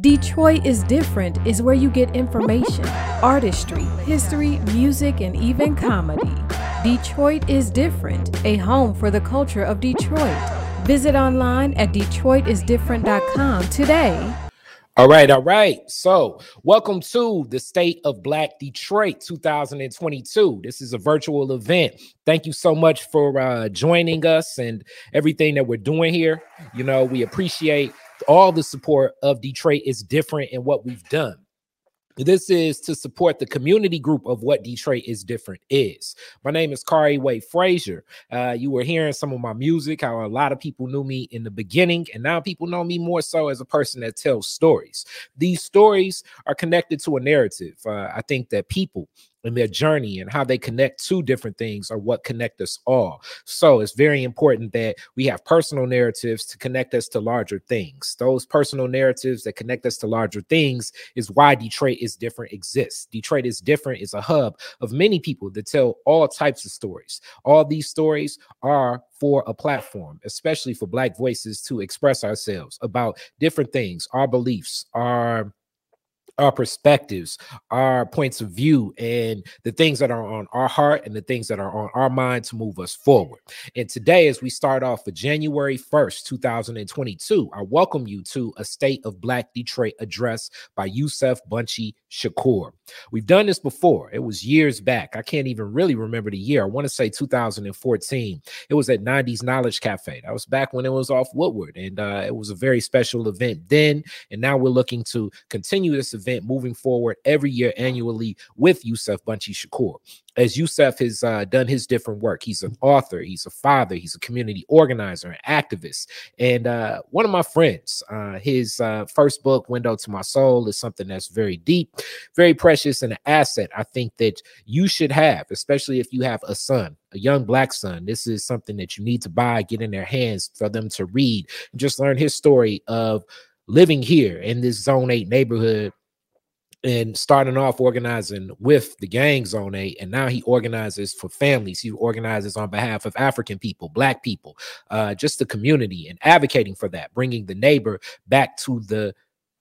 Detroit is different is where you get information, artistry, history, music, and even comedy. Detroit is different, a home for the culture of Detroit. Visit online at DetroitisDifferent.com today. All right, all right. So, welcome to the State of Black Detroit 2022. This is a virtual event. Thank you so much for uh, joining us and everything that we're doing here. You know, we appreciate all the support of Detroit is different in what we've done. This is to support the community group of what Detroit is different is. My name is Kari Way Frazier. Uh, you were hearing some of my music, how a lot of people knew me in the beginning, and now people know me more so as a person that tells stories. These stories are connected to a narrative. Uh, I think that people and their journey and how they connect to different things are what connect us all. So it's very important that we have personal narratives to connect us to larger things. Those personal narratives that connect us to larger things is why Detroit is different exists. Detroit is different is a hub of many people that tell all types of stories. All these stories are for a platform, especially for Black voices to express ourselves about different things, our beliefs, our our perspectives, our points of view, and the things that are on our heart and the things that are on our mind to move us forward. And today, as we start off for January 1st, 2022, I welcome you to a State of Black Detroit address by Yusef Bunchy Shakur. We've done this before. It was years back. I can't even really remember the year. I want to say 2014. It was at Nandi's Knowledge Cafe. That was back when it was off Woodward. And uh, it was a very special event then. And now we're looking to continue this event moving forward every year annually with Yusef Bunchy Shakur. As Yusef has uh, done his different work, he's an author, he's a father, he's a community organizer, an activist. And uh, one of my friends, uh, his uh, first book, Window to My Soul, is something that's very deep, very precious, and an asset I think that you should have, especially if you have a son a young black son. This is something that you need to buy, get in their hands for them to read, and just learn his story of living here in this zone 8 neighborhood and starting off organizing with the gang zone 8 and now he organizes for families. He organizes on behalf of african people black people uh, just the community and advocating for that bringing the neighbor back to the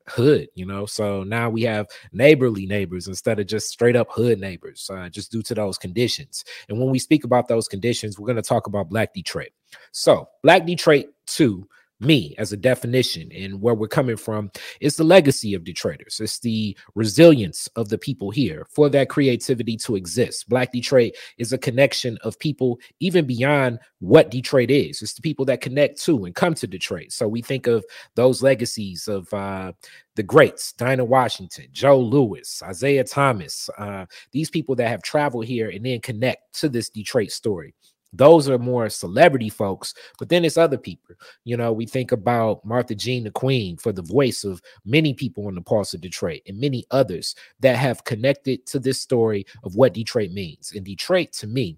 hood you know? So now we have neighborly neighbors instead of just straight up hood neighbors uh, just due to those conditions. And when we speak about those conditions we're going to talk about black detroit. So black detroit 2 me as a definition and where we're coming from is the legacy of Detroiters. It's the resilience of the people here for that creativity to exist. Black Detroit is a connection of people even beyond what Detroit is. It's the people that connect to and come to Detroit. So we think of those legacies of uh, the greats, Dinah Washington, Joe Louis, Isiah Thomas, uh, these people that have traveled here and then connect to this Detroit story. Those are more celebrity folks, but then it's other people. You know, we think about Martha Jean the Queen for the voice of many people on the pulse of Detroit and many others that have connected to this story of what Detroit means. And Detroit, to me,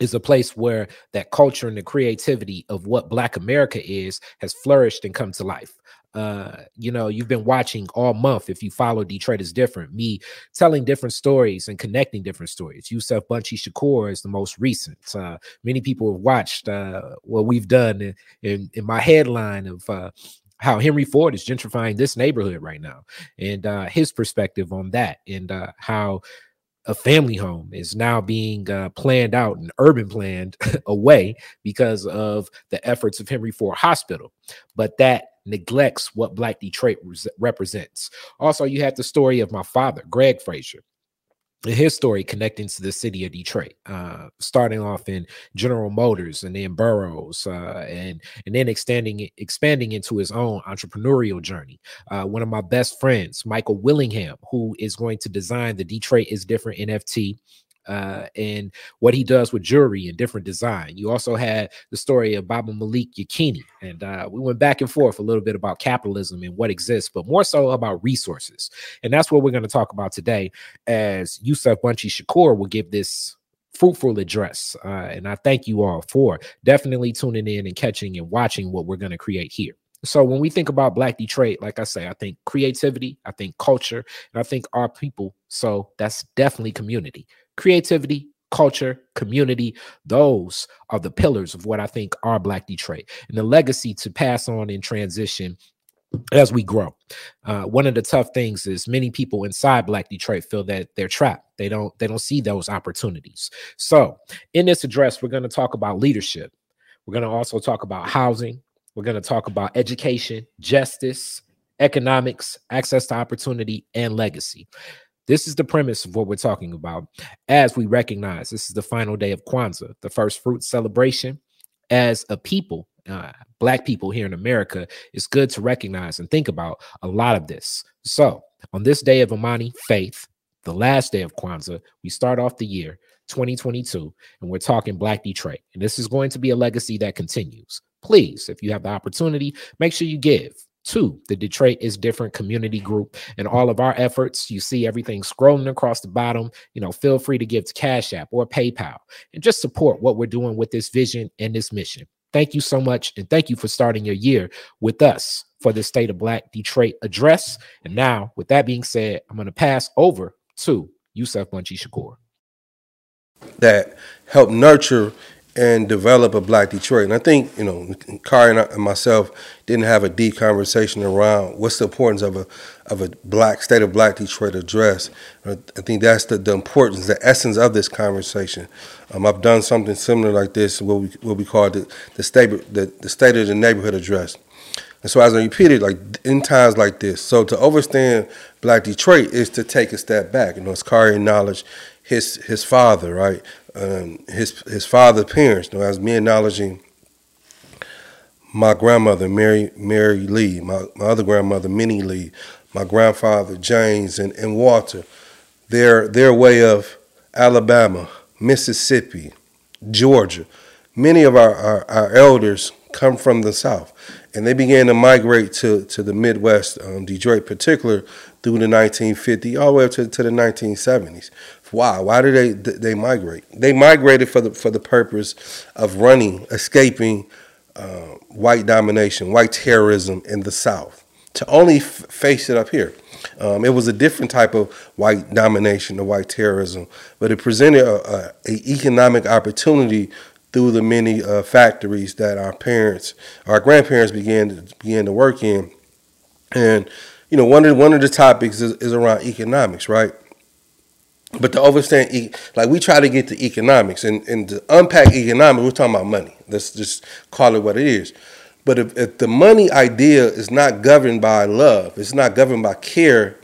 is a place where that culture and the creativity of what Black America is has flourished and come to life uh you know you've been watching all month if you follow detroit is different. Me telling different stories and connecting different stories. Yusef bunchy shakur is the most recent. Uh many people have watched uh what we've done in in, in my headline of uh how Henry Ford is gentrifying this neighborhood right now, and uh, his perspective on that, and uh, how a family home is now being uh, planned out and urban planned away because of the efforts of Henry Ford Hospital. But that neglects what Black Detroit represents. Also, you have the story of my father, Greg Frazier. And his story connecting to the city of Detroit, uh, starting off in General Motors and then Burroughs, uh, and and then extending expanding into his own entrepreneurial journey. Uh, one of my best friends, Michael Willingham, who is going to design the Detroit is Different NFT uh, and what he does with jewelry and different design. You also had the story of Baba Malik Yakini, and uh, we went back and forth a little bit about capitalism and what exists, but more so about resources. And that's what we're going to talk about today as Yusef Bunchy Shakur will give this fruitful address. Uh, and I thank you all for definitely tuning in and catching and watching what we're going to create here. So when we think about Black Detroit, like I say, I think creativity, I think culture, and I think our people. So that's definitely community creativity, culture, community. Those are the pillars of what I think are Black Detroit. And the legacy to pass on in transition as we grow. Uh, one of the tough things is many people inside Black Detroit feel that they're trapped. They don't they don't see those opportunities. So in this address, we're going to talk about leadership. We're going to also talk about housing. We're going to talk about education, justice, economics, access to opportunity, and legacy. This is the premise of what we're talking about as we recognize this is the final day of Kwanzaa, the first fruit celebration. As a people, uh, black people here in America, it's good to recognize and think about a lot of this. So, on this day of Imani faith, the last day of Kwanzaa, we start off the year 2022, and we're talking Black Detroit. And this is going to be a legacy that continues. Please, if you have the opportunity, make sure you give to the Detroit is different community group and all of our efforts. You see everything scrolling across the bottom. You know, feel free to give to Cash App or PayPal and just support what we're doing with this vision and this mission. Thank you so much. And thank you for starting your year with us for the State of Black Detroit address. And now, with that being said, I'm going to pass over to Yusef Bunchy Shakur. That help nurture and develop a black Detroit. And I think, you know, Kari and myself didn't have a deep conversation around what's the importance of a of a black state of black Detroit address. I think that's the, the importance, the essence of this conversation. Um, I've done something similar like this, what we what we call the the state the, the state of the neighborhood address. And so as I repeated, like in times like this, so to understand Black Detroit is to take a step back. You know, as Kari acknowledged his his father, right? Um, his his father's parents. You know, as me acknowledging my grandmother Mary Mary Lee, my, my other grandmother Minnie Lee, my grandfather James and, and Walter, their their way of Alabama, Mississippi, Georgia. Many of our, our, our elders come from the South, and they began to migrate to, to the Midwest, um, Detroit particular, through the 1950s all the way up to, to the 1970s. Why? Why did they they migrate? They migrated for the for the purpose of running, escaping uh, white domination, white terrorism in the South. To only f- face it up here, um, it was a different type of white domination, the white terrorism, but it presented a, a, a economic opportunity through the many uh, factories that our parents, our grandparents began to, began to work in, and you know one of one of the topics is, is around economics, right? But to understand, like we try to get to economics and, and to unpack economics, we're talking about money. Let's just call it what it is. But if, if the money idea is not governed by love, it's not governed by care,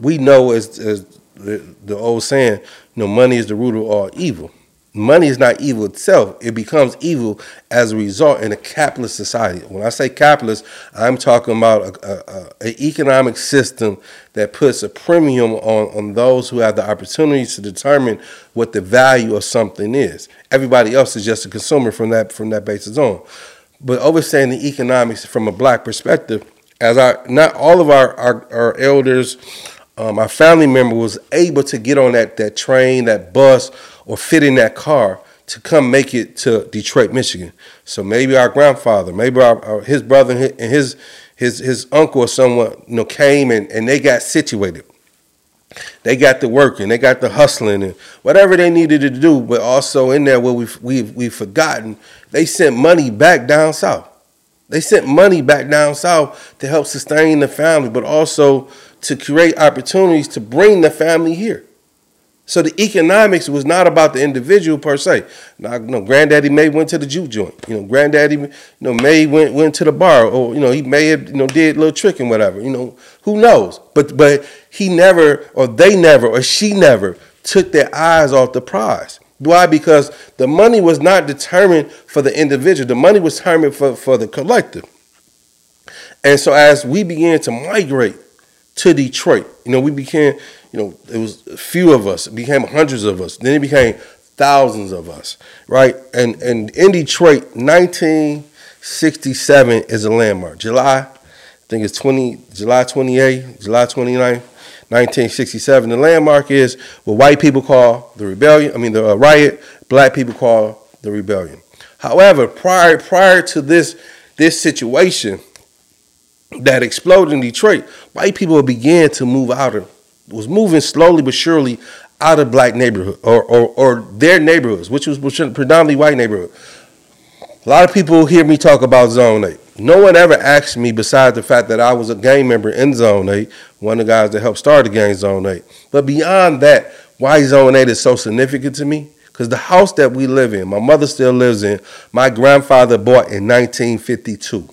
we know as, as the, the old saying, you know, money is the root of all evil money is not evil itself. It becomes evil as a result in a capitalist society. When I say capitalist, I'm talking about an economic system that puts a premium on, on those who have the opportunity to determine what the value of something is. Everybody else is just a consumer from that from that basis on. But understanding the economics from a black perspective, as our not all of our, our, our elders, um, our family member was able to get on that that train, that bus, or fit in that car to come make it to Detroit, Michigan. So maybe our grandfather, maybe our, our, his brother and his his his uncle or someone you know came and, and they got situated. They got the working, they got the hustling and whatever they needed to do, but also in there where we've we've we've forgotten, they sent money back down south. They sent money back down south to help sustain the family, but also to create opportunities to bring the family here. So the economics was not about the individual per se. Now, granddaddy may went to the juke joint. You know, granddaddy, you know, may went went to the bar, or you know, he may have you know did a little trick and whatever. You know, who knows? But but he never, or they never, or she never took their eyes off the prize. Why? Because the money was not determined for the individual. The money was determined for, for the collective. And so as we began to migrate to Detroit, you know, we became you know, it was a few of us. It became hundreds of us. Then it became thousands of us, right? And and in Detroit, 1967 is a landmark. July, I think it's 20, July 28, July 29, 1967. The landmark is what white people call the rebellion. I mean the uh, riot. Black people call the rebellion. However, prior prior to this this situation that exploded in Detroit, white people began to move out of was moving slowly but surely out of black neighborhood or, or, or their neighborhoods, which was predominantly white neighborhood. A lot of people hear me talk about Zone 8. no one ever asked me, besides the fact that I was a gang member in Zone 8, one of the guys that helped start the gang Zone 8. But beyond that, why Zone 8 is so significant to me? Because the house that we live in, my mother still lives in, my grandfather bought in 1952.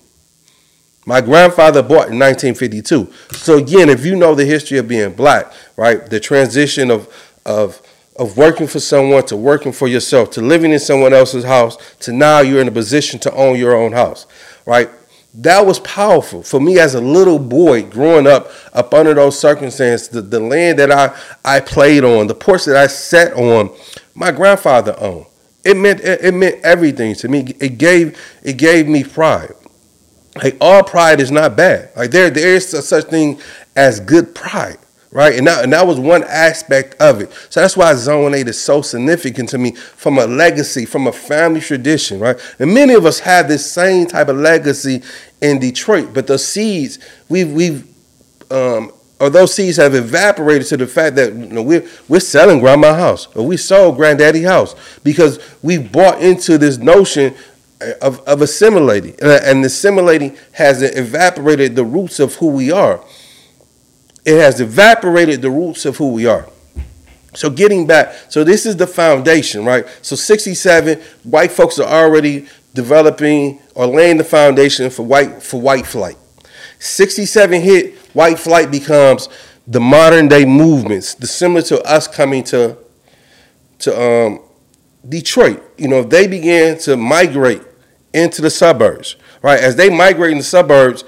My grandfather bought in 1952. So again, if you know the history of being black, right, the transition of of of working for someone to working for yourself to living in someone else's house to now you're in a position to own your own house right? That was powerful for me as a little boy growing up up under those circumstances. The, the land that I, I played on, the porch that I sat on, my grandfather owned. It meant it, it meant everything to me. It gave it gave me pride. Like all pride is not bad. Like there there is such thing as good pride right? And that, and that was one aspect of it. So that's why Zone 8 is so significant to me from a legacy, from a family tradition, right? And many of us have this same type of legacy in Detroit, but the seeds, we've, we've, um, or those seeds have evaporated to the fact that you know, we're, we're selling grandma house or we sold granddaddy house because we bought into this notion of, of assimilating. And, assimilating has evaporated the roots of who we are it has evaporated the roots of who we are. So getting back, so this is the foundation, right? So 67, white folks are already developing or laying the foundation for white for white flight. 67 hit, white flight becomes the modern day movements, the similar to us coming to to um, Detroit. You know, they began to migrate into the suburbs, right? As they migrate in the suburbs,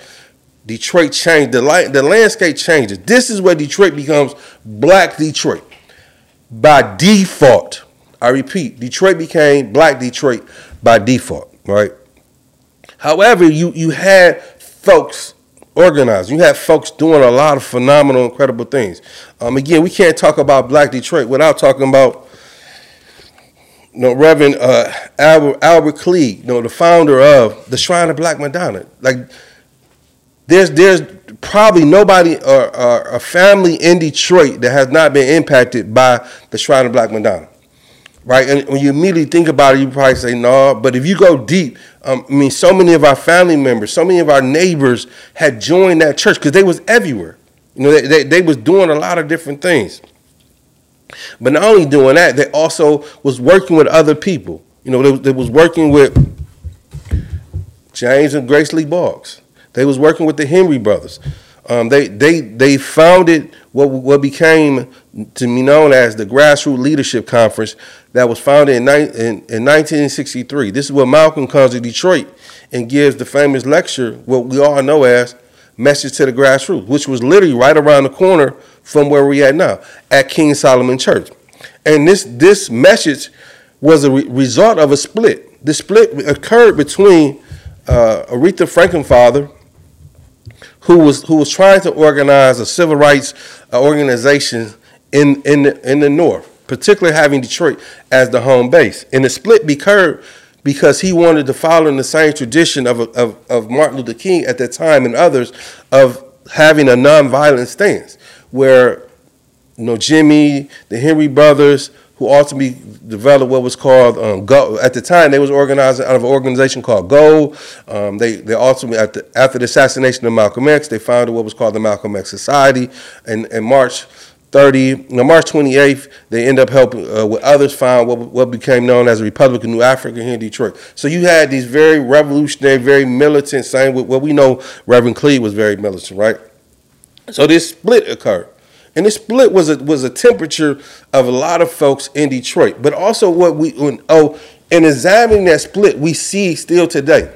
Detroit changed. The, light, the landscape changes. This is where Detroit becomes black Detroit. By default, I repeat, Detroit became black Detroit by default, right? However, you, you had folks organized. You had folks doing a lot of phenomenal, incredible things. Um, again, we can't talk about black Detroit without talking about you know, Reverend uh, Albert, Albert Cleage, you know, the founder of the Shrine of Black Madonna. Like, there's there's probably nobody or, or, a family in Detroit that has not been impacted by the Shrine of Black Madonna, right? And when you immediately think about it, you probably say no. But if you go deep, um, I mean, so many of our family members, so many of our neighbors had joined that church because they was everywhere. You know, they, they, they was doing a lot of different things. But not only doing that, they also was working with other people. You know, they, they was working with James and Grace Lee Boggs. They was working with the Henry brothers. Um, they they they founded what what became to be known as the Grassroots Leadership Conference that was founded in, in, in 1963. This is where Malcolm comes to Detroit and gives the famous lecture, what we all know as Message to the Grassroots, which was literally right around the corner from where we at now at King Solomon Church. And this this message was a re- result of a split. The split occurred between uh, Aretha Franklin-father who was who was trying to organize a civil rights uh, organization in in the, in the North, particularly having Detroit as the home base. And the split occurred because he wanted to follow in the same tradition of, of, of Martin Luther King at that time and others of having a nonviolent stance, where you know Jimmy, the Henry brothers, who ultimately developed what was called um, Go. At the time, they was organized out of an organization called Go. Um, they they ultimately the, after the assassination of Malcolm X, they founded what was called the Malcolm X Society. And in March 30, no, March 28th, they end up helping uh, with others found what, what became known as the Republic of New Afrika here in Detroit. So you had these very revolutionary, very militant, same with what we know Reverend Cleage was very militant, right? So this split occurred. And this split was a was a temperature of a lot of folks in Detroit. But also what we when, oh, in examining that split, we see still today.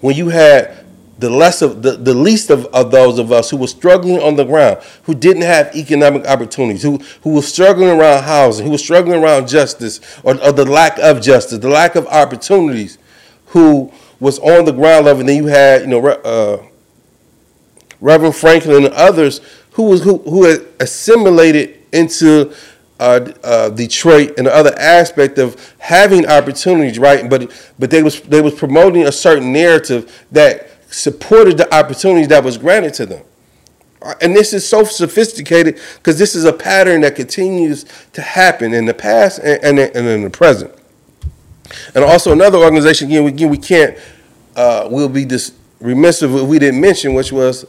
When you had the less of the, the least of, of those of us who were struggling on the ground, who didn't have economic opportunities, who who were struggling around housing, who were struggling around justice or, or the lack of justice, the lack of opportunities, who was on the ground level. And then you had, you know, uh, Reverend Franklin and others who was who who had assimilated into uh, uh, Detroit and the other aspect of having opportunities, right? But but they was they was promoting a certain narrative that supported the opportunities that was granted to them. And this is so sophisticated because this is a pattern that continues to happen in the past and, and, and in the present. And also another organization again, again we can't uh, we'll be dis- remiss if we didn't mention, which was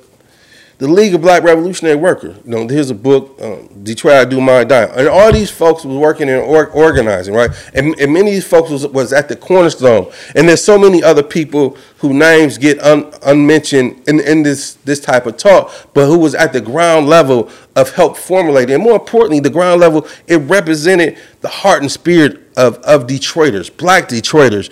the League of Black Revolutionary Workers. You know, here's a book, um, Detroit I Do Mind Dying. And all these folks was working and or- organizing, right? And, and, many of these folks was, was at the cornerstone. And there's so many other people whose names get un, unmentioned in, in this, this type of talk, but who was at the ground level of help formulating. And more importantly, the ground level, it represented the heart and spirit of, of Detroiters, black Detroiters.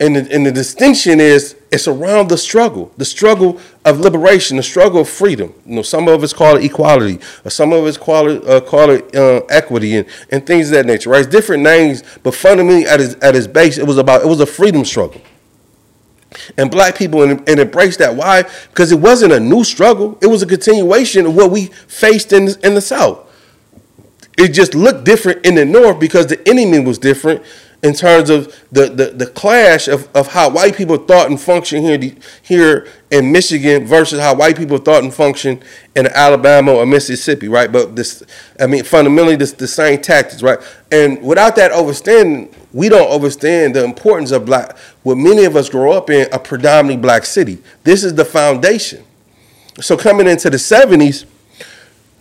And the, and the distinction is it's around the struggle, the struggle of liberation, the struggle of freedom. You know, some of us call it equality, or some of us call it uh, call it uh, equity, and, and things of that nature. Right? It's different names, but fundamentally at its at its base, it was about it was a freedom struggle. And black people and, and embraced that. Why? Because it wasn't a new struggle. It was a continuation of what we faced in in the South. It just looked different in the North because the enemy was different in terms of the, the, the clash of, of how white people thought and functioned here, here in Michigan versus how white people thought and functioned in Alabama or Mississippi, right? But this, I mean, fundamentally, this the same tactics, right? And without that understanding, we don't understand the importance of black, what many of us grow up in, a predominantly black city. This is the foundation. So coming into the 70s,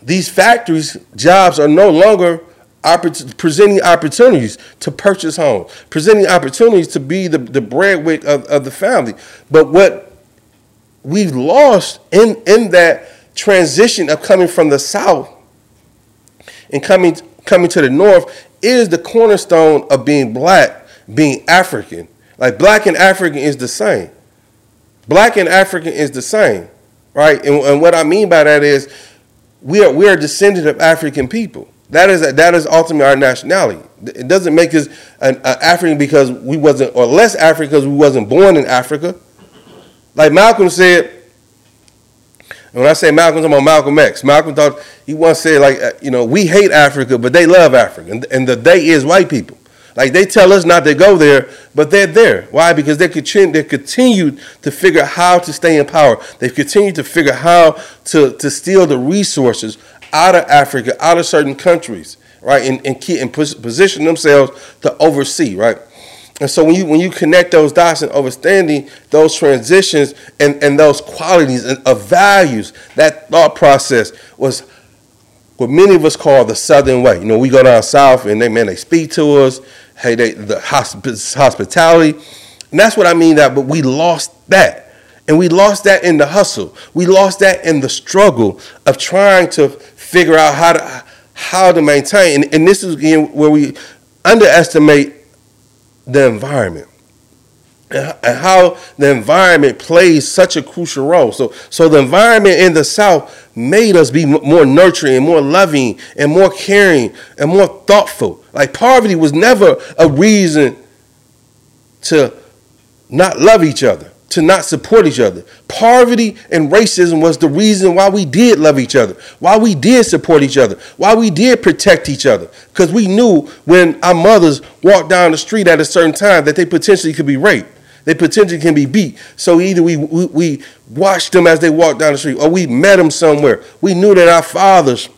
these factories, jobs are no longer presenting opportunities to purchase homes, presenting opportunities to be the, the breadwinner of, of the family. But what we've lost in, in that transition of coming from the South and coming, coming to the North is the cornerstone of being black, being African. Like black and African is the same. Black and African is the same, right? And, and what I mean by that is we are, we are descendant of African people. That is that is ultimately our nationality. It doesn't make us an, an African because we wasn't, or less African because we wasn't born in Africa. Like Malcolm said, when I say Malcolm, I'm on Malcolm X. Malcolm thought he once said like, uh, you know, we hate Africa, but they love Africa, and, and the they is white people. Like they tell us not to go there, but they're there. Why? Because they continue, they continue to figure how to stay in power. They've continued to figure how to, to steal the resources out of Africa, out of certain countries, right, and, and, keep, and position themselves to oversee, right? And so when you when you connect those dots and understanding those transitions and, and those qualities of values, that thought process was what many of us call the Southern way. You know, we go down south and they man they speak to us, hey they the hospitality, and that's what I mean that. But we lost that. And we lost that in the hustle. We lost that in the struggle of trying to figure out how to how to maintain. And, and this is again where we underestimate the environment and how the environment plays such a crucial role. So, so the environment in the South made us be more nurturing, more loving, and more caring, and more thoughtful. Like poverty was never a reason to not love each other to not support each other. Poverty and racism was the reason why we did love each other, why we did support each other, why we did protect each other. Because we knew when our mothers walked down the street at a certain time that they potentially could be raped. They potentially can be beat. So either we, we, we watched them as they walked down the street or we met them somewhere. We knew that our fathers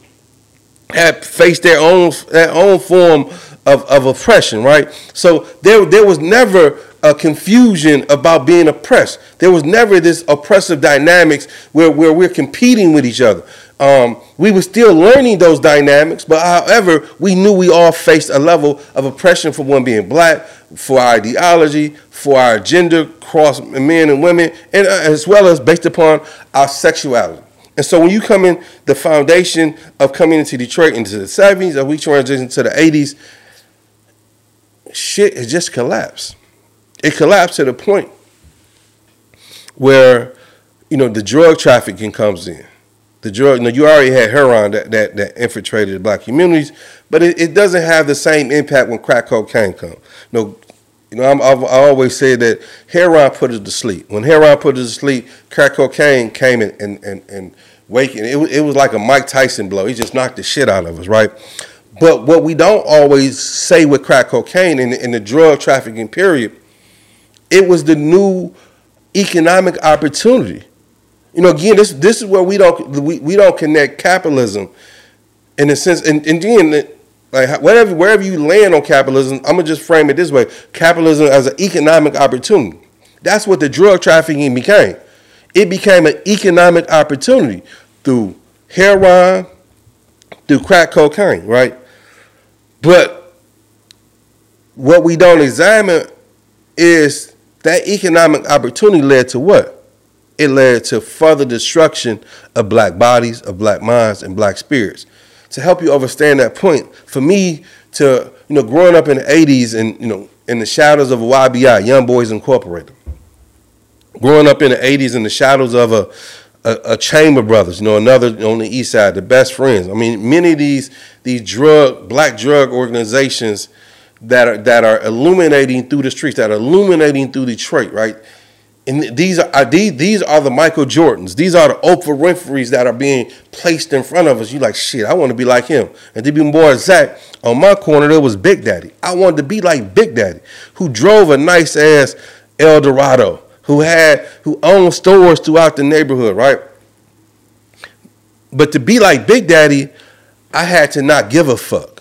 had faced their own, their own form of, of oppression, right? So there, there was never a confusion about being oppressed. There was never this oppressive dynamics where, where we're competing with each other. Um, we were still learning those dynamics, but however, we knew we all faced a level of oppression for one being black, for our ideology, for our gender, cross men and women, and uh, as well as based upon our sexuality. And so when you come in, the foundation of coming into Detroit into the 70s, and we transition to the 80s, shit has just collapsed it collapsed to the point where you know the drug trafficking comes in. The drug, you, know, you already had heroin that, that, that infiltrated the black communities, but it, it doesn't have the same impact when crack cocaine comes. You know, you know, i always said that heroin put us to sleep. When heroin put us to sleep, crack cocaine came and and and, and waking. It, it was like a Mike Tyson blow. He just knocked the shit out of us, right? But what we don't always say with crack cocaine in, in the drug trafficking period it was the new economic opportunity. You know, again, this this is where we don't we, we don't connect capitalism in a sense, and, and again, like whatever wherever you land on capitalism, I'm gonna just frame it this way: capitalism as an economic opportunity. That's what the drug trafficking became. It became an economic opportunity through heroin, through crack cocaine, right? But what we don't examine is that economic opportunity led to what? It led to further destruction of black bodies, of black minds, and black spirits. To help you understand that point, for me to, you know, growing up in the 80s and, you know, in the shadows of a YBI, Young Boys Incorporated, growing up in the 80s in the shadows of a, a, a, Chamber Brothers, you know, another on the east side, the best friends. I mean, many of these these drug black drug organizations that are that are illuminating through the streets, that are illuminating through Detroit, right? And these are these these are the Michael Jordans. These are the Oprah Winfrey's that are being placed in front of us. You like shit. I want to be like him. And to be more exact, on my corner there was Big Daddy. I wanted to be like Big Daddy, who drove a nice ass Eldorado who had who owned stores throughout the neighborhood, right? But to be like Big Daddy, I had to not give a fuck.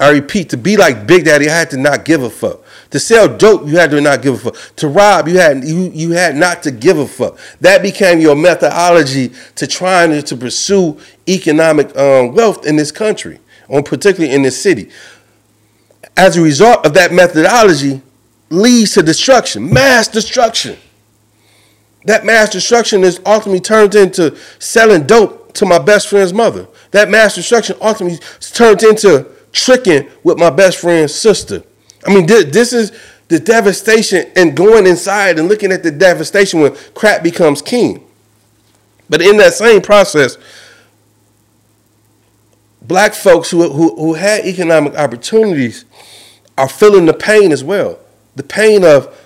I repeat, to be like Big Daddy, I had to not give a fuck. To sell dope, you had to not give a fuck. To rob, you had you you had not to give a fuck. That became your methodology to trying to, to pursue economic um, wealth in this country, or particularly in this city. As a result of that methodology, leads to destruction, mass destruction. That mass destruction is ultimately turned into selling dope to my best friend's mother. That mass destruction ultimately turned into tricking with my best friend's sister. I mean, this is the devastation and going inside and looking at the devastation when crap becomes king. But in that same process, black folks who, who, who had economic opportunities are feeling the pain as well the pain of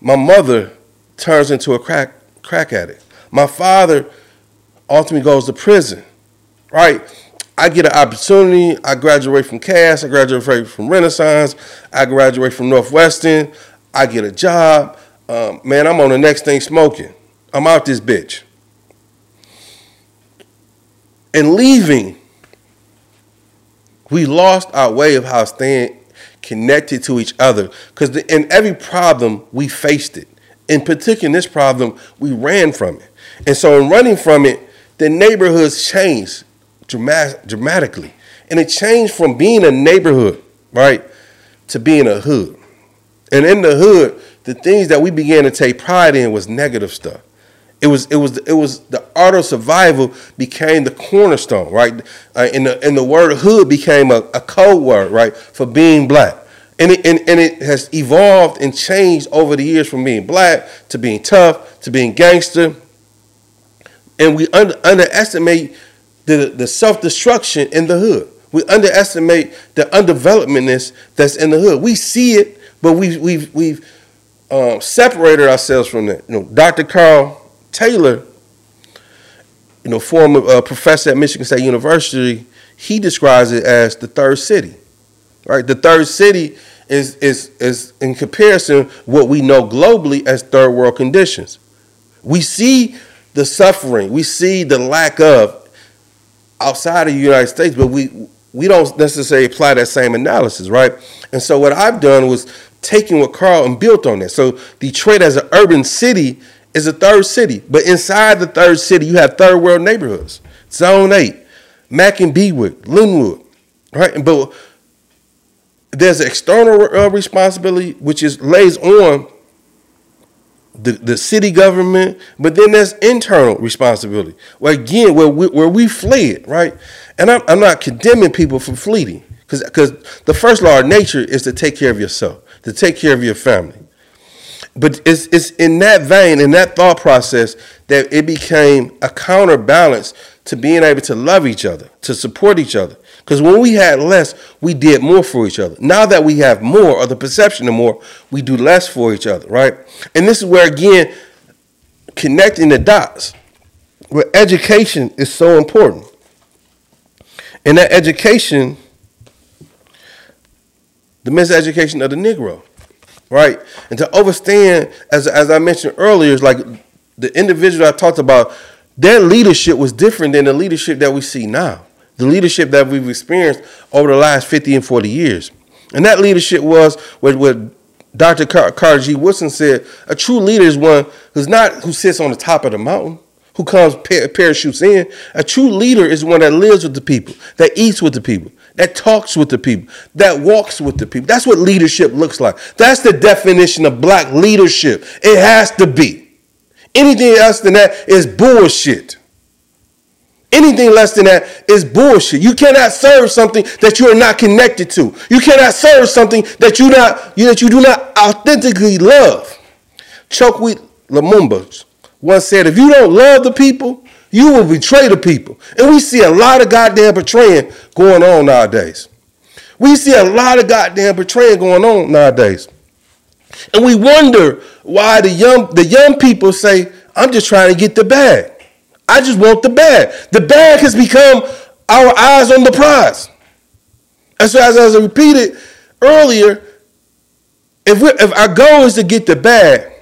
my mother turns into a crack crack addict. My father ultimately goes to prison. Right? I get an opportunity. I graduate from Cass. I graduate from Renaissance. I graduate from Northwestern. I get a job. Um, man, I'm on the next thing smoking. I'm out this bitch. And leaving, we lost our way of how staying connected to each other. Because in every problem, we faced it. In particular, in this problem, we ran from it. And so, in running from it, the neighborhoods changed dramat- dramatically. And it changed from being a neighborhood, right, to being a hood. And in the hood, the things that we began to take pride in was negative stuff. It was it was it was the art of survival became the cornerstone, right? Uh, and the and the word hood became a, a code word, right, for being black. And it, and, and it has evolved and changed over the years from being black to being tough to being gangster. And we under, underestimate the, the self destruction in the hood. We underestimate the undevelopmentness that's in the hood. We see it, but we, we've, we've uh, separated ourselves from that. You know, Dr. Carl Taylor, you know, former uh, professor at Michigan State University, he describes it as the third city. Right? The third city is is is in comparison what we know globally as third world conditions. We see the suffering, we see the lack of outside of the United States, but we we don't necessarily apply that same analysis, right? And so what I've done was taking what Carl and built on that. So Detroit as an urban city is a third city. But inside the third city, you have third world neighborhoods. Zone 8, Mack and Bewick, Linwood, right? But there's an external uh, responsibility which is lays on the, the city government, but then there's internal responsibility. Well, again, where we, where we fled, right? And I'm, I'm not condemning people for fleeing, because because the first law of nature is to take care of yourself, to take care of your family but it's, it's in that vein, in that thought process, that it became a counterbalance to being able to love each other, to support each other. Because when we had less, we did more for each other. Now that we have more, or the perception of more, we do less for each other, right? And this is where, again, connecting the dots, where education is so important. And that education, the miseducation of the Negro right? And to understand, as as I mentioned earlier, is like the individual I talked about, their leadership was different than the leadership that we see now. The leadership that we've experienced over the last 50 and 40 years. And that leadership was what, what Dr. Car- Carter G. Woodson said, a true leader is one who's not who sits on the top of the mountain, who comes par- parachutes in. A true leader is one that lives with the people, that eats with the people, that talks with the people, that walks with the people. That's what leadership looks like. That's the definition of black leadership. It has to be. Anything else than that is bullshit. Anything less than that is bullshit. You cannot serve something that you are not connected to. You cannot serve something that you not that you do not authentically love. Chokwe Lumumba once said, "If you don't love the people, you will betray the people." And we see a lot of goddamn betraying going on nowadays. We see a lot of goddamn betraying going on nowadays. And we wonder why the young the young people say, "I'm just trying to get the bag." I just want the bag. The bag has become our eyes on the prize. And so, as, as I repeated earlier, if, if our goal is to get the bag,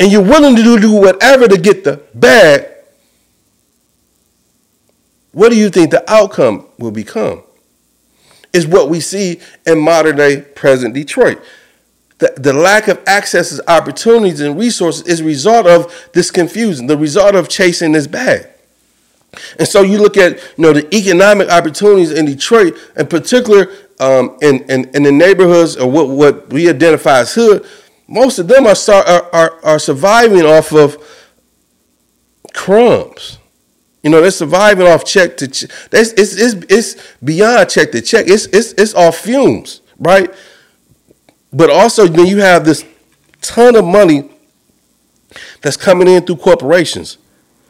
and you're willing to do, do whatever to get the bag, what do you think the outcome will become? Is what we see in modern day present Detroit the, the lack of access to opportunities and resources is a result of this confusion, the result of chasing this bag. And so you look at you know the economic opportunities in Detroit, in particular um, in, in, in the neighborhoods or what, what we identify as hood, most of them are, are, are, are surviving off of crumbs. You know, they're surviving off check to check. It's, it's, it's, it's beyond check to check. It's, it's, it's off fumes, right? But also, then you have this ton of money that's coming in through corporations.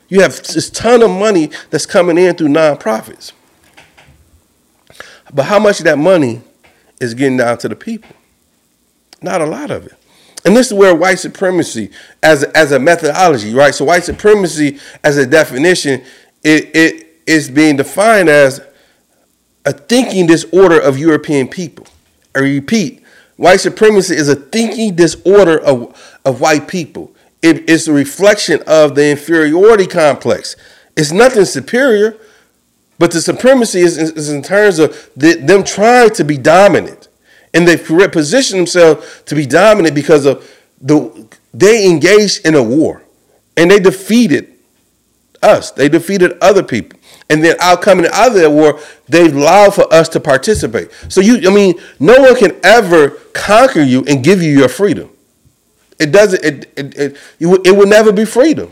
You have this ton of money that's coming in through nonprofits. But how much of that money is getting down to the people? Not a lot of it. And this is where white supremacy as as a methodology, right? So white supremacy as a definition, it, it is being defined as a thinking disorder of European people. I repeat, White supremacy is a thinking disorder of, of white people. It is a reflection of the inferiority complex. It's nothing superior, but the supremacy is, is in terms of the, them trying to be dominant. And they position themselves to be dominant because of the they engaged in a war and they defeated us. They defeated other people and then out coming out of that war, they allow for us to participate. So you, I mean, no one can ever conquer you and give you your freedom. It doesn't. It it it, it will never be freedom.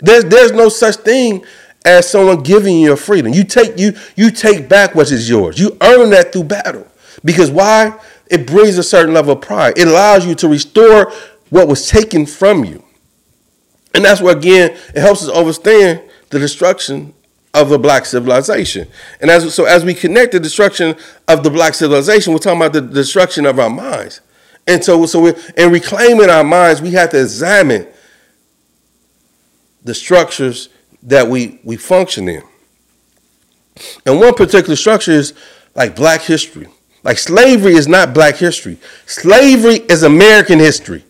There's there's no such thing as someone giving you your freedom. You take you you take back what is yours. You earn that through battle. Because why? It brings a certain level of pride. It allows you to restore what was taken from you. And that's where again it helps us understand the destruction of the black civilization. And as so as we connect the destruction of the black civilization, we're talking about the destruction of our minds. And so so we in reclaiming our minds, we have to examine the structures that we we function in. And one particular structure is like black history. Like slavery is not black history. Slavery is American history.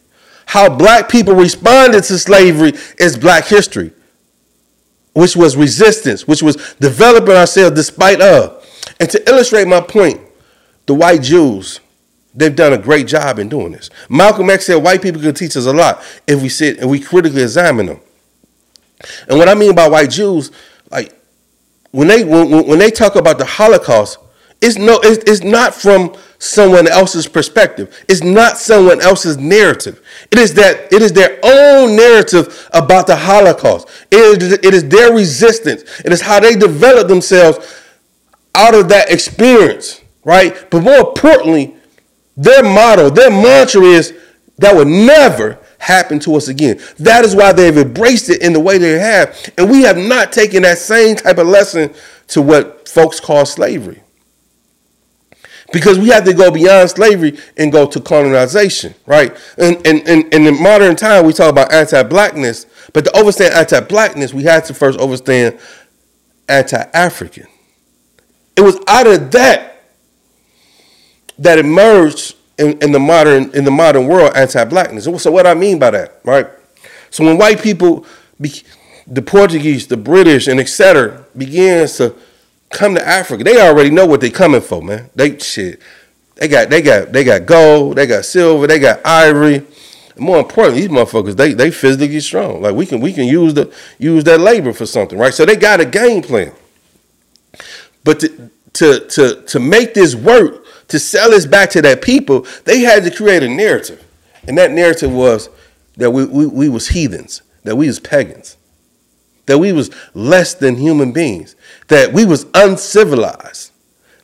How black people responded to slavery is black history which was resistance, which was developing ourselves despite of. And to illustrate my point, the white Jews, they've done a great job in doing this. Malcolm X said white people can teach us a lot if we sit and we critically examine them. And what I mean by white Jews, like when they when, when they talk about the Holocaust, it's no it's, it's not from someone else's perspective. It's not someone else's narrative. It is that it is their own narrative about the Holocaust. It is, it is their resistance. It is how they develop themselves out of that experience, right? But more importantly, their motto, their mantra is that would never happen to us again. That is why they've embraced it in the way they have. And we have not taken that same type of lesson to what folks call slavery because we have to go beyond slavery and go to colonization, right? And, and, and, and in modern time, we talk about anti-blackness, but to understand anti-blackness, we had to first understand anti-African. It was out of that that emerged in, in the modern in the modern world anti-blackness. So what I mean by that, right? So when white people, the Portuguese, the British, and etc., begins to come to Africa, they already know what they coming for, man. They shit. They got they got they got gold, they got silver, they got ivory. More importantly, these motherfuckers they they physically strong. Like we can we can use the use that labor for something, right? So they got a game plan. But to to to to make this work, to sell this back to that people, they had to create a narrative. And that narrative was that we, we, we was heathens, that we was pagans, that we was less than human beings, that we was uncivilized.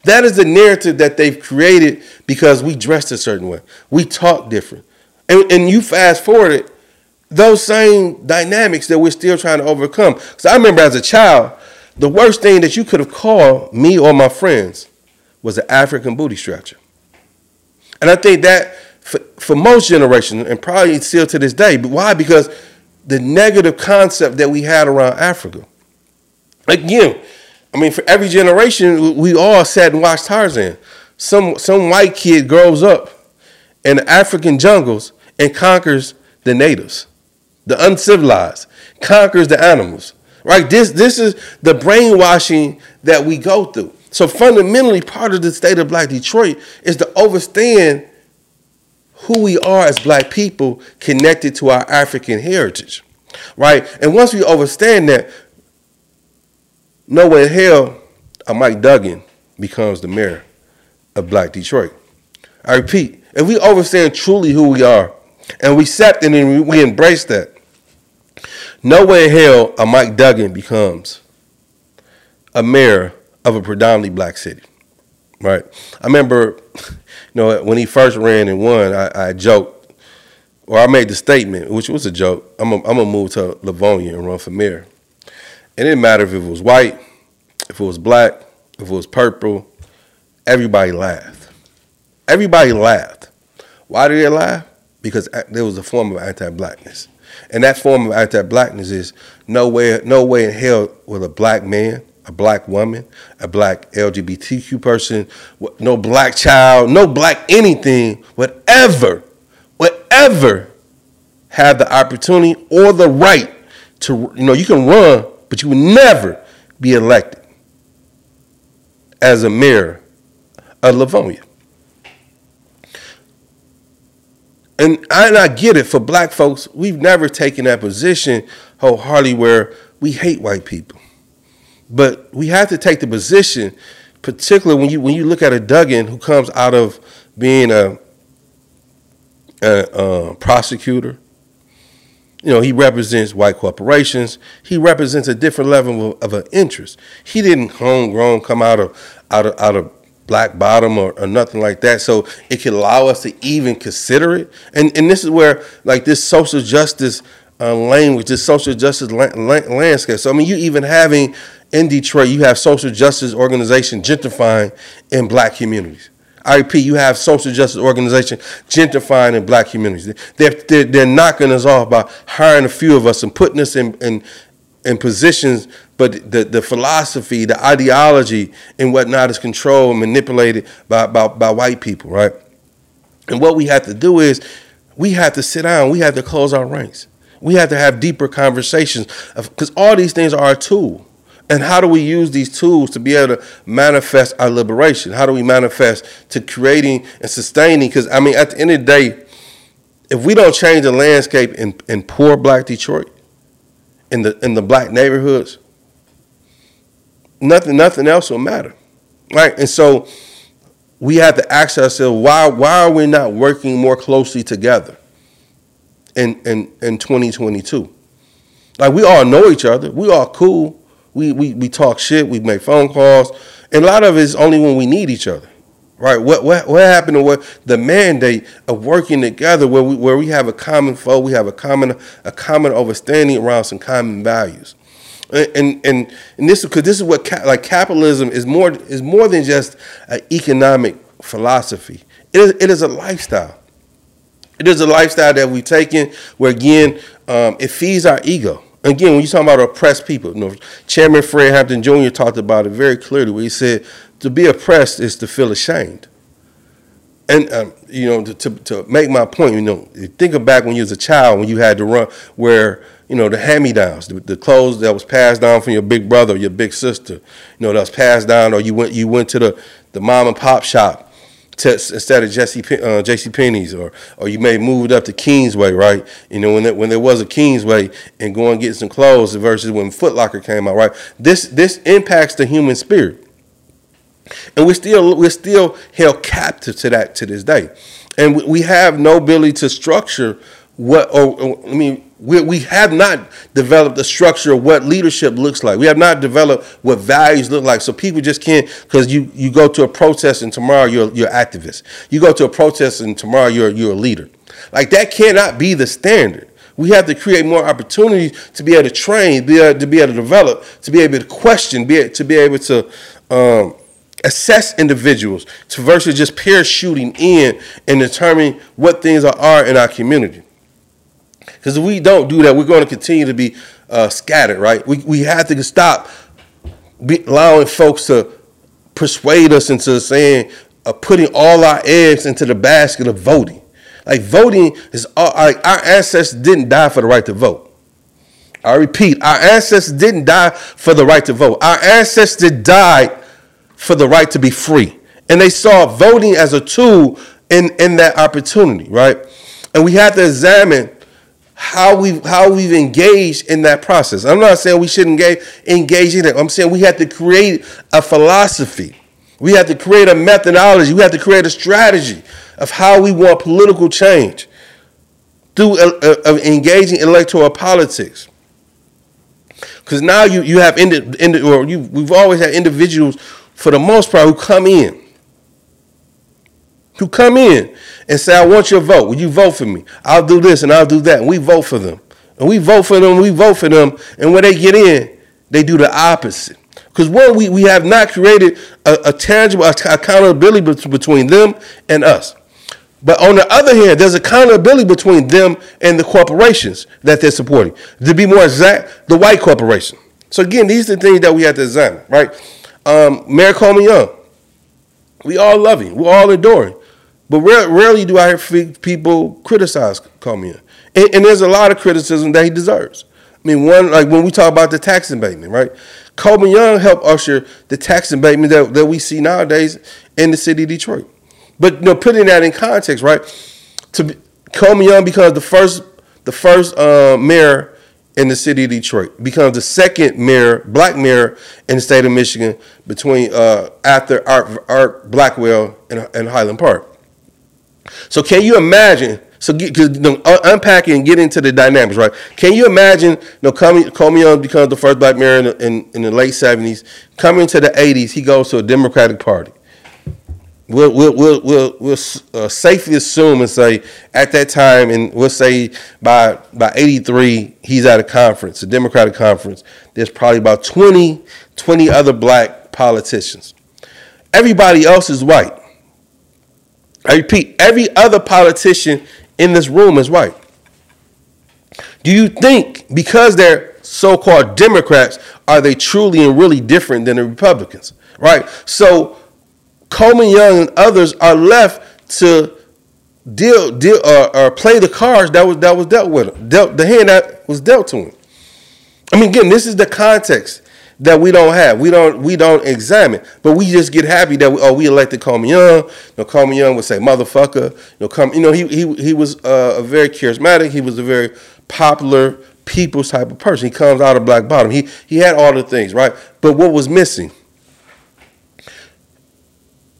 That is the narrative that they've created because we dressed a certain way. We talk different. And, and you fast forward it, those same dynamics that we're still trying to overcome. Because I remember as a child, the worst thing that you could have called me or my friends was an African booty stretcher. And I think that for, for most generations, and probably still to this day, but why? Because the negative concept that we had around Africa. Again, I mean, for every generation, we all sat and watched Tarzan. Some some white kid grows up in the African jungles and conquers the natives, the uncivilized, conquers the animals. Right? This this is the brainwashing that we go through. So fundamentally, part of the state of Black Detroit is to understand who we are as Black people connected to our African heritage, right? And once we understand that, nowhere in hell, a Mike Duggan becomes the mayor of Black Detroit. I repeat, if we understand truly who we are and we accept and we embrace that, nowhere in hell a Mike Duggan becomes a mayor of a predominantly black city, right? I remember, you know, when he first ran and won, I, I joked, or I made the statement, which was a joke. I'm gonna move to Livonia and run for mayor. It didn't matter if it was white, if it was black, if it was purple. Everybody laughed. Everybody laughed. Why did they laugh? Because there was a form of anti-blackness. And that form of anti-blackness is no way, no way in hell will a black man, a black woman, a black LGBTQ person, no black child, no black anything, whatever, whatever have the opportunity or the right to, you know, you can run, but you will never be elected as a mayor of Livonia. And I, and I get it for black folks, we've never taken that position wholeheartedly where we hate white people. But we have to take the position, particularly when you when you look at a Duggan who comes out of being a, a, a prosecutor. You know, he represents white corporations. He represents a different level of, of an interest. He didn't homegrown come out of out of out of black bottom or, or, nothing like that. So it can allow us to even consider it. And and this is where like this social justice uh, language, this social justice la- la- landscape. So I mean, you even having in Detroit, you have social justice organization gentrifying in black communities. I repeat, you have social justice organization gentrifying in black communities. They're, they're, they're knocking us off by hiring a few of us and putting us in, in, in positions but the, the philosophy, the ideology, and whatnot is controlled and manipulated by, by, by white people, right? And what we have to do is we have to sit down, we have to close our ranks. We have to have deeper conversations because all these things are a tool. And how do we use these tools to be able to manifest our liberation? How do we manifest to creating and sustaining? Because, I mean, at the end of the day, if we don't change the landscape in, in poor black Detroit, in the in the black neighborhoods, nothing nothing else will matter, right? And so we have to ask ourselves why why are we not working more closely together in in in 2022? Like we all know each other, we all cool, we we we talk shit, we make phone calls, and a lot of it is only when we need each other. Right. What what what happened to what the mandate of working together where we where we have a common foe, we have a common a common understanding around some common values and and and this because this is what like capitalism is more is more than just an economic philosophy. It is, it is a lifestyle. It is a lifestyle that we've taken where again um, it feeds our ego. Again, when you talk about oppressed people, you know, Chairman Fred Hampton Jr. talked about it very clearly. Where he said to be oppressed is to feel ashamed. And um, you know, to, to, to make my point, you know, think of back when you was a child when you had to run where you know, the hand-me-downs, the, the, clothes that was passed down from your big brother or your big sister, you know, that was passed down, or you went you went to the, the mom and pop shop instead of Jesse uh, J.C. Penney's, or or you may move it up to Kingsway, right? You know, when there, when there was a Kingsway and go and get some clothes versus when Foot Locker came out, right? This this impacts the human spirit, and we're still we're still held captive to that to this day, and we have no ability to structure what. Or, I mean we, we have not developed the structure of what leadership looks like. We have not developed what values look like. So people just can't because you, you go to a protest and tomorrow you're you're activist. You go to a protest and tomorrow you're you're a leader. Like that cannot be the standard. We have to create more opportunities to be able to train, be able to be able to develop, to be able to question, be to be able to um, assess individuals to versus just parachuting in and determining what things are in our community. Because if we don't do that, we're going to continue to be uh, scattered, right? We, we have to stop allowing folks to persuade us into saying, uh, putting all our eggs into the basket of voting. Like voting is all, like our ancestors didn't die for the right to vote. I repeat, our ancestors didn't die for the right to vote. Our ancestors died for the right to be free. And they saw voting as a tool in, in that opportunity, right? And we have to examine how we how we've engaged in that process. I'm not saying we shouldn't engage, engage in it. I'm saying we have to create a philosophy. We have to create a methodology. We have to create a strategy of how we want political change through uh, uh, engaging electoral politics. Because now you you have indi- indi- or you we've always had individuals for the most part who come in who come in and say, I want your vote. Will you vote for me? I'll do this and I'll do that. And we vote for them. And we vote for them, we vote for them. And when they get in, they do the opposite. Because one, we, we have not created a, a tangible accountability between them and us. But on the other hand, there's accountability between them and the corporations that they're supporting. To be more exact, the white corporation. So again, these are the things that we have to examine, right? Um, Mayor Coleman Young, we all love him. We all adore him. But rarely do I hear people criticize Coleman. And, and there's a lot of criticism that he deserves. I mean, one, like when we talk about the tax abatement, right? Coleman Young helped usher the tax abatement that, that we see nowadays in the city of Detroit. But you know, putting that in context, right? To Coleman Young becomes the first the first uh, mayor in the city of Detroit, becomes the second mayor, black mayor in the state of Michigan between uh, after Art, Art Blackwell and, and Highland Park. So can you imagine? So you know, unpack and get into the dynamics, right? Can you imagine? You know, Young becomes the first black mayor in in, in the late seventies. Coming to the eighties, he goes to a Democratic Party. We'll we'll we'll we'll, we'll uh, safely assume and say at that time, and we'll say by by eighty three, he's at a conference, a Democratic conference. There's probably about 20, 20 other black politicians. Everybody else is white. I repeat, every other politician in this room is white. Do you think because they're so-called Democrats, are they truly and really different than the Republicans? Right? So Coleman Young and others are left to deal deal uh, or play the cards that was that was dealt with them, dealt the hand that was dealt to him. I mean, again, this is the context that we don't have. We don't we don't examine, but we just get happy that we, oh we elected Coleman Young. You know, Coleman Young would say motherfucker. You know, come. You know, he he he was uh, a very charismatic. He was a very popular people's type of person. He comes out of Black Bottom. He he had all the things right, but what was missing?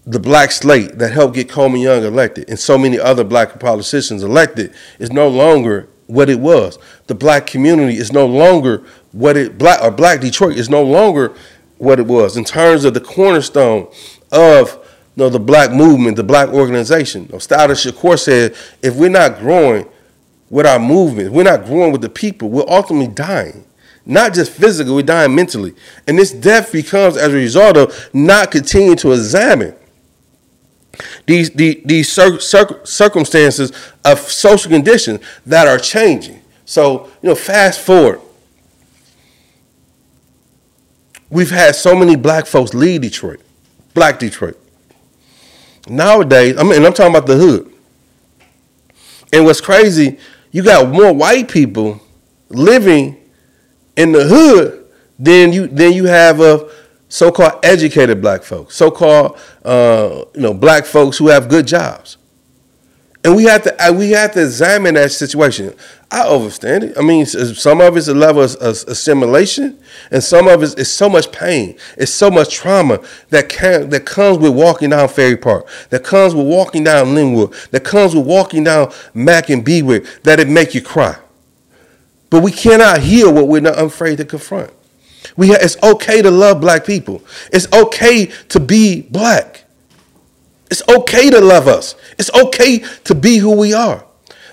The black slate that helped get Coleman Young elected and so many other black politicians elected is no longer what it was. The black community is no longer what it black or black Detroit is no longer what it was in terms of the cornerstone of you know, the black movement, the black organization. You know, Stoughton Shakur said, if we're not growing with our movement, we're not growing with the people, we're ultimately dying. Not just physically, we're dying mentally. And this death becomes as a result of not continuing to examine these, these, these cir- cir- circumstances of social conditions that are changing. So, you know, fast forward We've had so many black folks leave Detroit, black Detroit. Nowadays, I mean, and I'm talking about the hood. And what's crazy, you got more white people living in the hood than you than you have of so-called educated black folks, so-called uh, you know black folks who have good jobs, and we have to we have to examine that situation. I understand it. I mean, some of it's a level of assimilation, and some of it is so much pain, it's so much trauma that can that comes with walking down Ferry Park, that comes with walking down Linwood, that comes with walking down Mack and Bewick, that it make you cry. But we cannot heal what we're not afraid to confront. We ha- it's okay to love black people. It's okay to be black. It's okay to love us. It's okay to be who we are.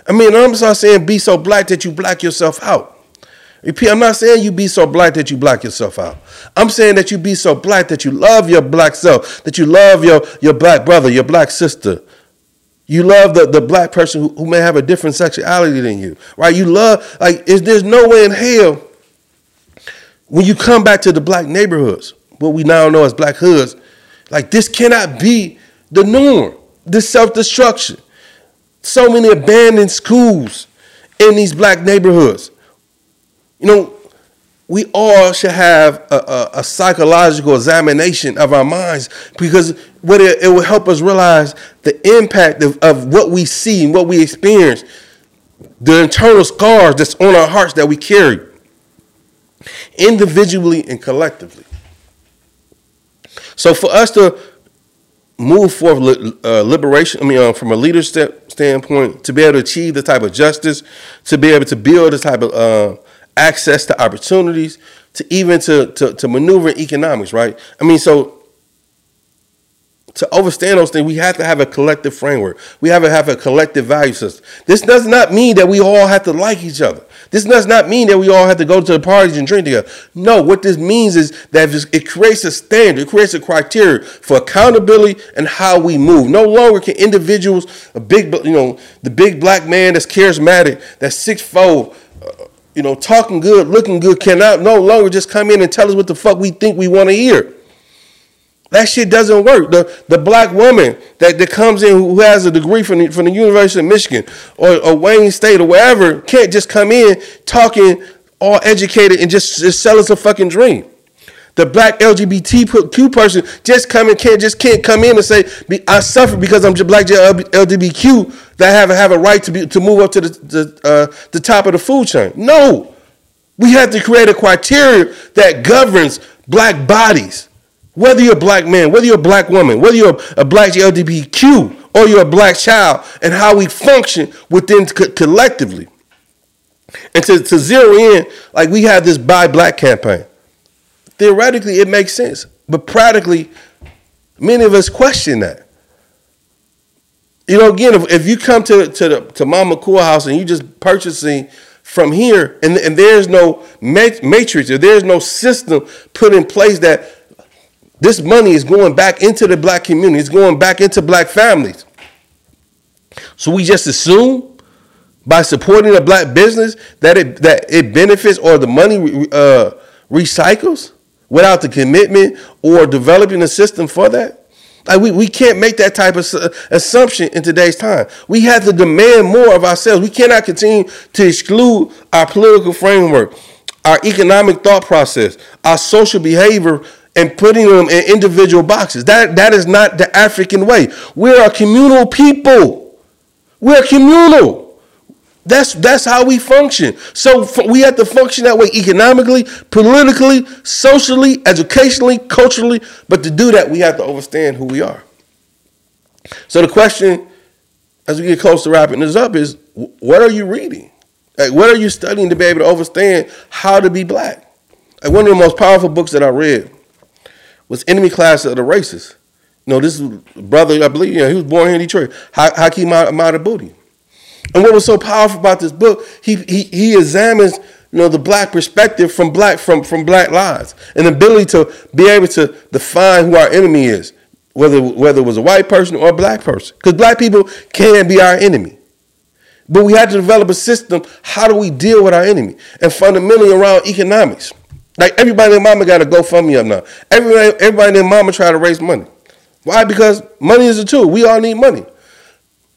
I mean, I'm not saying be so black that you black yourself out. Repeat, I'm not saying you be so black that you black yourself out. I'm saying that you be so black that you love your black self, that you love your, your black brother, your black sister. You love the, the black person who, who may have a different sexuality than you, right? You love, like, is there's no way in hell when you come back to the black neighborhoods, what we now know as black hoods, like this cannot be the norm. the self destruction so many abandoned schools in these black neighborhoods. You know, we all should have a, a, a psychological examination of our minds because what it, it will help us realize the impact of, of what we see and what we experience, the internal scars that's on our hearts that we carry, individually and collectively. So for us to move forward uh, liberation, I mean, uh, from a leadership standpoint, to be able to achieve the type of justice, to be able to build the type of uh, access to opportunities, to even to, to, to maneuver economics, right? I mean, so to understand those things, we have to have a collective framework. We have to have a collective value system. This does not mean that we all have to like each other. This does not mean that we all have to go to the parties and drink together. No, what this means is that it creates a standard, it creates a criteria for accountability and how we move. No longer can individuals, a big, you know, the big black man that's charismatic, that's six fold, uh, you know, talking good, looking good, cannot no longer just come in and tell us what the fuck we think we want to hear. That shit doesn't work. The the black woman that, that comes in who has a degree from the, from the University of Michigan or, or Wayne State or wherever can't just come in talking all educated and just, just sell us a fucking dream. The black LGBTQ person just come in can't just can't come in and say I suffer because I'm black LGBTQ that have have a right to be to move up to the the, uh, the top of the food chain. No, we have to create a criteria that governs black bodies whether you're a black man, whether you're a black woman, whether you're a, black LGBTQ or you're a black child, and how we function within co- collectively. And to, to zero in, like we have this buy black campaign. Theoretically, it makes sense. But practically, many of us question that. You know, again, if, if you come to, to the to Mama Cool House and you're just purchasing from here and, and there's no matrix or there's no system put in place that this money is going back into the black community. It's going back into black families. So we just assume by supporting a black business that it that it benefits or the money uh, recycles without the commitment or developing a system for that. Like we, we can't make that type of assumption in today's time. We have to demand more of ourselves. We cannot continue to exclude our political framework, our economic thought process, our social behavior and putting them in individual boxes. That, that is not the African way. We're a communal people. We're communal. That's, that's how we function. So we have to function that way economically, politically, socially, educationally, culturally. But to do that, we have to understand who we are. So the question, as we get close to wrapping this up, is what are you reading? Like, what are you studying to be able to understand how to be black? Like one of the most powerful books that I read was enemy class of the racists. You know, this brother, I believe, you know, he was born here in Detroit, Haki Madhubuti. And what was so powerful about this book, he, he, he examines, you know, the black perspective from black, from, from black lives and the ability to be able to define who our enemy is, whether, whether it was a white person or a black person. Because black people can be our enemy. But we had to develop a system. How do we deal with our enemy? And fundamentally around economics. Like everybody and mama got to go fund me up now. Everybody, everybody and mama try to raise money. Why? Because money is a tool. We all need money.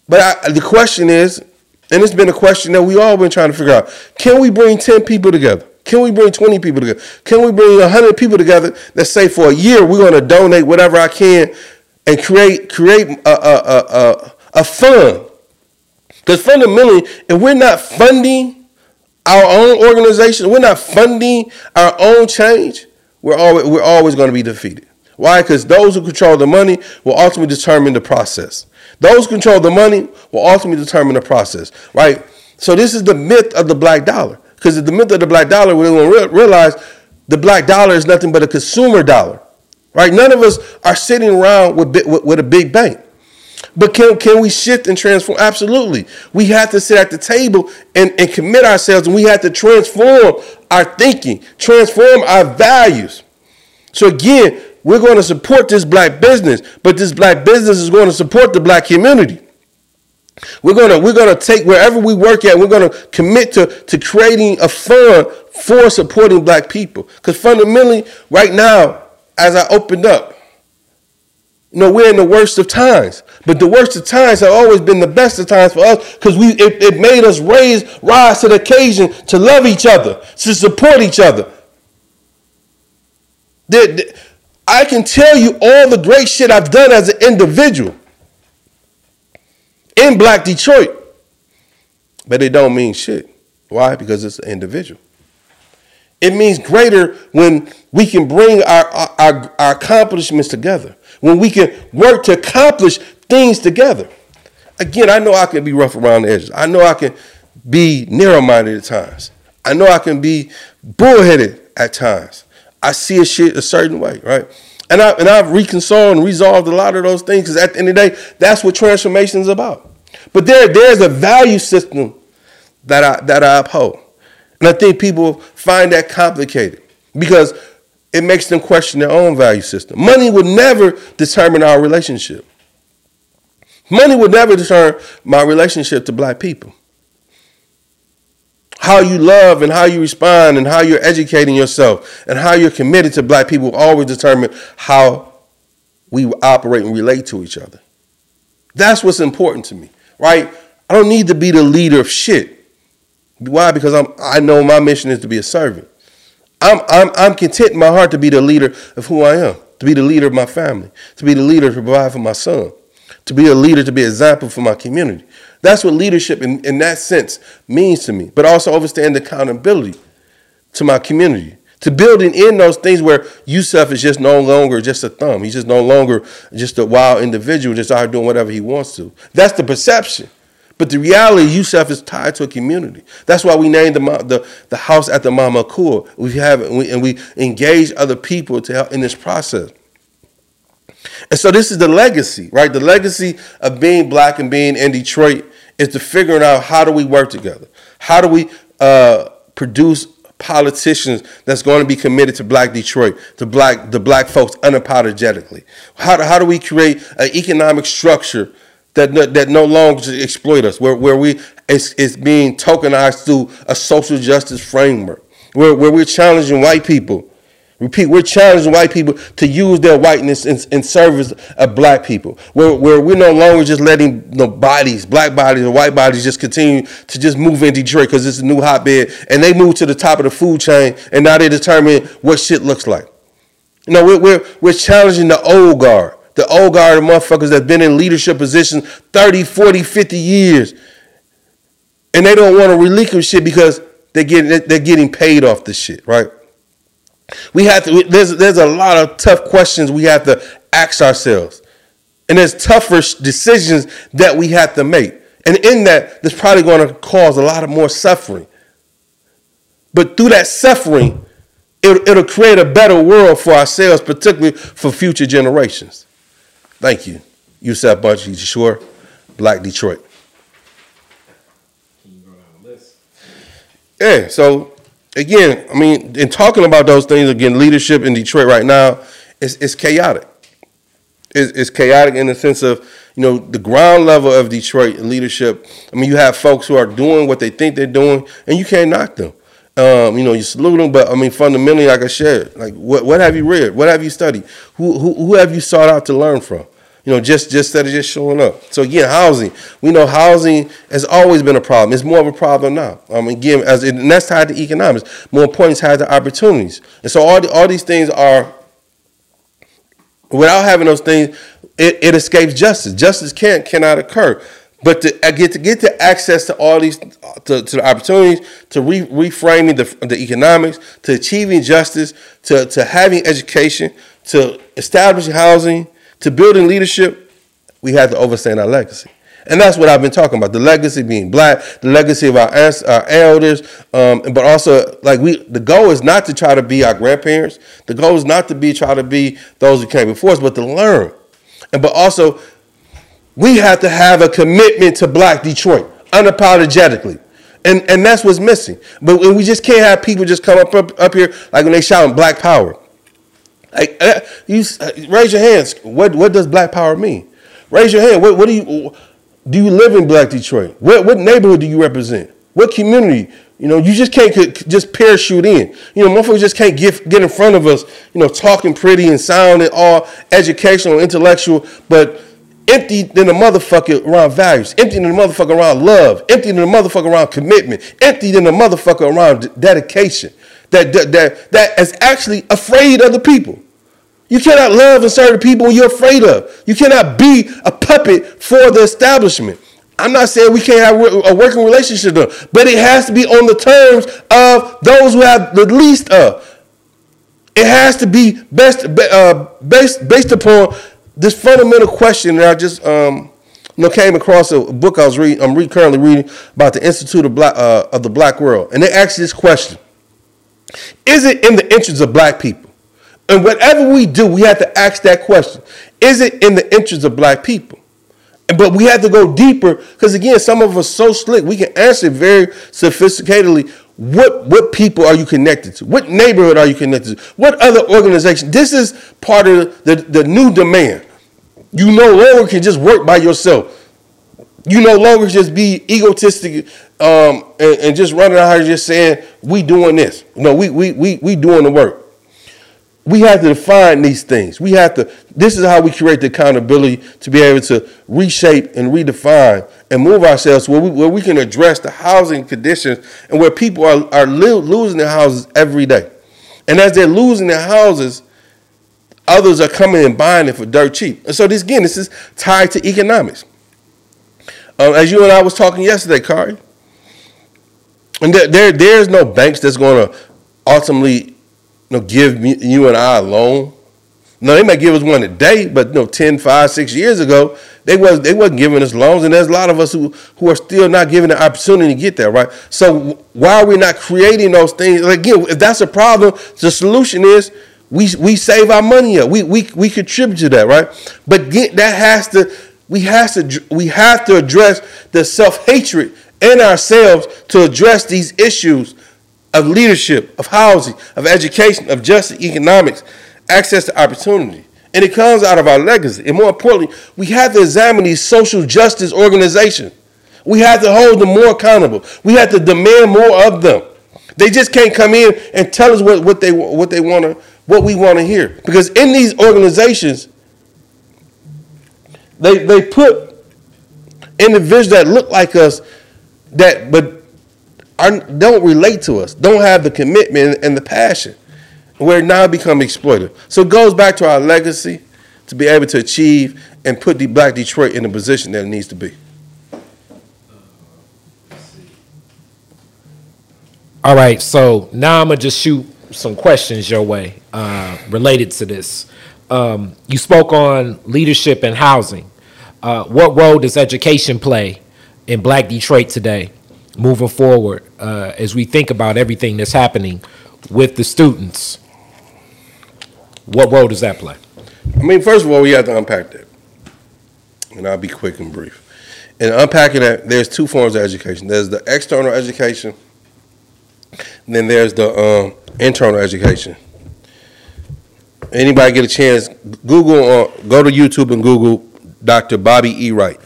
But I, the question is, and it's been a question that we all been trying to figure out: Can we bring ten people together? Can we bring 20 people together? Can we bring 100 people together that say for a year we're going to donate whatever I can and create create a, a, a, a, a fund? Because fundamentally, if we're not funding our own organization, we're not funding our own change, we're always, we're always going to be defeated. Why? Because those who control the money will ultimately determine the process. Those who control the money will ultimately determine the process, right? So this is the myth of the black dollar. Because the myth of the black dollar, we're going to realize the black dollar is nothing but a consumer dollar, right? None of us are sitting around with, with, with a big bank. But can, can we shift and transform? Absolutely. We have to sit at the table and, and commit ourselves, and we have to transform our thinking, transform our values. So, again, we're going to support this black business, but this black business is going to support the black community. We're gonna we're gonna take wherever we work at. We're gonna commit to to creating a fund for supporting Black people. Because fundamentally, right now, as I opened up, you know, we're in the worst of times. But the worst of times have always been the best of times for us because we it, it made us raise, rise to the occasion to love each other, to support each other. I can tell you all the great shit I've done as an individual in Black Detroit. But it don't mean shit. Why? Because it's an individual. It means greater when we can bring our, our, our accomplishments together, when we can work to accomplish things together. Again, I know I can be rough around the edges. I know I can be narrow minded at times. I know I can be bullheaded at times. I see a shit a certain way, right? And, I, and I've reconciled and resolved a lot of those things because at the end of the day, that's what transformation is about. But there, there's a value system that I, that I uphold. And I think people find that complicated because it makes them question their own value system. Money would never determine our relationship. Money would never determine my relationship to black people how you love and how you respond and how you're educating yourself and how you're committed to black people always determine how we operate and relate to each other. That's what's important to me, right? I don't need to be the leader of shit. Why? Because I'm I know my mission is to be a servant. I'm I'm I'm content in my heart to be the leader of who I am, to be the leader of my family, to be the leader to provide for my son, to be a leader, to be an example for my community. That's what leadership in, in that sense means to me, but also understand accountability to my community. To building in those things where Yusef is just no longer just a thumb. He's just no longer just a wild individual, just out doing whatever he wants to. That's the perception. But the reality, Yusef is tied to a community. That's why we named the the, the house at the Mama Kur. We have and we, and we engage other people to help in this process. And so this is the legacy, right? The legacy of being black and being in Detroit is to figuring out how do we work together? How do we uh, produce politicians that's going to be committed to black Detroit, to black the black folks unapologetically? How do, how do we create an economic structure that no, that no longer exploit us, where, where we it's, it's being tokenized through a social justice framework, where, where we're challenging white people Repeat, we're challenging white people to use their whiteness in, in service of black people. Where, where we're no longer just letting the bodies, black bodies and white bodies, just continue to just move in Detroit because it's a new hotbed. And they move to the top of the food chain and now they determine what shit looks like. You know, we're, we're, we're challenging the old guard. The old guard of motherfuckers that's been in leadership positions 30, 40, 50 years. And they don't want to relinquish shit because they're getting, they're getting paid off this shit, right? We have to. There's there's a lot of tough questions we have to ask ourselves, and there's tougher decisions that we have to make. And in that, there's probably going to cause a lot of more suffering. But through that suffering, it, it'll create a better world for ourselves, particularly for future generations. Thank you. Yusef Bunchy Shakur. Black Detroit. Yeah, so again, I mean, in talking about those things, again, leadership in Detroit right now is it's chaotic. It's, it's, chaotic in the sense of, you know, the ground level of Detroit leadership. I mean, you have folks who are doing what they think they're doing, and you can't knock them. Um, you know, you salute them, but I mean, fundamentally, like I said, like what what have you read? What have you studied? Who who, who have you sought out to learn from? You know, just just instead of just showing up. So again, housing. We know housing has always been a problem. It's more of a problem now. I Um, again, as and that's tied to economics. More importantly, it's tied to opportunities. And so all the, all these things are. Without having those things, it, it escapes justice. Justice can't cannot occur. But to uh, get to get to access to all these to, to the opportunities, to re, reframing the, the economics, to achieving justice, to, to having education, to establishing housing, to building leadership, we have to overstand our legacy. And that's what I've been talking about: the legacy being black, the legacy of our, our elders, um, but also like we. The goal is not to try to be our grandparents. The goal is not to be try to be those who came before us, but to learn, and but also we have to have a commitment to Black Detroit unapologetically. And, and that's what's missing. But we just can't have people just come up, up, up here like when they shout Black Power. Like, uh, you uh, raise your hands. What what does Black Power mean? Raise your hand. What what do you do? You live in Black Detroit? What what neighborhood do you represent? What community? You know, you just can't just parachute in. You know, motherfuckers just can't get get in front of us. You know, talking pretty and sounding all educational, intellectual, but empty than a motherfucker around values, empty than a motherfucker around love, empty than a motherfucker around commitment, empty than a motherfucker around dedication. That, that, that, that is actually afraid of the people. You cannot love and serve the people you're afraid of. You cannot be a puppet for the establishment. I'm not saying we can't have a working relationship, though, but it has to be on the terms of those who have the least of. It has to be best uh, based based upon this fundamental question that I just um, you know came across a book I was reading. I'm re- currently reading about the Institute of Black uh, of the Black World, and they asked this question: Is it in the interest of Black people? And whatever we do, we have to ask that question: Is it in the interest of Black people? But we have to go deeper because again, some of us so slick we can answer very sophisticatedly what what people are you connected to? What neighborhood are you connected to? What other organization? This is part of the, the new demand. You no longer can just work by yourself. You no longer just be egotistic um, and, and, just running out here just saying we doing this. No, we we we we doing the work we have to define these things. We have to, this is how we create the accountability to be able to reshape and redefine and move ourselves where we, where we can address the housing conditions and where people are, are losing their houses every day. And as they're losing their houses, others are coming and buying it for dirt cheap. And so this again, this is tied to economics. Um, as you and I was talking yesterday, Kari, and there, there there's no banks that's going to ultimately know, give me, you and I a loan. No, they might give us one today, but you know, 10, 5, 6 years ago, they was they wasn't giving us loans, and there's a lot of us who who are still not given the opportunity to get that right. So why are we not creating those things? Again, if that's a problem, the solution is we we save our money up. We we we contribute to that, right? But get, that has to we has to we have to address the self hatred in ourselves to address these issues of leadership, of housing, of education, of justice, economics, access to opportunity. And it comes out of our legacy. And more importantly, we have to examine these social justice organizations. We have to hold them more accountable. We have to demand more of them. They just can't come in and tell us what, what they what they want to what we want to hear. Because in these organizations, they they put individuals that look like us that but are, don't relate to us, don't have the commitment and the passion. We're now become exploited. So it goes back to our legacy to be able to achieve and put the Black Detroit in the position that it needs to be. All right, so now I'm gonna just shoot some questions your way uh, related to this. Um, you spoke on leadership and housing. Uh, what role does education play in Black Detroit today? moving forward uh, as we think about everything that's happening with the students? What role does that play? I mean, first of all, we have to unpack that. And I'll be quick and brief. In unpacking that, there's two forms of education there's the external education, then there's the um, internal education. Anybody get a chance, Google or go to YouTube and Google Dr. Bobby E. Wright.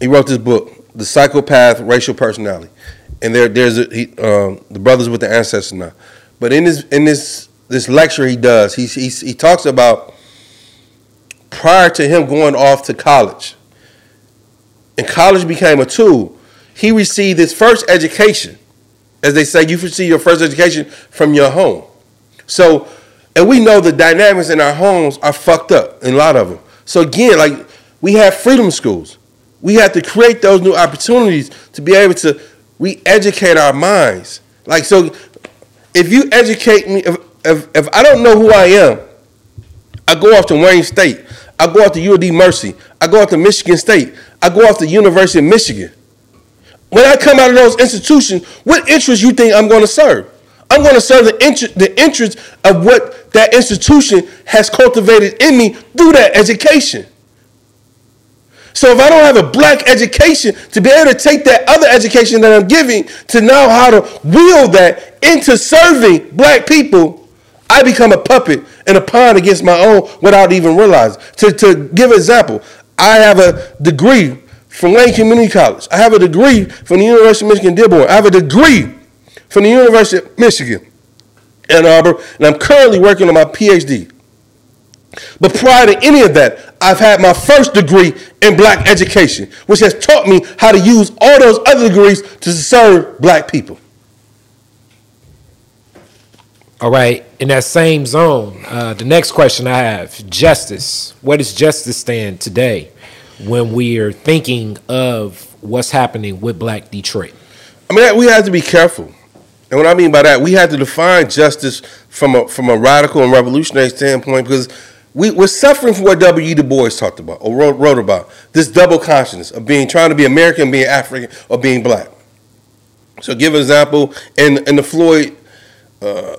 He wrote this book, the psychopathic racial personality, and there there's a, he, um, the brothers with the ancestors now. But in this in this this lecture he does he he, he talks about prior to him going off to college. And college became a tool. He received his first education. As they say, you receive your first education from your home. So, and we know the dynamics in our homes are fucked up, in a lot of them. So again, like we have freedom schools. We have to create those new opportunities to be able to re-educate our minds. Like so, if you educate me, if, if, if I don't know who I am, I go off to Wayne State. I go off to U of D Mercy. I go off to Michigan State. I go off to University of Michigan. When I come out of those institutions, what interest you think I'm going to serve? I'm going to serve the interest, the interest of what that institution has cultivated in me through that education. So if I don't have a black education to be able to take that other education that I'm giving to know how to wield that into serving black people, I become a puppet and a pawn against my own without even realizing. To, to give an example, I have a degree from Lane Community College. I have a degree from the University of Michigan Dearborn. I have a degree from the University of Michigan, Ann Arbor, and I'm currently working on my PhD. But prior to any of that, I've had my first degree in black education, which has taught me how to use all those other degrees to serve black people. All right, in that same zone, uh, the next question I have justice. Where does justice stand today when we are thinking of what's happening with black Detroit? I mean, we have to be careful. And what I mean by that, we had to define justice from a, from a radical and revolutionary standpoint because we, we're suffering from what W. E. Du Bois talked about or wrote, wrote about this double consciousness of being trying to be American, being African, or being black. So, give an example in in the Floyd, uh,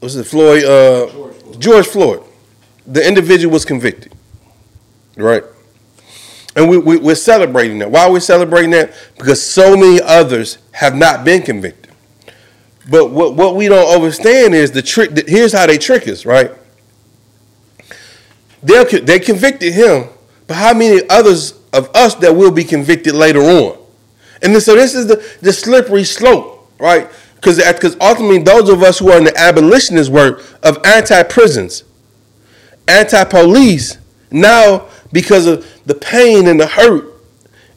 was it Floyd? Uh, George, Floyd. George Floyd. The individual was convicted, right? And we, we, we're celebrating that. Why are we celebrating that? Because so many others have not been convicted. But what, what we don't understand is the trick. That here's how they trick us, right? they they convicted him, but how many others of us that will be convicted later on? And so this is the, the slippery slope, right? Because because ultimately those of us who are in the abolitionist work of anti-prisons, anti-police, now because of the pain and the hurt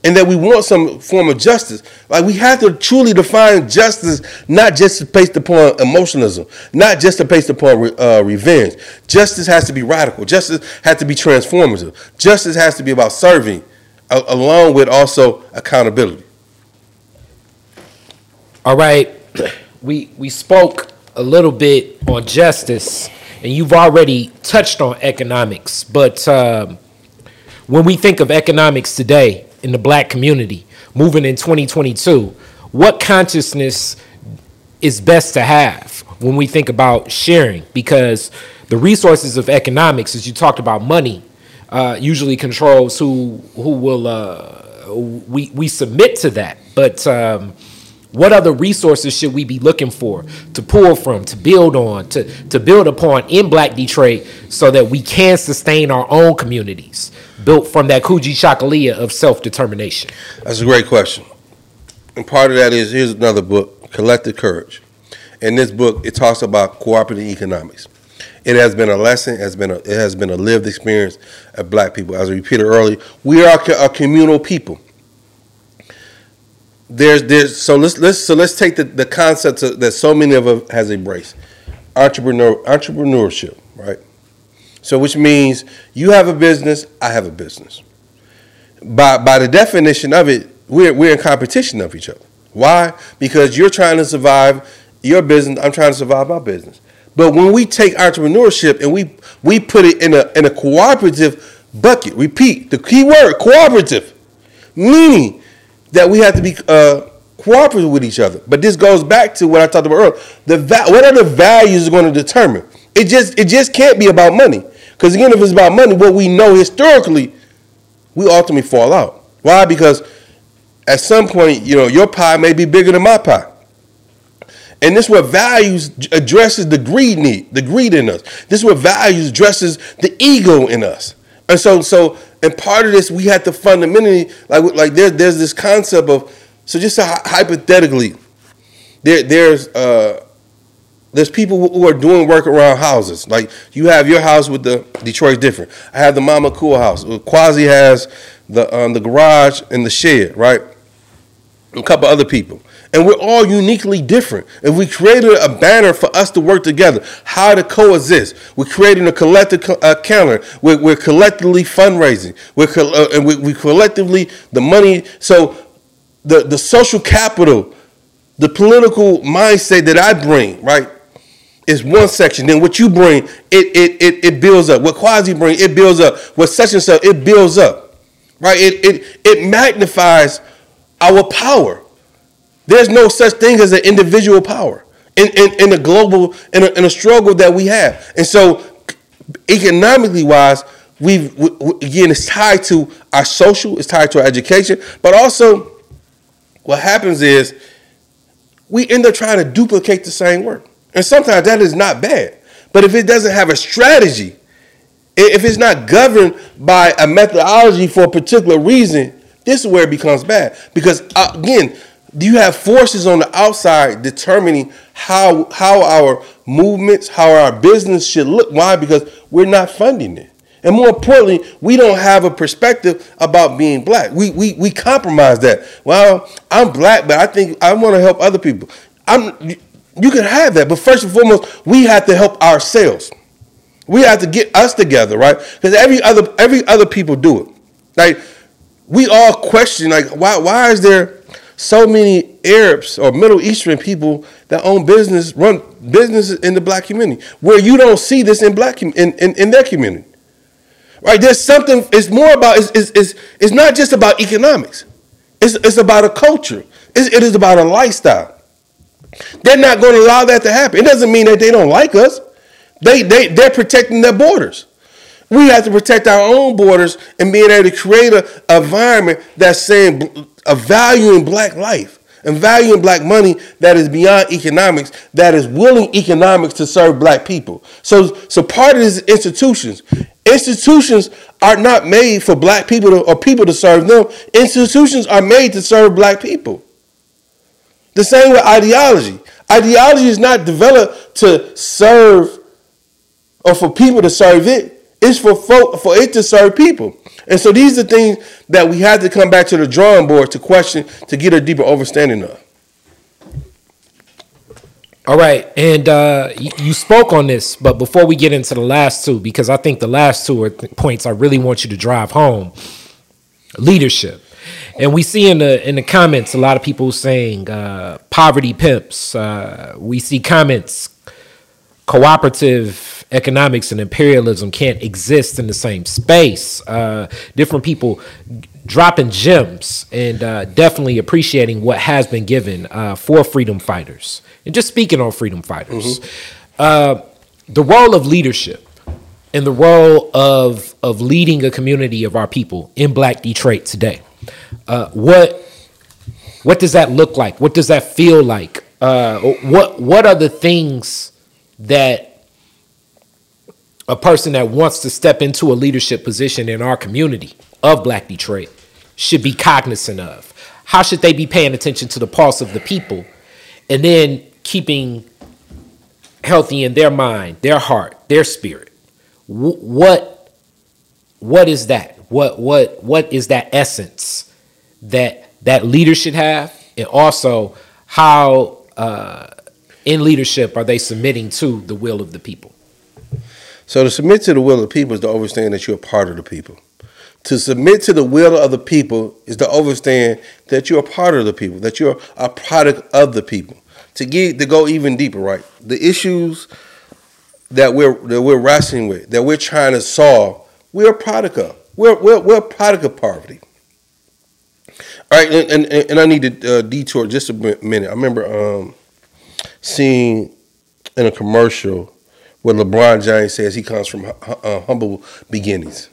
and that we want some form of justice. Like we have to truly define justice, not just based upon emotionalism, not just based upon uh, revenge. Justice has to be radical. Justice has to be transformative. Justice has to be about serving, along with also accountability. All right, we we spoke a little bit on justice, and you've already touched on economics, but. Um, when we think of economics today, in the black community moving in 2022, what consciousness is best to have when we think about sharing? Because the resources of economics, as you talked about money, uh, usually controls who who will uh, we we submit to that. But um, what other resources should we be looking for to pull from, to build on, to to build upon in Black Detroit, so that we can sustain our own communities? Built from that Kuji Kujichagulia of self determination? That's a great question. And part of that is here's another book, Collective Courage. In this book, it talks about cooperative economics. It has been a lesson, it has been a, it has been a lived experience of black people. As I repeated earlier, we are a communal people. There's, there's, so let's, let's, so let's take the, the concepts that so many of us has embraced. Entrepreneur, entrepreneurship, right? So, which means you have a business, I have a business. By, by the definition of it, we're, we're in competition of each other. Why? Because you're trying to survive your business, I'm trying to survive my business. But when we take entrepreneurship and we, we put it in a, in a cooperative bucket, repeat the key word cooperative, meaning that we have to be uh, cooperative with each other. But this goes back to what I talked about earlier. The va- what are the values going to determine? It just it just can't be about money. Because again, if it's about money, what we know historically, we ultimately fall out. Why? Because at some point, you know, your pie may be bigger than my pie. And this is what values addresses the greed need, the greed in us. This is what values addresses the ego in us. And so, so, and part of this, we have to fundamentally, like, like there, there's this concept of, so just hypothetically, there, there's, uh, there's people who are doing work around houses. Like you have your house with the Detroit's different. I have the Mama Cool house. Quasi has the um, the garage and the shed, right? A couple other people. And we're all uniquely different. And we created a banner for us to work together, how to coexist. We're creating a collective co- uh, calendar. We're, we're, collectively fundraising. We're co- uh, and we, we collectively the money. So the the social capital, the political mindset that I bring, right? Is one section. Then what you bring, it it it, it builds up. What Quasi bring, it builds up. What and such, it builds up. Right? It it it magnifies our power. There's no such thing as an individual power in in, in a global in a, in a struggle that we have. And so, economically wise, we've we, again it's tied to our social, it's tied to our education, but also what happens is we end up trying to duplicate the same work. And sometimes that is not bad. But if it doesn't have a strategy, if it's not governed by a methodology for a particular reason, this is where it becomes bad. Because uh, again, you have forces on the outside determining how how our movements, how our business should look. Why? Because we're not funding it. And more importantly, we don't have a perspective about being black. We we we compromise that. Well, I'm black, but I think I want to help other people. I'm you can have that, but first and foremost, we have to help ourselves. We have to get us together, right? Because every other every other people do it. Like we all question, like why why is there so many Arabs or Middle Eastern people that own business, run businesses in the black community, where you don't see this in black in, in, in their community. Right? There's something, it's more about, it's, it's, it's, it's not just about economics. It's, it's about a culture. It's, it is about a lifestyle. They're not going to allow that to happen. It doesn't mean that they don't like us. They, they, they're protecting their borders. We have to protect our own borders and being able to create an environment that's saying a value in black life and value in black money that is beyond economics, that is willing economics to serve black people. So, so part of these institutions, institutions are not made for black people to, or people to serve them. Institutions are made to serve black people. The same with ideology. Ideology is not developed to serve or for people to serve it. It's for folk, for it to serve people. And so these are things that we have to come back to the drawing board to question to get a deeper understanding of. All right, and uh, you, spoke on this, but before we get into the last two, because I think the last two are th- points I really want you to drive home: leadership. And we see in the in the comments a lot of people saying uh, poverty pimps. Uh, we see comments cooperative economics and imperialism can't exist in the same space. Uh, different people dropping gems and uh, definitely appreciating what has been given uh, for freedom fighters. And just speaking on freedom fighters, mm-hmm. the role of leadership and the role of of leading a community of our people in Black Detroit today. Uh, what what does that look like? What does that feel like? Uh, what what are the things that a person that wants to step into a leadership position in our community of Black Detroit should be cognizant of? How should they be paying attention to the pulse of the people, and then keeping healthy in their mind, their heart, their spirit? what what is that? What what what is that essence that that leader should have, and also how uh, in leadership are they submitting to the will of the people? So to submit to the will of the people is to understand that you're part of the people. To submit to the will of the people is to understand that you're a part of the people, that you're a product of the people. To get to go even deeper, right? The issues that we're that we're wrestling with, that we're trying to solve, we're a product of. We're we're, we're a product of poverty. Right, and, and, and I need to uh, detour just a minute. I remember um, seeing in a commercial where LeBron James says he comes from uh, humble beginnings.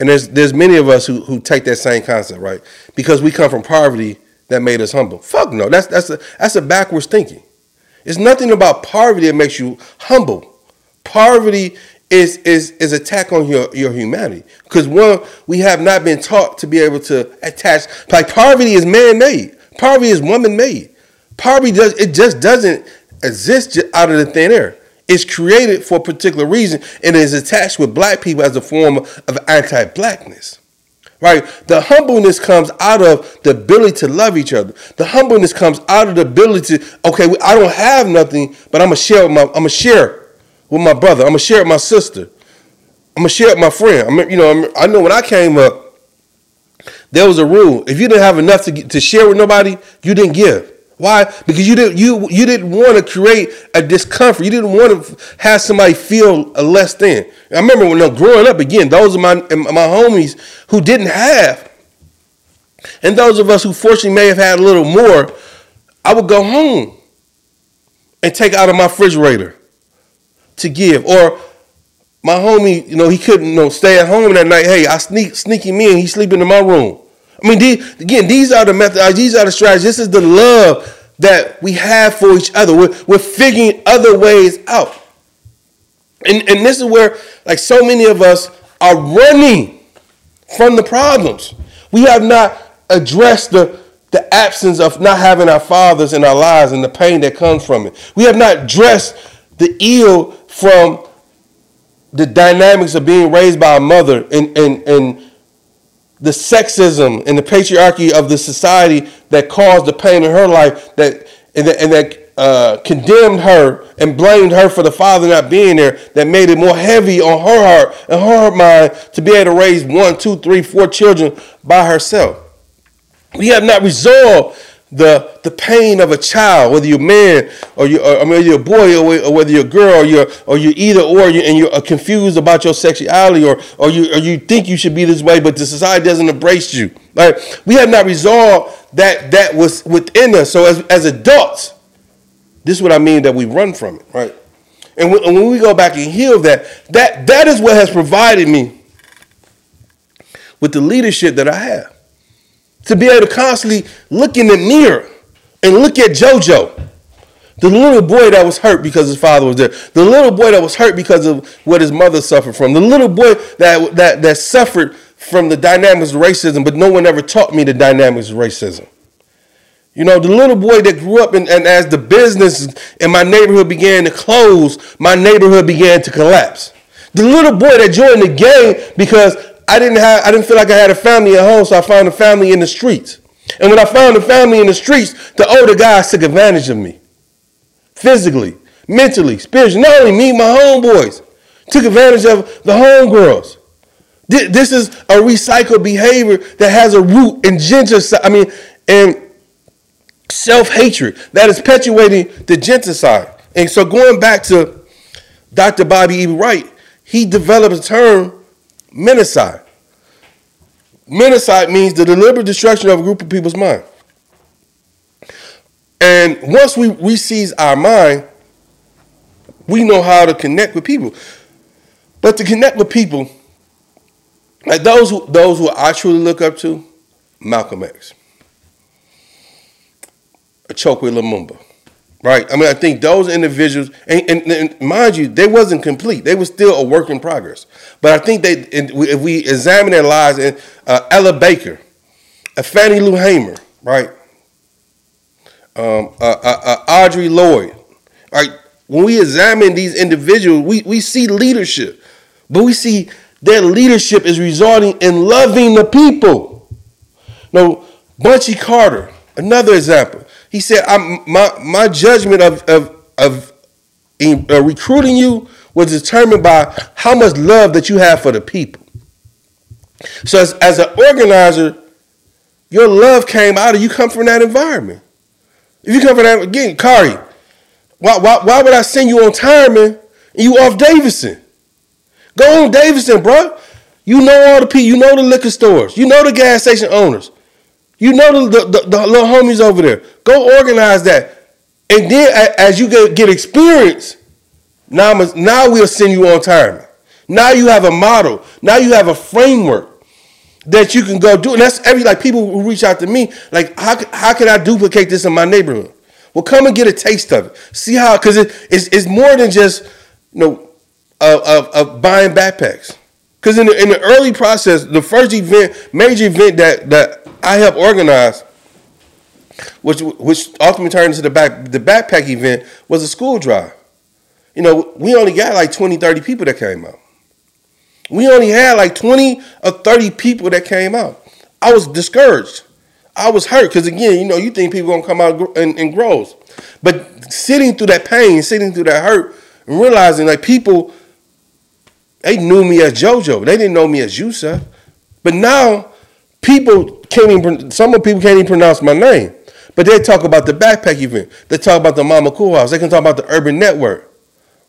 And there's there's many of us who, who take that same concept, right? Because we come from poverty that made us humble. Fuck no, that's that's a that's a backwards thinking. It's nothing about poverty that makes you humble. Poverty is is is attack on your your humanity because one we have not been taught to be able to attach like poverty is man made poverty is woman made poverty does it just doesn't exist out of the thin air. It's created for a particular reason and is attached with black people as a form of anti-blackness. Right? The humbleness comes out of the ability to love each other. The humbleness comes out of the ability to, okay, I don't have nothing, but I'm gonna share my I'm gonna share with my brother. I'm gonna share with my sister. I'm gonna share with my friend. I mean, you know, I know when I came up, there was a rule. If you didn't have enough to to share with nobody, you didn't give. Why? Because you didn't you you didn't want to create a discomfort. You didn't want to have somebody feel less than. I remember when I'm growing up again, those are my my homies who didn't have, and those of us who fortunately may have had a little more. I would go home and take out of my refrigerator to give, or my homie, you know, he couldn't you know, stay at home that night. Hey, I sneak sneak him in. He's sleeping in my room. I mean, these, again, these are the methods, uh, these are the strategies. This is the love that we have for each other. We're, we're figuring other ways out. And, and this is where, like, so many of us are running from the problems. We have not addressed the, the absence of not having our fathers in our lives and the pain that comes from it. We have not addressed the ill from the dynamics of being raised by a mother and, and, and the sexism and the patriarchy of the society that caused the pain in her life that and that, and that uh, condemned her and blamed her for the father not being there that made it more heavy on her heart and her mind to be able to raise one two three four children by herself. We have not resolved the the pain of a child, whether you're a man or you, or, I mean, you're a boy or, or, whether you're a girl or you're or you're either or, you, and you're confused about your sexuality or or you or you think you should be this way, but the society doesn't embrace you. Right? We have not resolved that that was within us. So as as adults, this is what I mean that we run from it, right? And when, and when we go back and heal that, that that is what has provided me with the leadership that I have to be able to constantly look in the mirror and look at JoJo. The little boy that was hurt because his father was there. The little boy that was hurt because of what his mother suffered from. The little boy that, that, that suffered from the dynamics of racism, but no one ever taught me the dynamics of racism. You know, the little boy that grew up and, and as the business in my neighborhood began to close, my neighborhood began to collapse. The little boy that joined the gang because I didn't have I didn't feel like I had a family at home, so I found a family in the streets. And when I found a family in the streets, the older guys took advantage of me. Physically, mentally, spiritually. Not only me, my homeboys. Took advantage of the homegirls. This is a recycled behavior that has a root in genocide. I mean, in self-hatred that is perpetuating the genocide. And so going back to Dr. Bobby E. Wright, he developed a term Mentacide. Mentacide means the deliberate destruction of a group of people's mind. And once we, we seize our mind, we know how to connect with people. But to connect with people, like those who, those who I truly look up to, Malcolm X, Achokwe Lumumba, right? I mean, I think those individuals, and, and, and, mind you, they wasn't complete. They were still a work in progress. But I think they, if we examine their lives, and uh, Ella Baker, uh, Fannie Lou Hamer, right? Um, uh, uh, uh, Audre Lorde, right? When we examine these individuals, we, we see leadership, but we see their leadership is resulting in loving the people. No, Bunchy Carter, another example. He said, my, my judgment of, of, of in, uh, recruiting you was determined by how much love that you have for the people. So as, as an organizer, your love came out of you come from that environment. If you come from that, again, Kari, why, why, why would I send you on Tireman and you off Davidson? Go on Davidson, bro. You know all the people. You know the liquor stores. You know the gas station owners. You know the, the, the, little homies over there. Go organize that. And then as you get, get experience, now, now we'll send you on time. Now you have a model. Now you have a framework that you can go do. And that's every like people who reach out to me, like, how, how can I duplicate this in my neighborhood? Well, come and get a taste of it. See how, because it, it's, it's more than just, you know, of, of, of buying backpacks. Because in the, in the early process, the first event, major event that, that I helped organize which which ultimately turned into the back the backpack event was a school drive. You know, we only got like 20, 30 people that came out. We only had like 20 or 30 people that came out. I was discouraged. I was hurt because again, you know, you think people gonna come out in, in grows, but sitting through that pain, sitting through that hurt, and realizing like people, they knew me as JoJo, they didn't know me as Yusef. But now, people can't even. Some of people can't even pronounce my name, but they talk about the backpack event. They talk about the Mama Cool House. They can talk about the Urban Network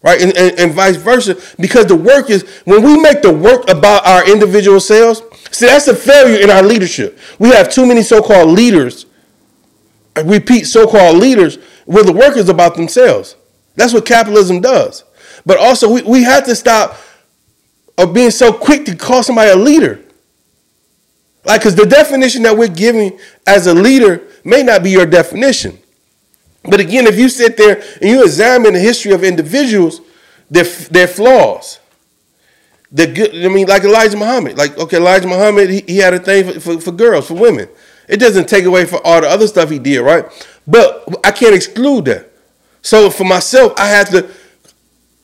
right? And, and, and, vice versa, because the work is when we make the work about our individual selves. See, that's a failure in our leadership. We have too many so-called leaders. I repeat, so-called leaders, where the work is about themselves. That's what capitalism does. But also, we, we have to stop of being so quick to call somebody a leader. Like, because the definition that we're giving as a leader may not be your definition. But again, if you sit there and you examine the history of individuals, their, their flaws, the good, I mean, like Elijah Muhammad. Like, okay, Elijah Muhammad, he, he had a thing for, for, for girls, for women. It doesn't take away from all the other stuff he did, right? But I can't exclude that. So for myself, I had to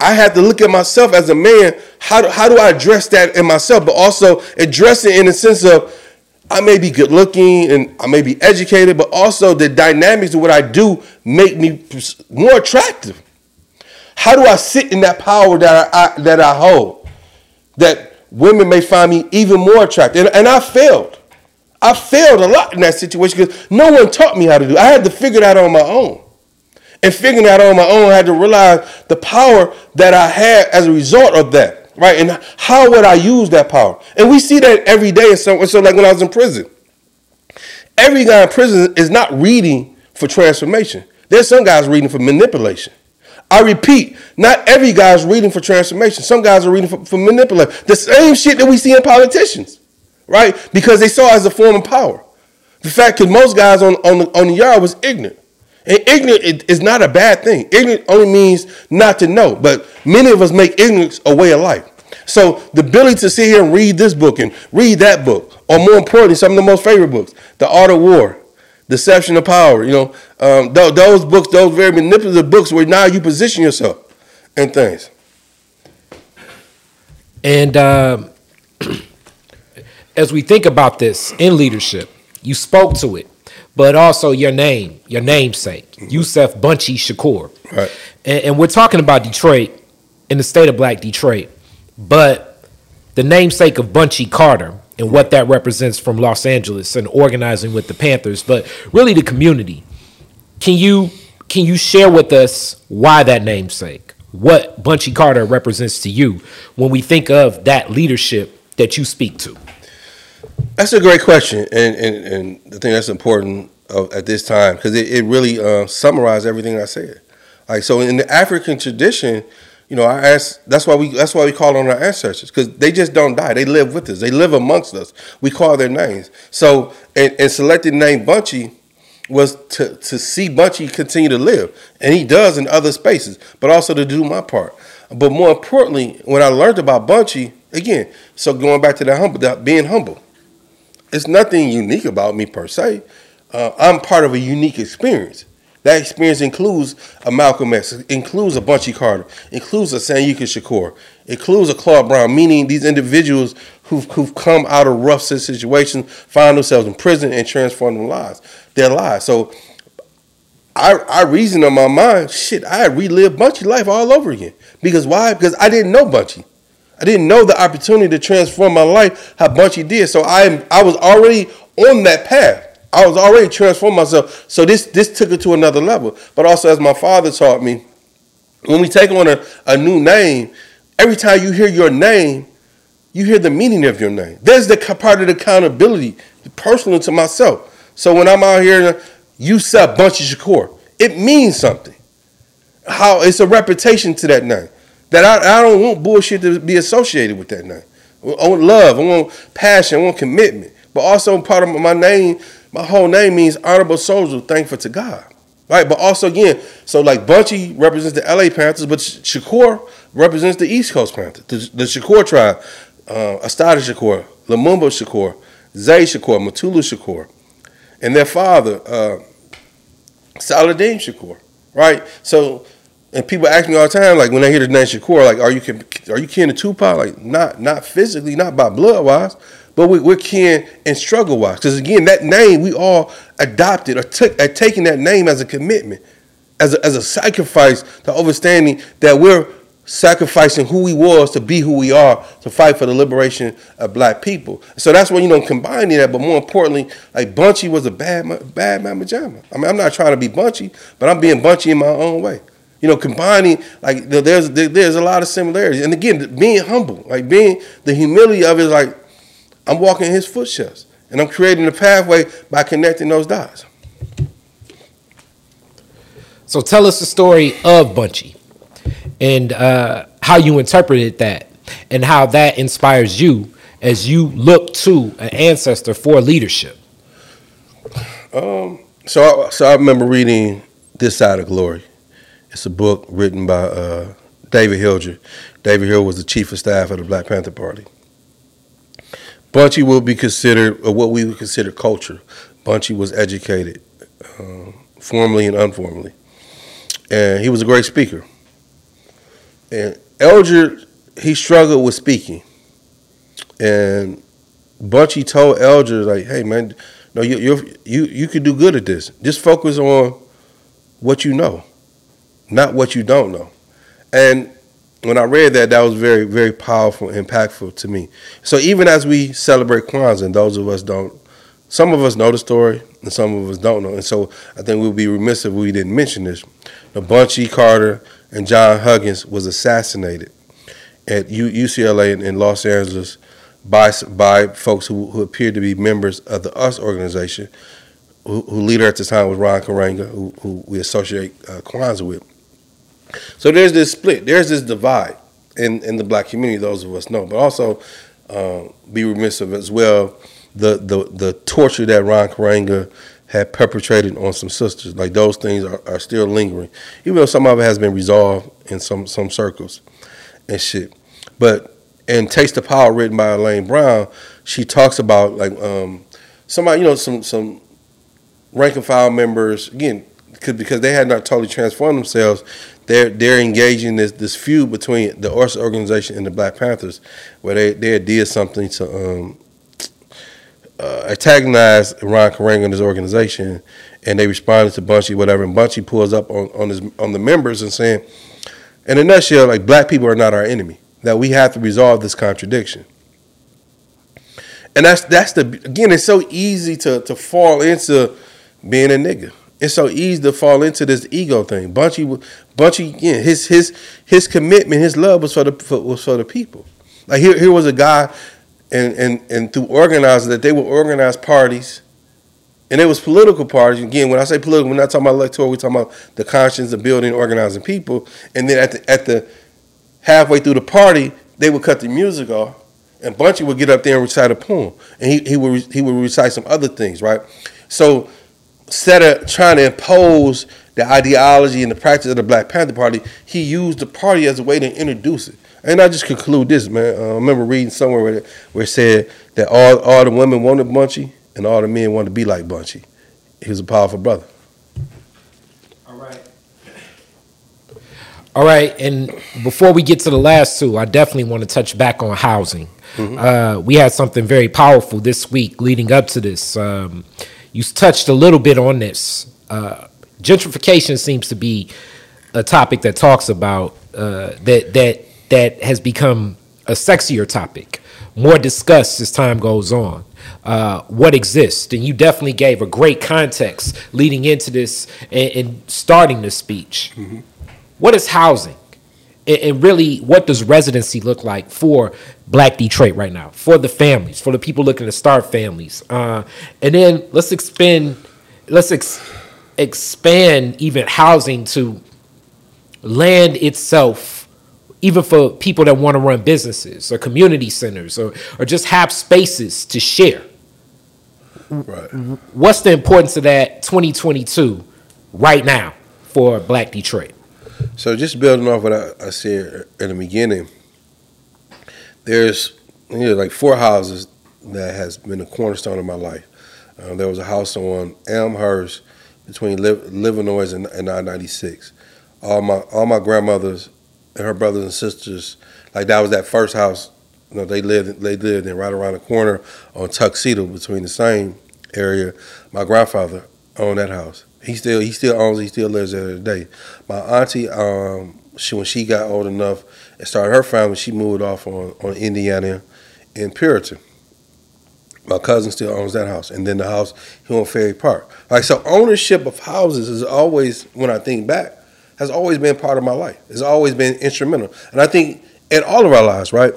I had to look at myself as a man. How do, how do I address that in myself, but also address it in the sense of I may be good looking and I may be educated, but also the dynamics of what I do make me more attractive. How do I sit in that power that I, that I hold? That women may find me even more attractive. And, and I failed. I failed a lot in that situation because no one taught me how to do. It. I had to figure that out on my own. And figuring that out on my own, I had to realize the power that I had as a result of that right? And how would I use that power? And we see that every day. So, so like when I was in prison, every guy in prison is not reading for transformation. There's some guys reading for manipulation. I repeat, not every guy's reading for transformation. Some guys are reading for, for manipulation. The same shit that we see in politicians, right? Because they saw it as a form of power. The fact that most guys on, on, the, on the yard was ignorant. And ignorant is not a bad thing. Ignorant only means not to know. But many of us make ignorance a way of life. So the ability to sit here and read this book and read that book, or more importantly, some of the most favorite books, The Art of War, Deception of Power, you know, um, th- those books, those very manipulative books where now you position yourself and things. And uh, as we think about this in leadership, you spoke to it but also your name, your namesake, mm-hmm. Yusef Bunchy Shakur. Right. And, and, we're talking about Detroit in the state of Black Detroit, but the namesake of Bunchy Carter and what that represents from Los Angeles and organizing with the Panthers, but really the community. Can you can you share with us why that namesake? What Bunchy Carter represents to you when we think of that leadership that you speak to? That's a great question, and and, and I think that's important of, at this time because it, it really uh, summarized everything I said. Like so, in the African tradition, you know, I ask. That's why we. That's why we call on our ancestors because they just don't die. They live with us. They live amongst us. We call their names. So, and, and selected name Bunchy was to to see Bunchy continue to live, and he does in other spaces, but also to do my part. But more importantly, when I learned about Bunchy, again, so going back to that humble, that being humble it's nothing unique about me per se. Uh, I'm part of a unique experience. That experience includes a Malcolm X, includes a Bunchy Carter, includes a Sanyika Shakur, includes a Claude Brown, meaning these individuals who've, who've come out of rough situations, find themselves in prison and transform their lives, their lives. So I, I reason in my mind, shit, I relived Bunchy life all over again. Because why? Because I didn't know Bunchy. I didn't know the opportunity to transform my life how Bunchy did. So I I was already on that path. I was already transforming myself. So this this took it to another level. But also as my father taught me, when we take on a, a new name, every time you hear your name, you hear the meaning of your name. There's the part of the accountability, personal to myself. So when I'm out here, you said Bunchy Shakur, it means something. How it's a reputation to that name. That I, I don't want bullshit to be associated with that name. I want love. I want passion. I want commitment. But also part of my name, my whole name means honorable soldier, thankful to God. Right? But also again, so like Bunchy represents the LA Panthers, but Shakur represents the East Coast Panthers, the, the Shakur tribe, uh, Assata Shakur, Lumumba Shakur, Zayd Shakur, Mutulu Shakur. And their father, uh, Saladin Shakur, right? So, and people ask me all the time, like when I hear the name Shakur, like, are you are you kin to Tupac? Like, not not physically, not by blood wise, but we, we're kin and struggle wise. Because again, that name we all adopted or took, are taking that name as a commitment, as a, as a sacrifice to understanding that we're sacrificing who we was to be who we are to fight for the liberation of black people. So that's when you know combining that, but more importantly, like Bunchy was a bad bad mama jamma. I mean, I'm not trying to be Bunchy, but I'm being Bunchy in my own way. You know, combining like there's there's a lot of similarities, and again, being humble, like being the humility of it, is like I'm walking in his footsteps, and I'm creating a pathway by connecting those dots. So tell us the story of Bunchy and uh, how you interpreted that and how that inspires you as you look to an ancestor for leadership. Um. So, I, so I remember reading This Side of Glory. It's a book written by uh, David Hilliard. David Hilliard was the chief of staff of the Black Panther Party. Bunchy will be considered, what we would consider culture. Bunchy was educated, uh, formally and unformally, and he was a great speaker. And Hilliard, he struggled with speaking, and Bunchy told Hilliard like, "Hey man, no, you you you you could do good at this. Just focus on what you know, not what you don't know." And when I read that, that was very very powerful, impactful to me. So even as we celebrate Kwanzaa, and those of us don't, some of us know the story, and some of us don't know. And so I think we'd be remiss if we didn't mention this. The Bunchy Carter and John Huggins was assassinated at UCLA in, in Los Angeles by by folks who, who appeared to be members of the US organization, who, who leader at the time was Ron Karenga, who, who we associate uh, Kwanzaa with. So there's this split, there's this divide in, in the black community, those of us know, but also uh, be remiss of as well the, the, the torture that Ron Karenga had perpetrated on some sisters. Like those things are, are still lingering, even though some of it has been resolved in some, some circles and shit. But in Taste the Power, written by Elaine Brown, she talks about like um, somebody, you know, some some rank and file members again, because they had not totally transformed themselves. They're they're engaging this this feud between the Orsa organization and the Black Panthers, where they they did something to um, uh, antagonize Ron Karenga and his organization, and they responded to Bunchy whatever. And Bunchy pulls up on on his on the members and saying, in a nutshell, like black people are not our enemy. That we have to resolve this contradiction. And that's that's the again. It's so easy to to fall into being a nigga. It's so easy to fall into this ego thing. Bunchy, Bunchy, again, his his his commitment, his love was for the for, was for the people. Like here, here was a guy, and and and through organizing that they would organize parties, and it was political parties. Again, when I say political, we're not talking about electoral. We're talking about the conscience of building, organizing people. And then at the at the halfway through the party, they would cut the music off, and Bunchy would get up there and recite a poem, and he he would he would recite some other things, right? So instead of trying to impose the ideology and the practice of the Black Panther Party, he used the party as a way to introduce it. And I just conclude this, man. Uh, I remember reading somewhere where it, where it said that all all the women wanted Bunchy and all the men wanted to be like Bunchy. He was a powerful brother. All right. All right, and before we get to the last two, I definitely want to touch back on housing. Uh, we had something very powerful this week leading up to this. Um, you touched a little bit on this. Uh, gentrification seems to be a topic that talks about uh, that that that has become a sexier topic, more discussed as time goes on. Uh, what exists, and you definitely gave a great context leading into this and, and starting the speech. What is housing? And, and really, what does residency look like for Black Detroit right now? For the families, for the people looking to start families, uh, and then let's expand, let's ex- expand even housing to land itself, even for people that want to run businesses or community centers or or just have spaces to share. Right. What's the importance of that 2022 right now for Black Detroit? So just building off what I, I said in the beginning, there's you know, like four houses that has been a cornerstone of my life. Uh, there was a house on Elmhurst between Livernois and, and I-96. All my all my grandmothers and her brothers and sisters, like that was that first house. You know, they lived they lived in right around the corner on Tuxedo between the same area. My grandfather owned that house. He still he still owns. He still lives there today. My auntie, um, she when she got old enough and started her family, she moved off on on Indiana in Puritan. My cousin still owns that house, and then the house here on Ferry Park. Like so, ownership of houses is always, when I think back, has always been part of my life. It's always been instrumental, and I think in all of our lives, right?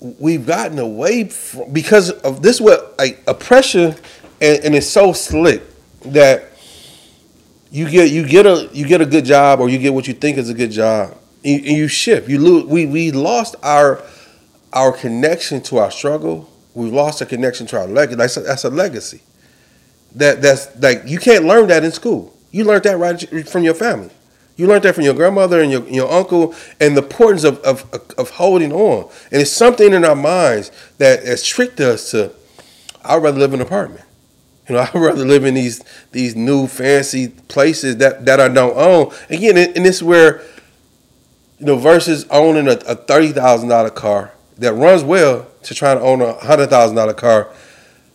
We've gotten away from because of this. What like oppression, and, and it's so slick that you get you get a you get a good job or you get what you think is a good job, and you shift. You lose. We we lost our our connection to our struggle. We've lost a connection to our legacy. That's a, that's a legacy. That that's like you can't learn that in school. You learned that right from your family. You learned that from your grandmother and your, your uncle, and the importance of, of, of holding on. And it's something in our minds that has tricked us to. I'd rather live in an apartment. You know, I'd rather live in these these new fancy places that, that I don't own. Again, and this is where, you know, versus owning a, a thirty thousand dollar car that runs well to trying to own a hundred thousand dollar car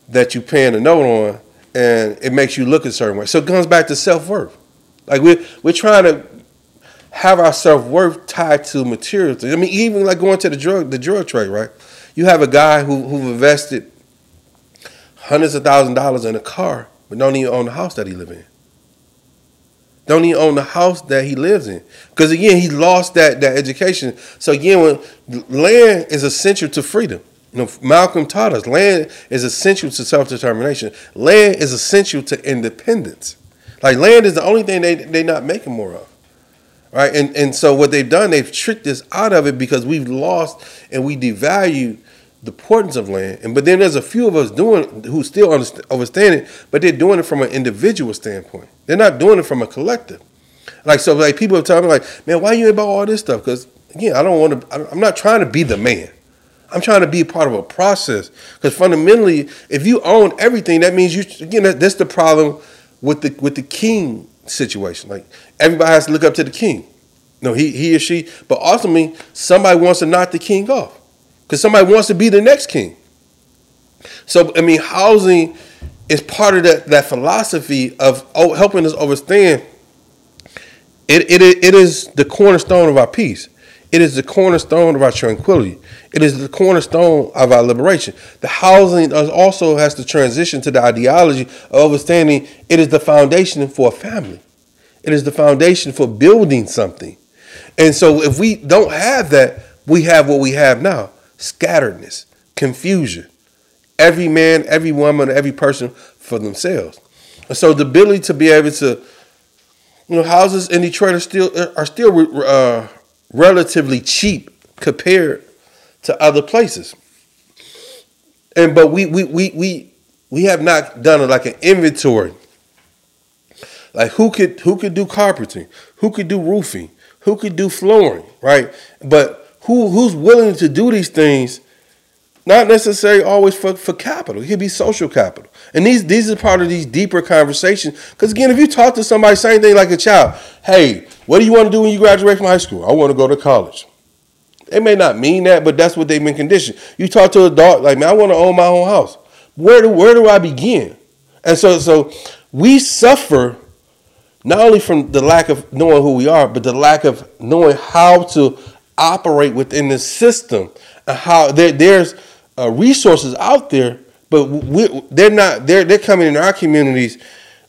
that you're paying a note on, and it makes you look a certain way. So it comes back to self worth. Like we're we're trying to have our self worth tied to material things. I mean, even like going to the drug the drug trade, right? You have a guy who who invested hundreds of thousand dollars in a car, but don't even own the house that he live in. Don't even own the house that he lives in. Because again he lost that that education. So again when land is essential to freedom. You know malcolm taught us land is essential to self-determination. Land is essential to independence. Like land is the only thing they, they're not making more of. Right? And and so what they've done they've tricked us out of it because we've lost and we devalue the importance of land. And but then there's a few of us doing who still understand it, but they're doing it from an individual standpoint. They're not doing it from a collective. Like so, like people are telling me, like, man, why you about all this stuff? Because again, I don't want to. I'm not trying to be the man. I'm trying to be part of a process. Because fundamentally, if you own everything, that means you again. That's the problem with the with the king situation. Like everybody has to look up to the king. No, he he or she. But ultimately, somebody wants to knock the king off because somebody wants to be the next king. So I mean, housing is part of that that philosophy of oh, helping us understand. It, it, it is the cornerstone of our peace. It is the cornerstone of our tranquility. It is the cornerstone of our liberation. The housing also has to transition to the ideology of understanding it is the foundation for a family. It is the foundation for building something. And so if we don't have that, we have what we have now scatteredness, confusion. Every man, every woman, every person for themselves. And so the ability to be able to, you know, houses in Detroit are still are still uh, relatively cheap compared to other places. And but we we we we we have not done like an inventory. Like who could who could do carpeting, who could do roofing, who could do flooring, right? But who who's willing to do these things, not necessarily always for, for capital. It could be social capital. And these these are part of these deeper conversations. Because again, if you talk to somebody, same thing like a child, hey, what do you want to do when you graduate from high school? I want to go to college. They may not mean that, but that's what they've been conditioned. You talk to an adult like, man, I want to own my own house. Where do where do I begin? And so so we suffer not only from the lack of knowing who we are, but the lack of knowing how to operate within the system and how there, there's uh, resources out there, but we, they're not they're they're coming in our communities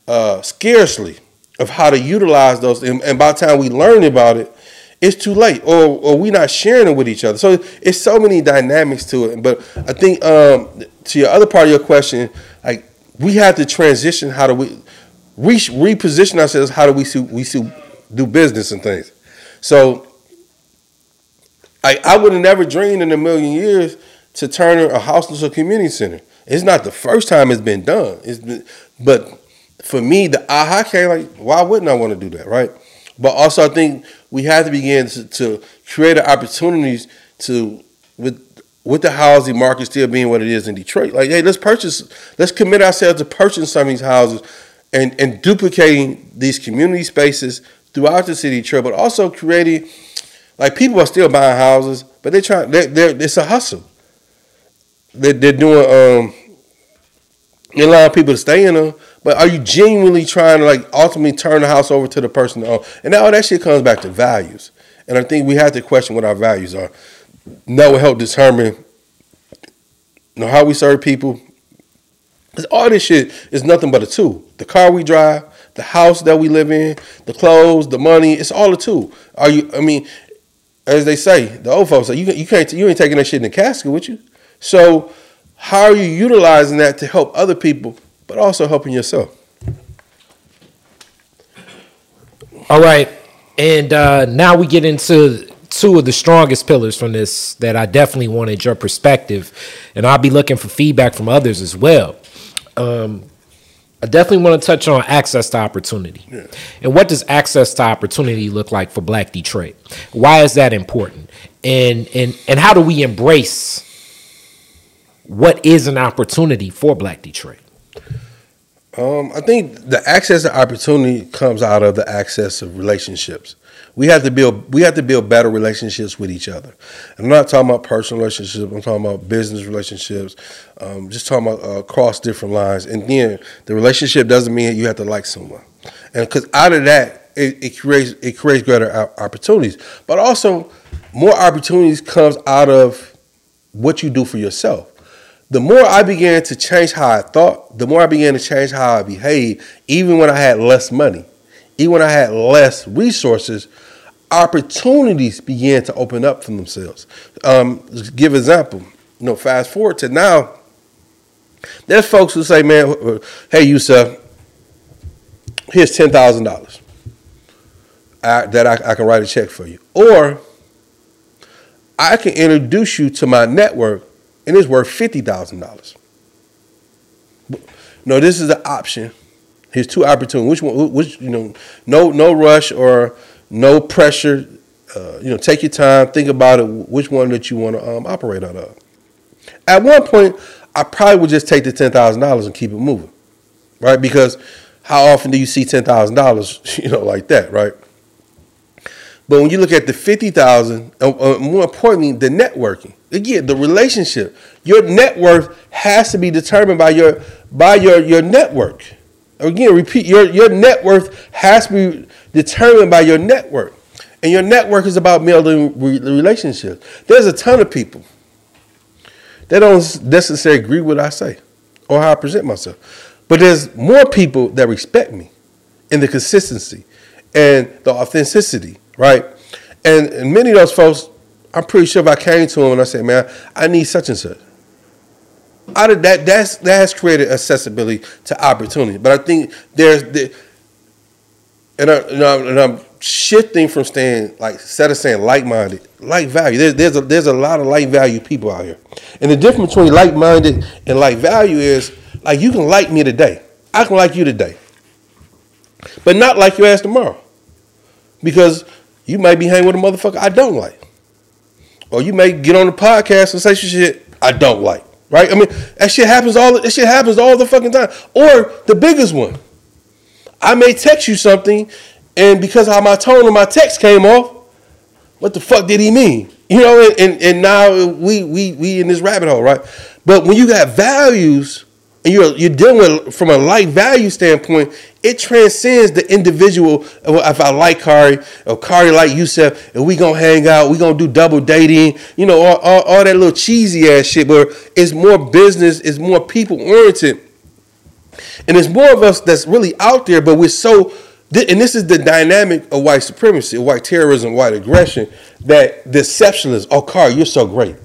uh, scarcely of how to utilize those. And, and, by the time we learn about it, it's too late, or or we're not sharing it with each other. So it's so many dynamics to it. But I think um, to your other part of your question, like we have to transition. How do we re- reposition ourselves? How do we see, we see, do business and things? So I, I would have never dreamed in a million years to turn a house into a community center. It's not the first time it's been done. It's been, but for me, the aha came like, why wouldn't I want to do that, right? But also, I think we have to begin to, to create opportunities to with with the housing market still being what it is in Detroit, like, hey, let's purchase, let's commit ourselves to purchasing some of these houses and, and duplicating these community spaces throughout the city of Detroit, but also creating, like, people are still buying houses, but they're trying, they're, they're, it's a hustle. They're, they're doing, um, you're allowing people to stay in them, but are you genuinely trying to, like, ultimately turn the house over to the person to own? And now that shit comes back to values. And I think we have to question what our values are that will help determine you know, how we serve people. Because all this shit is nothing but a tool. The car we drive, the house that we live in, the clothes, the money, it's all a tool. Are you, I mean, as they say, the old folks say, you, you can't, you ain't taking that shit in the casket with you. So how are you utilizing that to help other people, but also helping yourself? All right. And uh, now we get into two of the strongest pillars from this that I definitely wanted your perspective, and I'll be looking for feedback from others as well. Um, I definitely want to touch on access to opportunity. Yeah. And what does access to opportunity look like for Black Detroit? Why is that important? And and and how do we embrace what is an opportunity for Black Detroit? Um, I think the access to opportunity comes out of the access of relationships. We have to build we have to build better relationships with each other. And I'm not talking about personal relationships. I'm talking about business relationships. Um, just talking about uh, across different lines. And then the relationship doesn't mean you have to like someone. And because out of that, it, it, creates it creates greater opportunities. But also, more opportunities comes out of what you do for yourself. The more I began to change how I thought, the more I began to change how I behaved, even when I had less money, even when I had less resources, opportunities began to open up for themselves. Um, give example, you know, fast forward to now, there's folks who say, man, hey, Yusef, here's $10,000 that I, I can write a check for you. Or I can introduce you to my network and it's worth $50,000. No, this is an option. Here's two opportunities. Which one, which, you know, no, no rush or no pressure. Uh, you know, take your time, think about it. Which one that you want to um, operate out of. At one point, I probably would just take the ten thousand dollars and keep it moving, right? Because how often do you see ten thousand dollars, you know, like that, right? But when you look at the fifty thousand, uh, uh, more importantly, the networking, again, the relationship, your net worth has to be determined by your by your your network. Again, repeat your your net worth has to be determined by your network. And your network is about building relationships. There's a ton of people that don't necessarily agree with what I say or how I present myself. But there's more people that respect me in the consistency and the authenticity, right? And, and many of those folks, I'm pretty sure if I came to him and I said, man, I need such and such. Out of that, that's that has created accessibility to opportunity. But I think there's the, and, I, and, I'm, and I'm shifting from staying like instead of saying like minded, like value. There's there's a there's a lot of like value people out here, and the difference between like minded and like value is like you can like me today, I can like you today, but not like your ass tomorrow, because you might be hanging with a motherfucker I don't like, or you may get on the podcast and say some shit I don't like. Right? I mean, that shit happens all that shit happens all the fucking time. Or the biggest one I may text you something, and because how my tone of my text came off, what the fuck did he mean? You know, and, and now we we we in this rabbit hole, right? But when you got values and you're you're dealing with from a like value standpoint, it transcends the individual. If I like Kari or Kari like Yusef, and we gonna hang out, we gonna do double dating, you know, all, all, all that little cheesy ass shit. But it's more business, it's more people oriented and there's more of us that's really out there, but we're so, and this is the dynamic of white supremacy, white terrorism, white aggression, that deception is, oh, Carl, you're so great.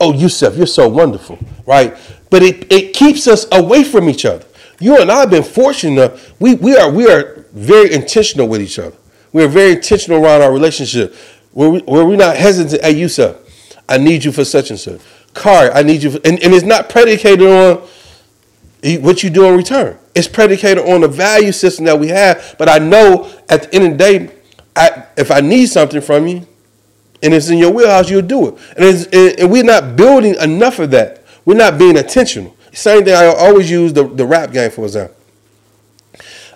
Oh, Yusef, you're so wonderful, right? But it, it keeps us away from each other. You and I have been fortunate. We, we, are, we are very intentional with each other. We are very intentional around our relationship. Where, we, where we're not hesitant, hey, Yusef, I need you for such and such. Car, I need you for, and, and it's not predicated on, what you do in return. It's predicated on the value system that we have. But I know at the end of the day, I, if I need something from you, and it's in your wheelhouse, you'll do it. And, and we're not building enough of that. We're not being intentional. Same thing I always use the, the rap game, for example.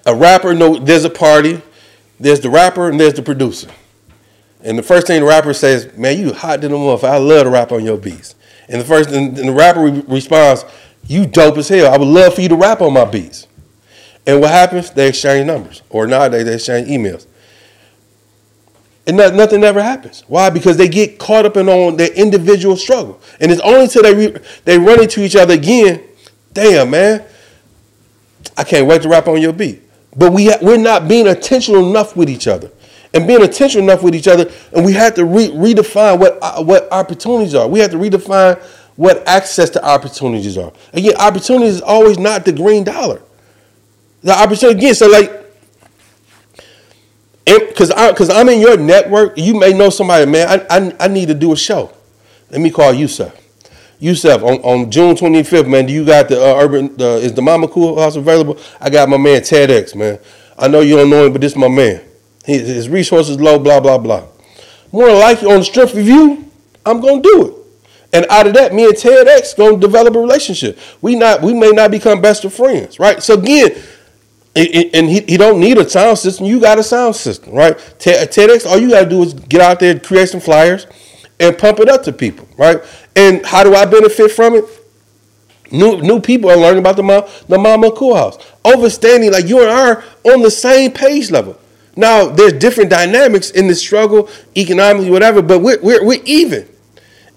A rapper, no, there's a party, there's the rapper, and there's the producer. And the first thing the rapper says, man, you hot to the motherfucker. I love to rap on your beats. And the first, and the rapper re- responds, you dope as hell. I would love for you to rap on my beats. And what happens? They exchange numbers. Or nowadays, they exchange emails. And not, nothing ever happens. Why? Because they get caught up in on their individual struggle. And it's only until they, re- they run into each other again, damn, man, I can't wait to rap on your beat. But we ha- we're not being intentional enough with each other and being intentional enough with each other. And we have to re- redefine what uh, what opportunities are. We have to redefine what access to opportunities are. Again, opportunities is always not the green dollar. The opportunity again. So like, because I because I'm in your network, you may know somebody. Man, I, I I need to do a show. Let me call Yusef. Yusef, on, on June 25th, man, do you got the uh, urban, uh, is the Mama Akua House available? I got my man TEDx, man. I know you don't know him, but this is my man. His, his resources low, blah, blah, blah. More likely, on the strength of you, I'm going to do it. And out of that, me and TEDx going to develop a relationship. We not, we may not become best of friends, right? So again, and he, he don't need a sound system. You got a sound system, right? Uh, TEDx, all you got to do is get out there, create some flyers, and pump it up to people, right? And how do I benefit from it? New new people are learning about the mom, the Mama Akua House. Overstanding like you and I are on the same page level. Now there's different dynamics in the struggle, economically, whatever, but we're we're, we're even.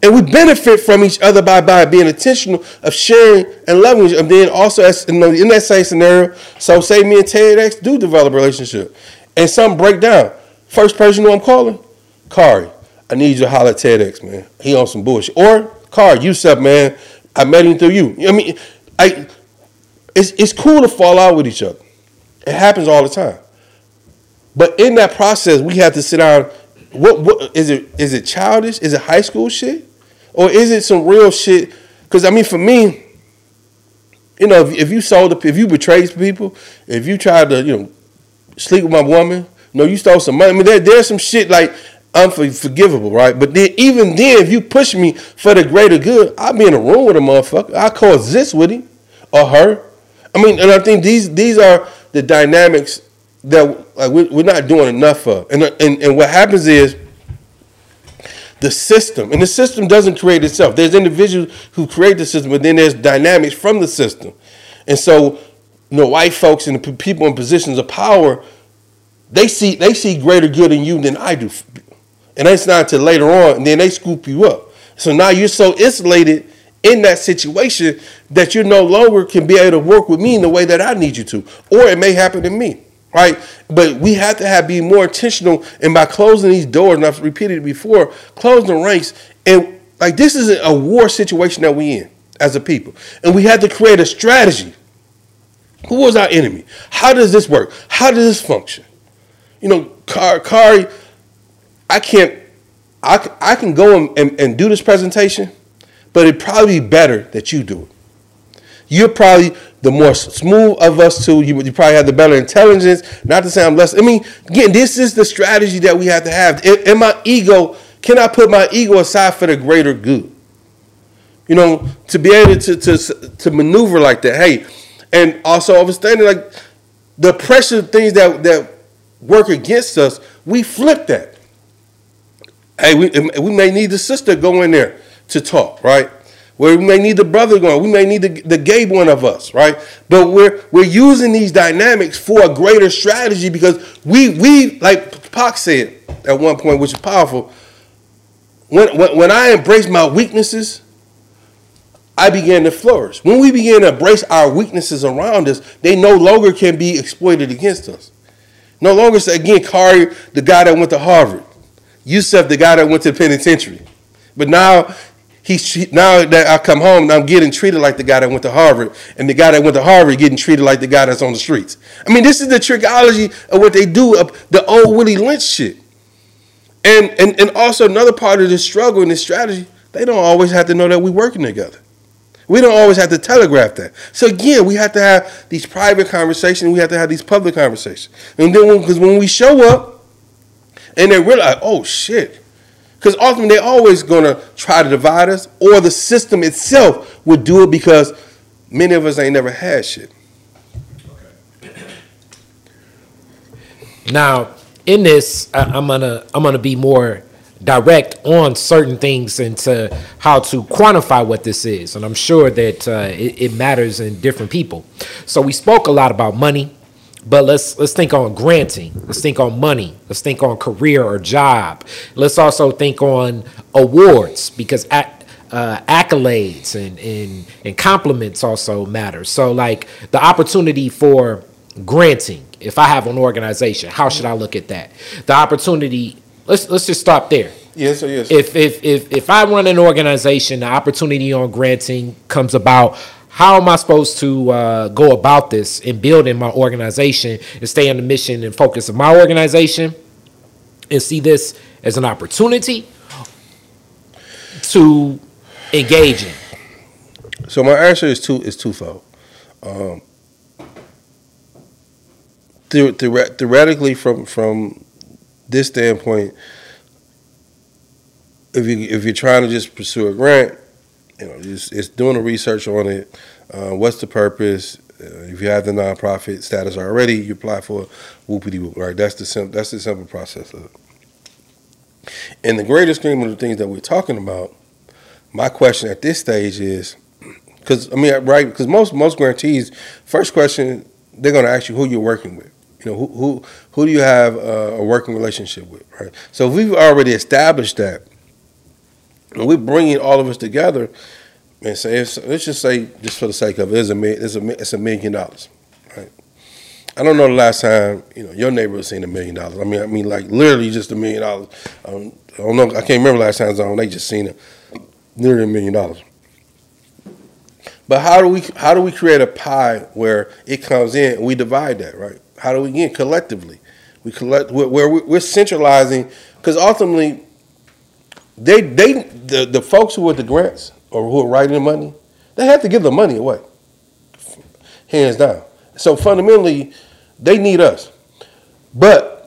And we benefit from each other by, by being intentional of sharing and loving each other. And then also as, in, that same scenario, so say me and TEDx do develop a relationship. And something break down. First person who I'm calling, Khary. I need you to holler at TEDx, man. He on some bullshit. Or Car, Yusef, man. I met him through you. I mean, I it's it's cool to fall out with each other. It happens all the time. But in that process, we have to sit down. What what is it? Is it childish? Is it high school shit, or is it some real shit? Because I mean, for me, you know, if, if you sold, if you betrayed people, if you tried to, you know, sleep with my woman, you know, you stole some money. I mean, there, there's some shit like unforgivable, right? But then even then, if you push me for the greater good, I'll be in a room with a motherfucker. I coexist with him or her. I mean, and I think these these are the dynamics that like we're not doing enough of. And, and and what happens is the system, and the system doesn't create itself. There's individuals who create the system, but then there's dynamics from the system. And so, you know, white folks and the people in positions of power, they see they see greater good in you than I do and it's not until later on, and then they scoop you up. So now you're so insulated in that situation that you no longer can be able to work with me in the way that I need you to. Or it may happen to me. Right? But we have to have be more intentional and by closing these doors, and I've repeated it before, closing the ranks. And like this is a war situation that we in as a people. And we had to create a strategy. Who was our enemy? How does this work? How does this function? You know, Khary I can't, I, I can go and, and do this presentation, but it'd probably be better that you do it. You're probably the more smooth of us two. You, you probably have the better intelligence. Not to say I'm less. I mean, again, this is the strategy that we have to have. In, my ego, can I put my ego aside for the greater good? You know, to be able to to to maneuver like that. Hey, and also understanding like the pressure things that that work against us, we flip that. Hey, we, we may need the sister go in there to talk, right? Where we may need the brother going, we may need the, the gay one of us, right? But we're we're using these dynamics for a greater strategy because we we like Pac said at one point, which is powerful. When when, when I embrace my weaknesses, I began to flourish. When we begin to embrace our weaknesses around us, they no longer can be exploited against us. No longer, again, Khary, the guy that went to Harvard, Yusef, the guy that went to the penitentiary. But now he's now that I come home, I'm getting treated like the guy that went to Harvard, and the guy that went to Harvard getting treated like the guy that's on the streets. I mean, this is the trickology of what they do of the old Willie Lynch shit. And and and also another part of this struggle and this strategy, they don't always have to know that we're working together. We don't always have to telegraph that. So again, we have to have these private conversations. We have to have these public conversations. And then because when, when we show up, and they realize, oh shit, Because ultimately, they're always going to try to divide us, or the system itself would do it because many of us ain't never had shit. Now, in this, I, I'm gonna I'm gonna be more direct on certain things and to how to quantify what this is, and I'm sure that uh, it, it matters in different people. So we spoke a lot about money, but let's let's think on granting. Let's think on money. Let's think on career or job. Let's also think on awards because at, uh, accolades and, and and compliments also matter. So like the opportunity for granting. If I have an organization, how should I look at that? The opportunity. Let's let's just stop there. Yes, or yes. If if if if I run an organization, the opportunity on granting comes about. How am I supposed to uh, go about this in building my organization and stay on the mission and focus of my organization and see this as an opportunity to engage in? So my answer is two is twofold. Um, the- theore- theoretically, from from this standpoint, if you if you're trying to just pursue a grant, you know, it's, it's doing the research on it. Uh, what's the purpose? Uh, if you have the nonprofit status already, you apply for it, whoopity whoop. Right? That's the sim- that's the simple process of it. In the greater scheme of the things that we're talking about, my question at this stage is, because I mean, right? Because most most grantees, first question they're going to ask you who you're working with. You know, who who who do you have uh, a working relationship with, right? So if we've already established that, we're bringing all of us together, and say, let's just say, just for the sake of it, it's a mi- it's a it's a million dollars, right? I don't know the last time you know your neighbor has seen a million dollars. I mean, I mean, like literally just a million dollars. I don't know. I can't remember last time zone they just seen it, nearly a million dollars. But how do we how do we create a pie where it comes in and we divide that right? How do we get collectively? We collect where where we- we're centralizing because ultimately they they the, the folks who are the grants or who are writing the money they have to give the money away hands down. So fundamentally they need us, but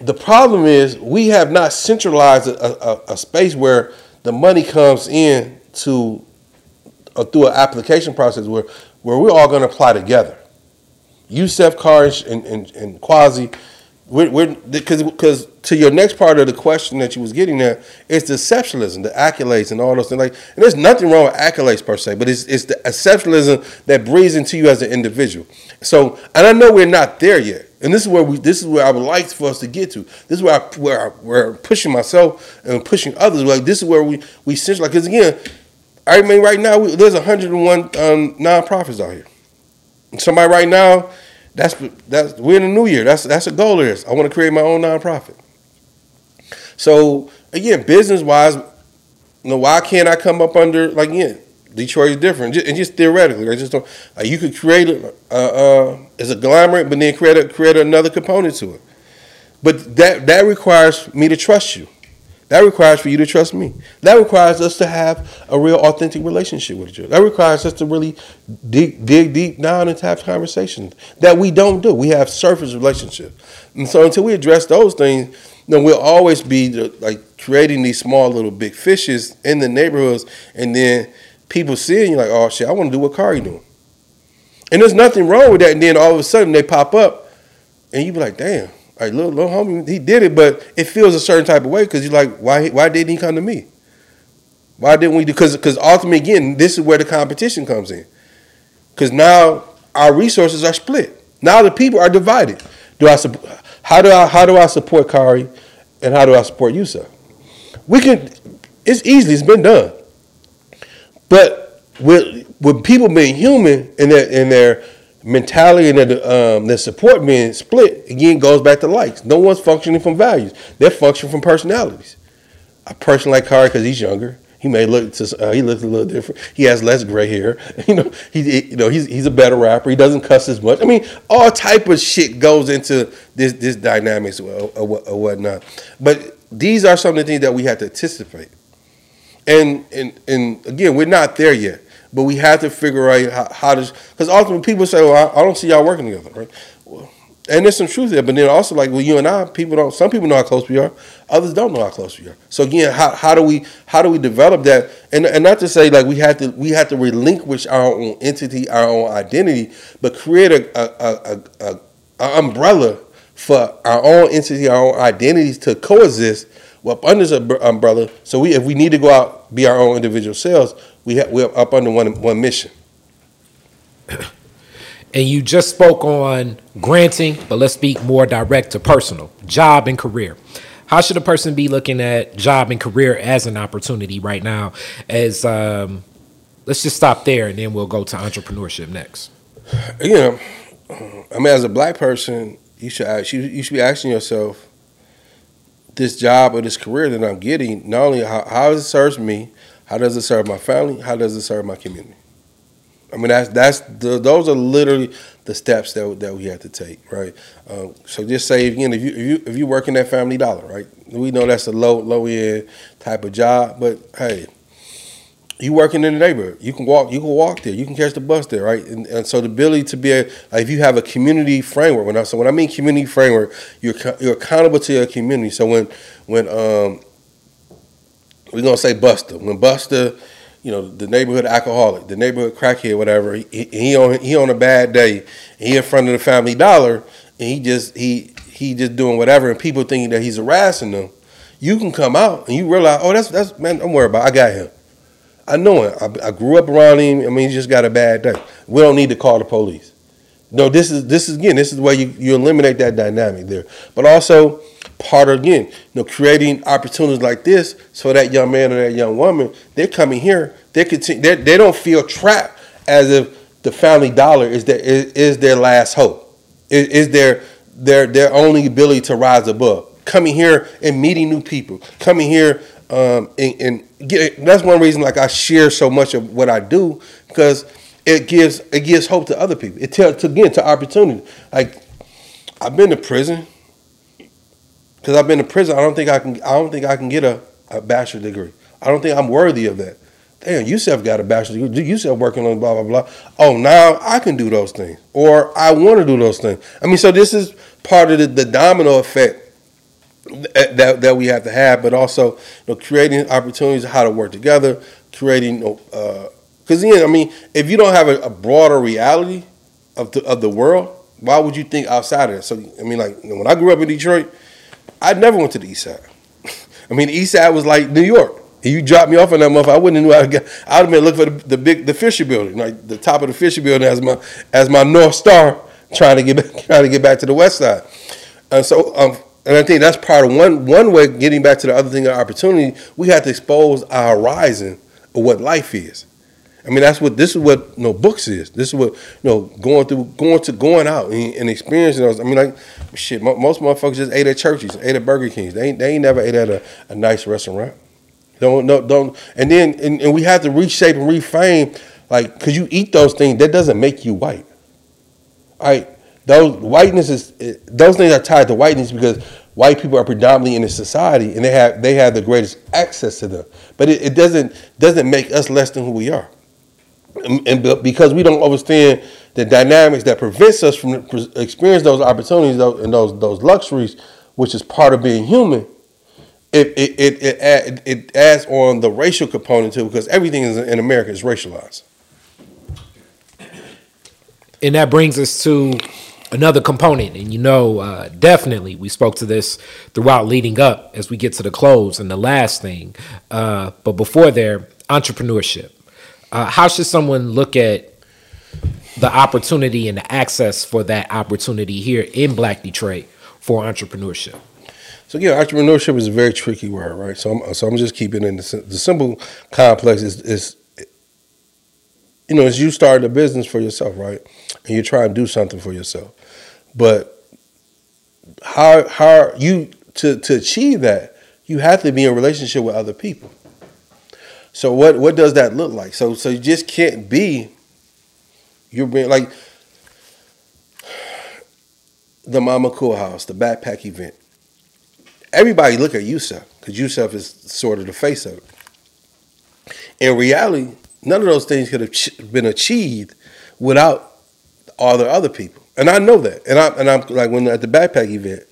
the problem is we have not centralized a, a, a space where the money comes in to uh, through an application process where, where we're all going to apply together. Yusef, Karish, and, and, and Quasi, we're, we're, because, because to your next part of the question that you was getting at, it's the exceptionalism, the accolades and all those things. Like, and there's nothing wrong with accolades per se, but it's, it's the exceptionalism that breathes into you as an individual. So, and I know we're not there yet. And this is where we, this is where I would like for us to get to. This is where I, where I, where I'm pushing myself and pushing others. Like this is where we, we centralize. Because again, I mean, right now we, there's 101 um, nonprofits out here. Somebody right now, that's that's we're in the new year. That's that's a goal of this. I want to create my own nonprofit. So again, business wise, you know, why can't I come up under like again? Detroit is different, and just theoretically, I just don't. Like you could create a, uh, uh, as a conglomerate, but then create a, create another component to it. But that that requires me to trust you. That requires for you to trust me. That requires us to have a real authentic relationship with each other. That requires us to really dig, dig deep down and have conversations that we don't do. We have surface relationships. And so until we address those things, then we'll always be like creating these small little big fishes in the neighborhoods and then people seeing you like, oh shit, I want to do what Khary doing. And there's nothing wrong with that. And then all of a sudden they pop up and you be like, damn, like little, little homie, he did it, but it feels a certain type of way because you're like, why why didn't he come to me? Why didn't we do? Because because ultimately, again, this is where the competition comes in. Because now our resources are split. Now the people are divided. Do I how do I how do I support Khary, and how do I support Yusef? We can. It's easy. It's been done. But with with people being human and their and their mentality and um, their support being split, again goes back to likes. No one's functioning from values. They're functioning from personalities. A person like Khary because he's younger. He may look to, uh, he looks a little different. He has less gray hair. You know, he you know he's he's a better rapper. He doesn't cuss as much. I mean, all type of shit goes into this this dynamics or, or, or whatnot. But these are some of the things that we have to anticipate. And and and again, we're not there yet. But we have to figure out how, to because ultimately people say, "Well, I, I don't see y'all working together." Right? Well, and there's some truth there. But then also, like with you and I, people don't. Some people know how close we are. Others don't know how close we are. So again, how, how do we how do we develop that? And and not to say like we have to we have to relinquish our own entity, our own identity, but create a a, a, a, a umbrella for our own entity, our own identities to coexist up under the umbrella. So we if we need to go out be our own individual selves, we have, we're up under one one mission. And you just spoke on granting, but let's speak more direct to personal job and career. How should a person be looking at job and career as an opportunity right now? As um, let's just stop there, and then we'll go to entrepreneurship next. You know, I mean, as a black person, you should ask, you, you should be asking yourself, this job or this career that I'm getting, not only how, how does it serve me, how does it serve my family, how does it serve my community? I mean, that's that's the, those are literally the steps that that we have to take, right? Um, so just say again, if you if you if you work in that Family Dollar, right? We know that's a low low end type of job, but hey, you working in the neighborhood, you can walk you can walk there, you can catch the bus there, right? And, and so the ability to be a, if you have a community framework, when I so when I mean community framework, you're you're accountable to your community. So when when um we're gonna say Buster, when Buster you know, the neighborhood alcoholic, the neighborhood crackhead, whatever. He, he on he on a bad day. He in front of the Family Dollar, and he just he he just doing whatever, and people thinking that he's harassing them. You can come out and you realize, oh, that's that's man. I'm worried about. It. I got him. I know him. I, I grew up around him. I mean, he just got a bad day. We don't need to call the police. No, this is this is again. This is where you you eliminate that dynamic there, but also part of again, you know, creating opportunities like this so that young man or that young woman, they're coming here, they continue, they they don't feel trapped as if the family dollar is their is, is their last hope, is, is their their their only ability to rise above. Coming here and meeting new people, coming here um, and, and get, that's one reason like I share so much of what I do because it gives it gives hope to other people. It tells again to opportunity. Like I've been to prison because I've been to prison. I don't think I can. I don't think I can get a, a bachelor degree. I don't think I'm worthy of that. Damn, Yusef got a bachelor degree. Yusef working on blah blah blah. Oh, now I can do those things, or I want to do those things. I mean, so this is part of the, the domino effect that that we have to have, but also you know, creating opportunities how to work together, creating. Because uh, again, I mean, if you don't have a, a broader reality of the of the world, why would you think outside of it? So I mean, like when I grew up in Detroit I never went to the east side. I mean, the east side was like New York. And you dropped me off in that motherfucker, I wouldn't have knew I'd get, I'd have been looking for the, the, big the Fisher building, like the top of the Fisher building as my as my North Star trying to get back, trying to get back to the west side. And so um, and I think that's part of one one way getting back to the other thing of opportunity, we have to expose our horizon of what life is. I mean, that's what this is what you know books is. This is what you know going through, going to going out and, and experiencing those. I mean, like shit, most motherfuckers just ate at churches, ate at Burger Kings. They ain't, they ain't never ate at a, a nice restaurant. Don't no don't. And then and, and we have to reshape and reframe, like because you eat those things, that doesn't make you white. All right, those whiteness is those things are tied to whiteness because white people are predominantly in the society and they have they have the greatest access to them. But it, it doesn't doesn't make us less than who we are and because we don't understand the dynamics that prevents us from experiencing those opportunities and those those luxuries, which is part of being human, it it it, it, it adds on the racial component to it because everything in America is racialized. And that brings us to another component, and you know, uh, definitely we spoke to this throughout leading up as we get to the close and the last thing. Uh, but before there, entrepreneurship uh, how should someone look at the opportunity and the access for that opportunity here in Black Detroit for entrepreneurship? So yeah, entrepreneurship is a very tricky word, right? So I'm so I'm just keeping in the, the simple complex is, is you know, as you start a business for yourself, right? And you try and do something for yourself. But how how you to to achieve that, you have to be in relationship with other people. So what what does that look like? So so you just can't be you're being like the Mama Akua House, the backpack event. Everybody look at Yusef because Yusef is sort of the face of it. In reality, none of those things could have been achieved without all the other people. And I know that. And I and I'm like when at the backpack event,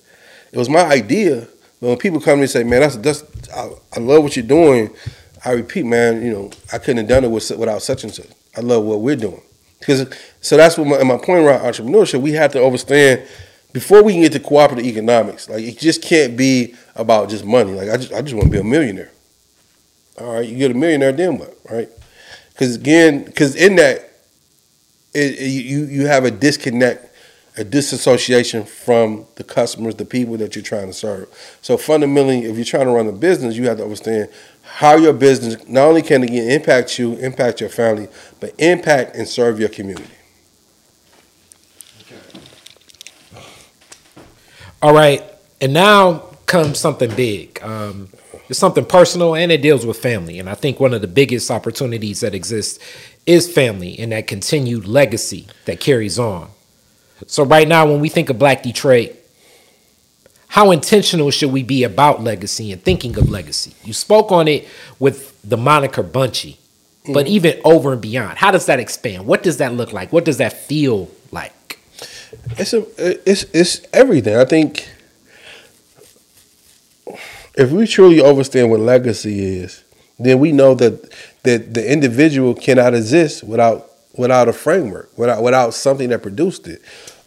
it was my idea. But when people come to me and say, "Man, that's that's I, I love what you're doing," I repeat, man, you know, I couldn't have done it with, without such and such. I love what we're doing because so that's what my, my point around entrepreneurship. We have to understand before we can get to cooperative economics. Like it just can't be about just money. Like I just I just want to be a millionaire. All right, you get a millionaire, then what? Right? Because again, because in that, it, it, you you have a disconnect a disassociation from the customers, the people that you're trying to serve. So fundamentally, if you're trying to run a business, you have to understand how your business not only can again impact you, impact your family, but impact and serve your community. All right, and now comes something big. Um, it's something personal and it deals with family. And I think one of the biggest opportunities that exists is family and that continued legacy that carries on. So right now, when we think of Black Detroit, how intentional should we be about legacy and thinking of legacy? You spoke on it with the moniker Bunchy, but mm. even over and beyond, how does that expand? What does that look like? What does that feel like? It's a, it's it's everything. I think if we truly understand what legacy is, then we know that that the individual cannot exist without without a framework, without without something that produced it.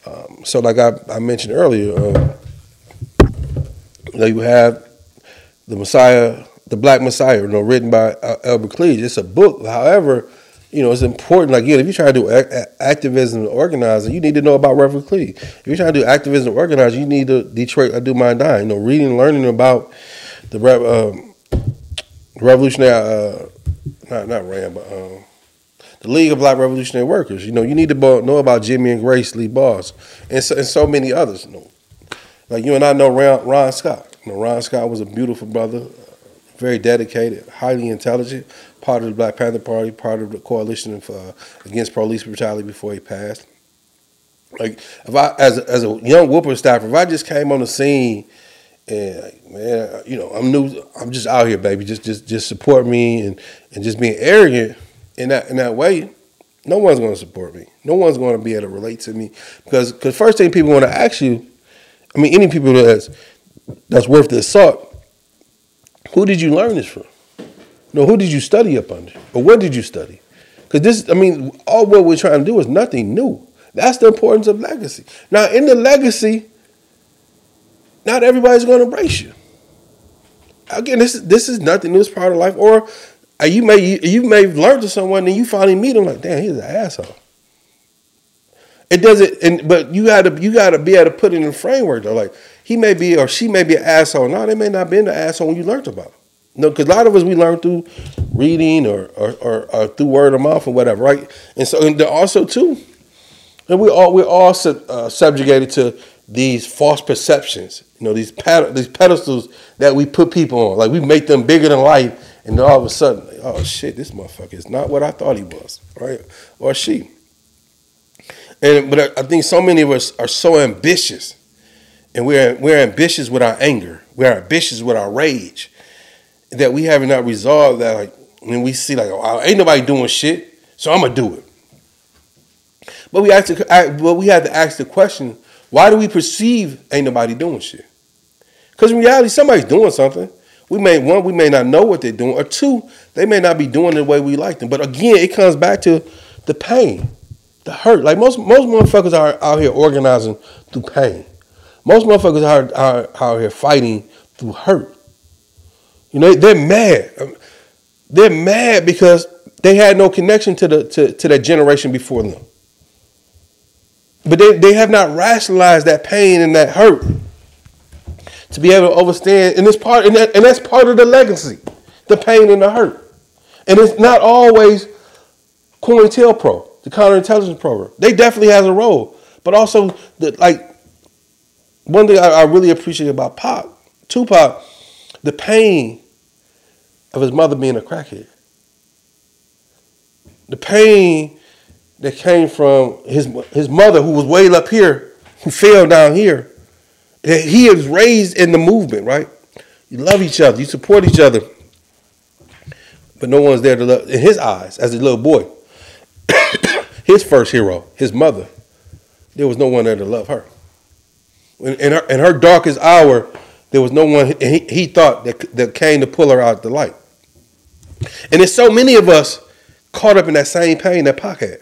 Um, so, like I, I mentioned earlier, um, you, know, you have the Messiah, the Black Messiah, you know, written by uh, Albert Cleage. It's a book. However, you know, it's important. Like, again, if you try to do activism and organizing, you need to know about Reverend Cleage. If you're trying to do activism and organizing, you need to Detroit I Do Mind Dying. You know, reading learning about the um, revolutionary, uh, not not Ram, but um, the League of Black Revolutionary Workers. You know, you need to know about Jimmy and Grace Lee Boggs and so, and so many others. You know, like you and I know Ron, Ron Scott. You know, Ron Scott was a beautiful brother, very dedicated, highly intelligent, part of the Black Panther Party, part of the coalition uh, against police brutality before he passed. Like if I, as a, as a young whippersnapper, if I just came on the scene and man, you know, I'm new, I'm just out here, baby, just just just support me and and just being arrogant in that in that way, no one's going to support me. No one's going to be able to relate to me because because first thing people want to ask you, I mean, any people that's that's worth the salt. Who did you learn this from? No, who did you study up under, or what did you study? Because this, I mean, all what we're trying to do is nothing new. That's the importance of legacy. Now, in the legacy, not everybody's going to embrace you. Again, this is this is nothing new. It's part of life. Or you may you, you may learn to someone and you finally meet him like, damn, he's an asshole. It doesn't, and but you got to you got to be able to put it in a framework though. Like he may be or she may be an asshole. No, they may not be an asshole when you learned about them. No, because a lot of us we learn through reading or or, or or, through word of mouth or whatever, right? And so and also too, and we all we're all uh, subjugated to these false perceptions. You know, these ped- these pedestals that we put people on. Like we make them bigger than life and then all of a sudden, oh shit, this motherfucker is not what I thought he was, right? Or she. And but I think so many of us are so ambitious, and we're we're ambitious with our anger, we're ambitious with our rage, that we have not resolved that. Like when we see like, oh, ain't nobody doing shit, so I'm gonna do it. But we have to, but we have to ask the question: Why do we perceive ain't nobody doing shit? Because in reality, somebody's doing something. We may one, we may not know what they're doing, or two, they may not be doing it the way we like them. But again, it comes back to the pain, the hurt. Like most most motherfuckers are out here organizing through pain. Most motherfuckers are, are, are out here fighting through hurt. You know, they're mad. They're mad because they had no connection to the to, to that generation before them. But they, they have not rationalized that pain and that hurt to be able to understand, and it's part, and, that, and that's part of the legacy, the pain and the hurt. And it's not always COINTELPRO, the counterintelligence program. They definitely has a role, but also the like. One thing I, I really appreciate about Pop, Tupac, the pain of his mother being a crackhead. The pain that came from his his mother, who was way up here, who fell down here, he is raised in the movement, right? You love each other, you support each other, but no one's there to love. In his eyes, as a little boy, his first hero, his mother, there was no one there to love her. In, her, in her darkest hour, there was no one, he, he thought that, that came to pull her out of the light. And there's so many of us caught up in that same pain that had.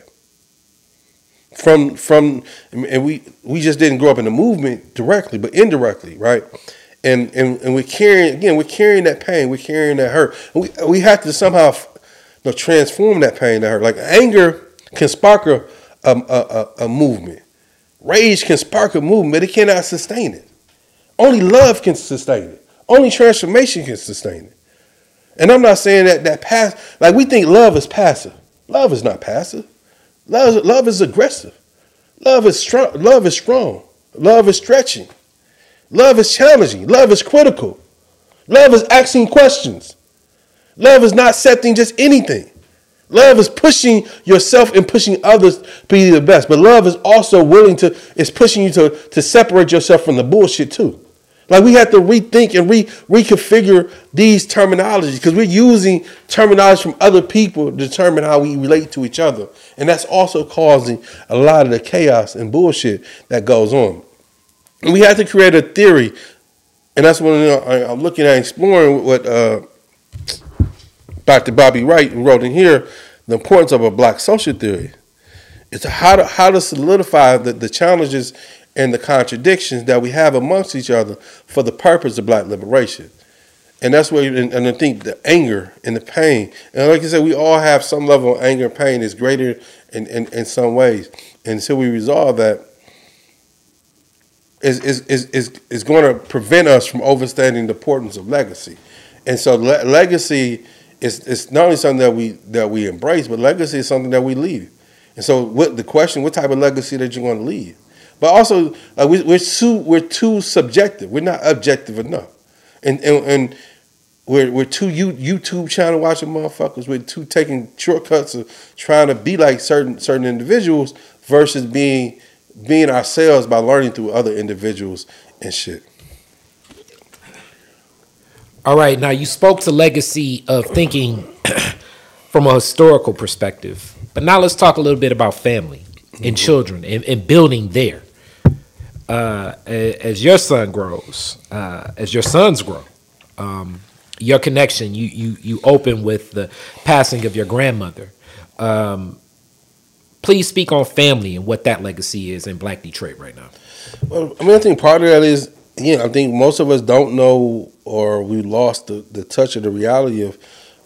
From from and we we just didn't grow up in the movement directly, but indirectly, right? And and and we're carrying again, we're carrying that pain, we're carrying that hurt. We we have to somehow you know, transform that pain to hurt. Like anger can spark a a, a, a movement. Rage can spark a movement, but it cannot sustain it. Only love can sustain it. Only transformation can sustain it. And I'm not saying that that pass like we think love is passive. Love is not passive. Love, love is aggressive. Love is strong. Love is strong. Love is stretching. Love is challenging. Love is critical. Love is asking questions. Love is not accepting just anything. Love is pushing yourself and pushing others to be the best. But love is also willing to, is pushing you to, to separate yourself from the bullshit too. Like we have to rethink and re- reconfigure these terminologies because we're using terminology from other people to determine how we relate to each other. And that's also causing a lot of the chaos and bullshit that goes on. And we have to create a theory. And that's what I'm looking at exploring what uh, Dr. Bobby Wright wrote in here the importance of a black social theory. It's how to, how to solidify the, the challenges and the contradictions that we have amongst each other for the purpose of black liberation. And that's where, and, and I think the anger and the pain, and like I said, we all have some level of anger and pain is greater in, in, in some ways. And until we resolve that, is, is, is, is, is going to prevent us from understanding the importance of legacy. And so le- legacy is, is not only something that we that we embrace, but legacy is something that we leave. And so what the question, what type of legacy that you're going to leave? But also, like we, we're too we're too subjective. We're not objective enough, and and, and we're we're too YouTube channel watching motherfuckers. We're too taking shortcuts of trying to be like certain certain individuals versus being being ourselves by learning through other individuals and shit. All right, now you spoke to legacy of thinking from a historical perspective, but now let's talk a little bit about family and mm-hmm. children and, and building there uh, as your son grows, uh, as your sons grow, um, your connection, you, you, you open with the passing of your grandmother. Um, please speak on family and what that legacy is in Black Detroit right now. Well, I mean, I think part of that is, yeah, I think most of us don't know or we lost the, the touch of the reality of,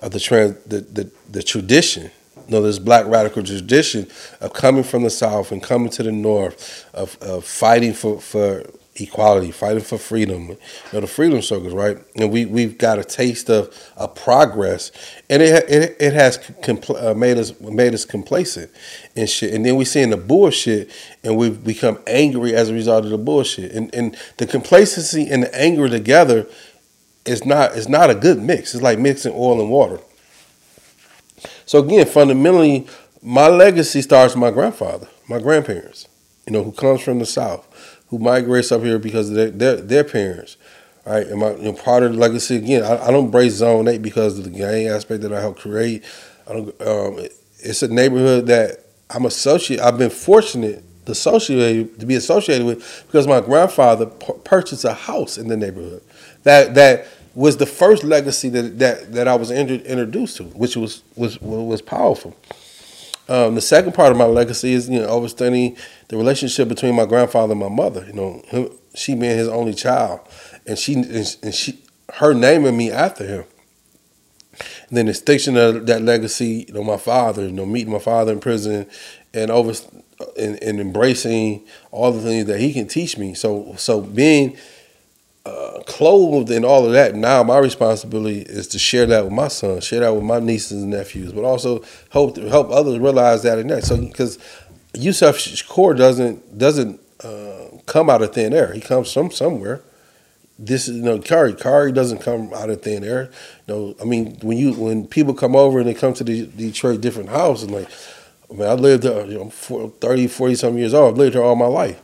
of the, trans, the, the, the tradition you know, this black radical tradition of coming from the South and coming to the North, of, of fighting for, for equality, fighting for freedom, you know, the freedom circles, right? And we, we've got a taste of, of progress. And it, it, it has compl- uh, made us made us complacent and shit. And then we seeing the bullshit and we've become angry as a result of the bullshit. And, and the complacency and the anger together is not, is not a good mix. It's like mixing oil and water. So again, fundamentally, my legacy starts with my grandfather, my grandparents, you know, who comes from the South, who migrates up here because of their their, their parents, right? And my you know, part of the legacy again, I, I don't embrace Zone Eight because of the gang aspect that I helped create. I don't. Um, it's a neighborhood that I'm associated. I've been fortunate to associate to be associated with because my grandfather p- purchased a house in the neighborhood that that was the first legacy that that, that I was introduced to, which was was was powerful. Um, the second part of my legacy is you know understanding the relationship between my grandfather and my mother. You know, him, she being his only child, and she and she her naming me after him. And then the extinction of that legacy, you know, my father, you know, meeting my father in prison, and over and, and embracing all the things that he can teach me. So so being uh, clothed and all of that. Now my responsibility is to share that with my son, share that with my nieces and nephews, but also help help others realize that and that. So because Yusef Shakur doesn't doesn't uh, come out of thin air. He comes from somewhere. This is you know Khary. Khary doesn't come out of thin air. You know, I mean when you when people come over and they come to the Detroit different house and like, I mean I lived there, you know, 30, 40 some years old. I've lived here all my life.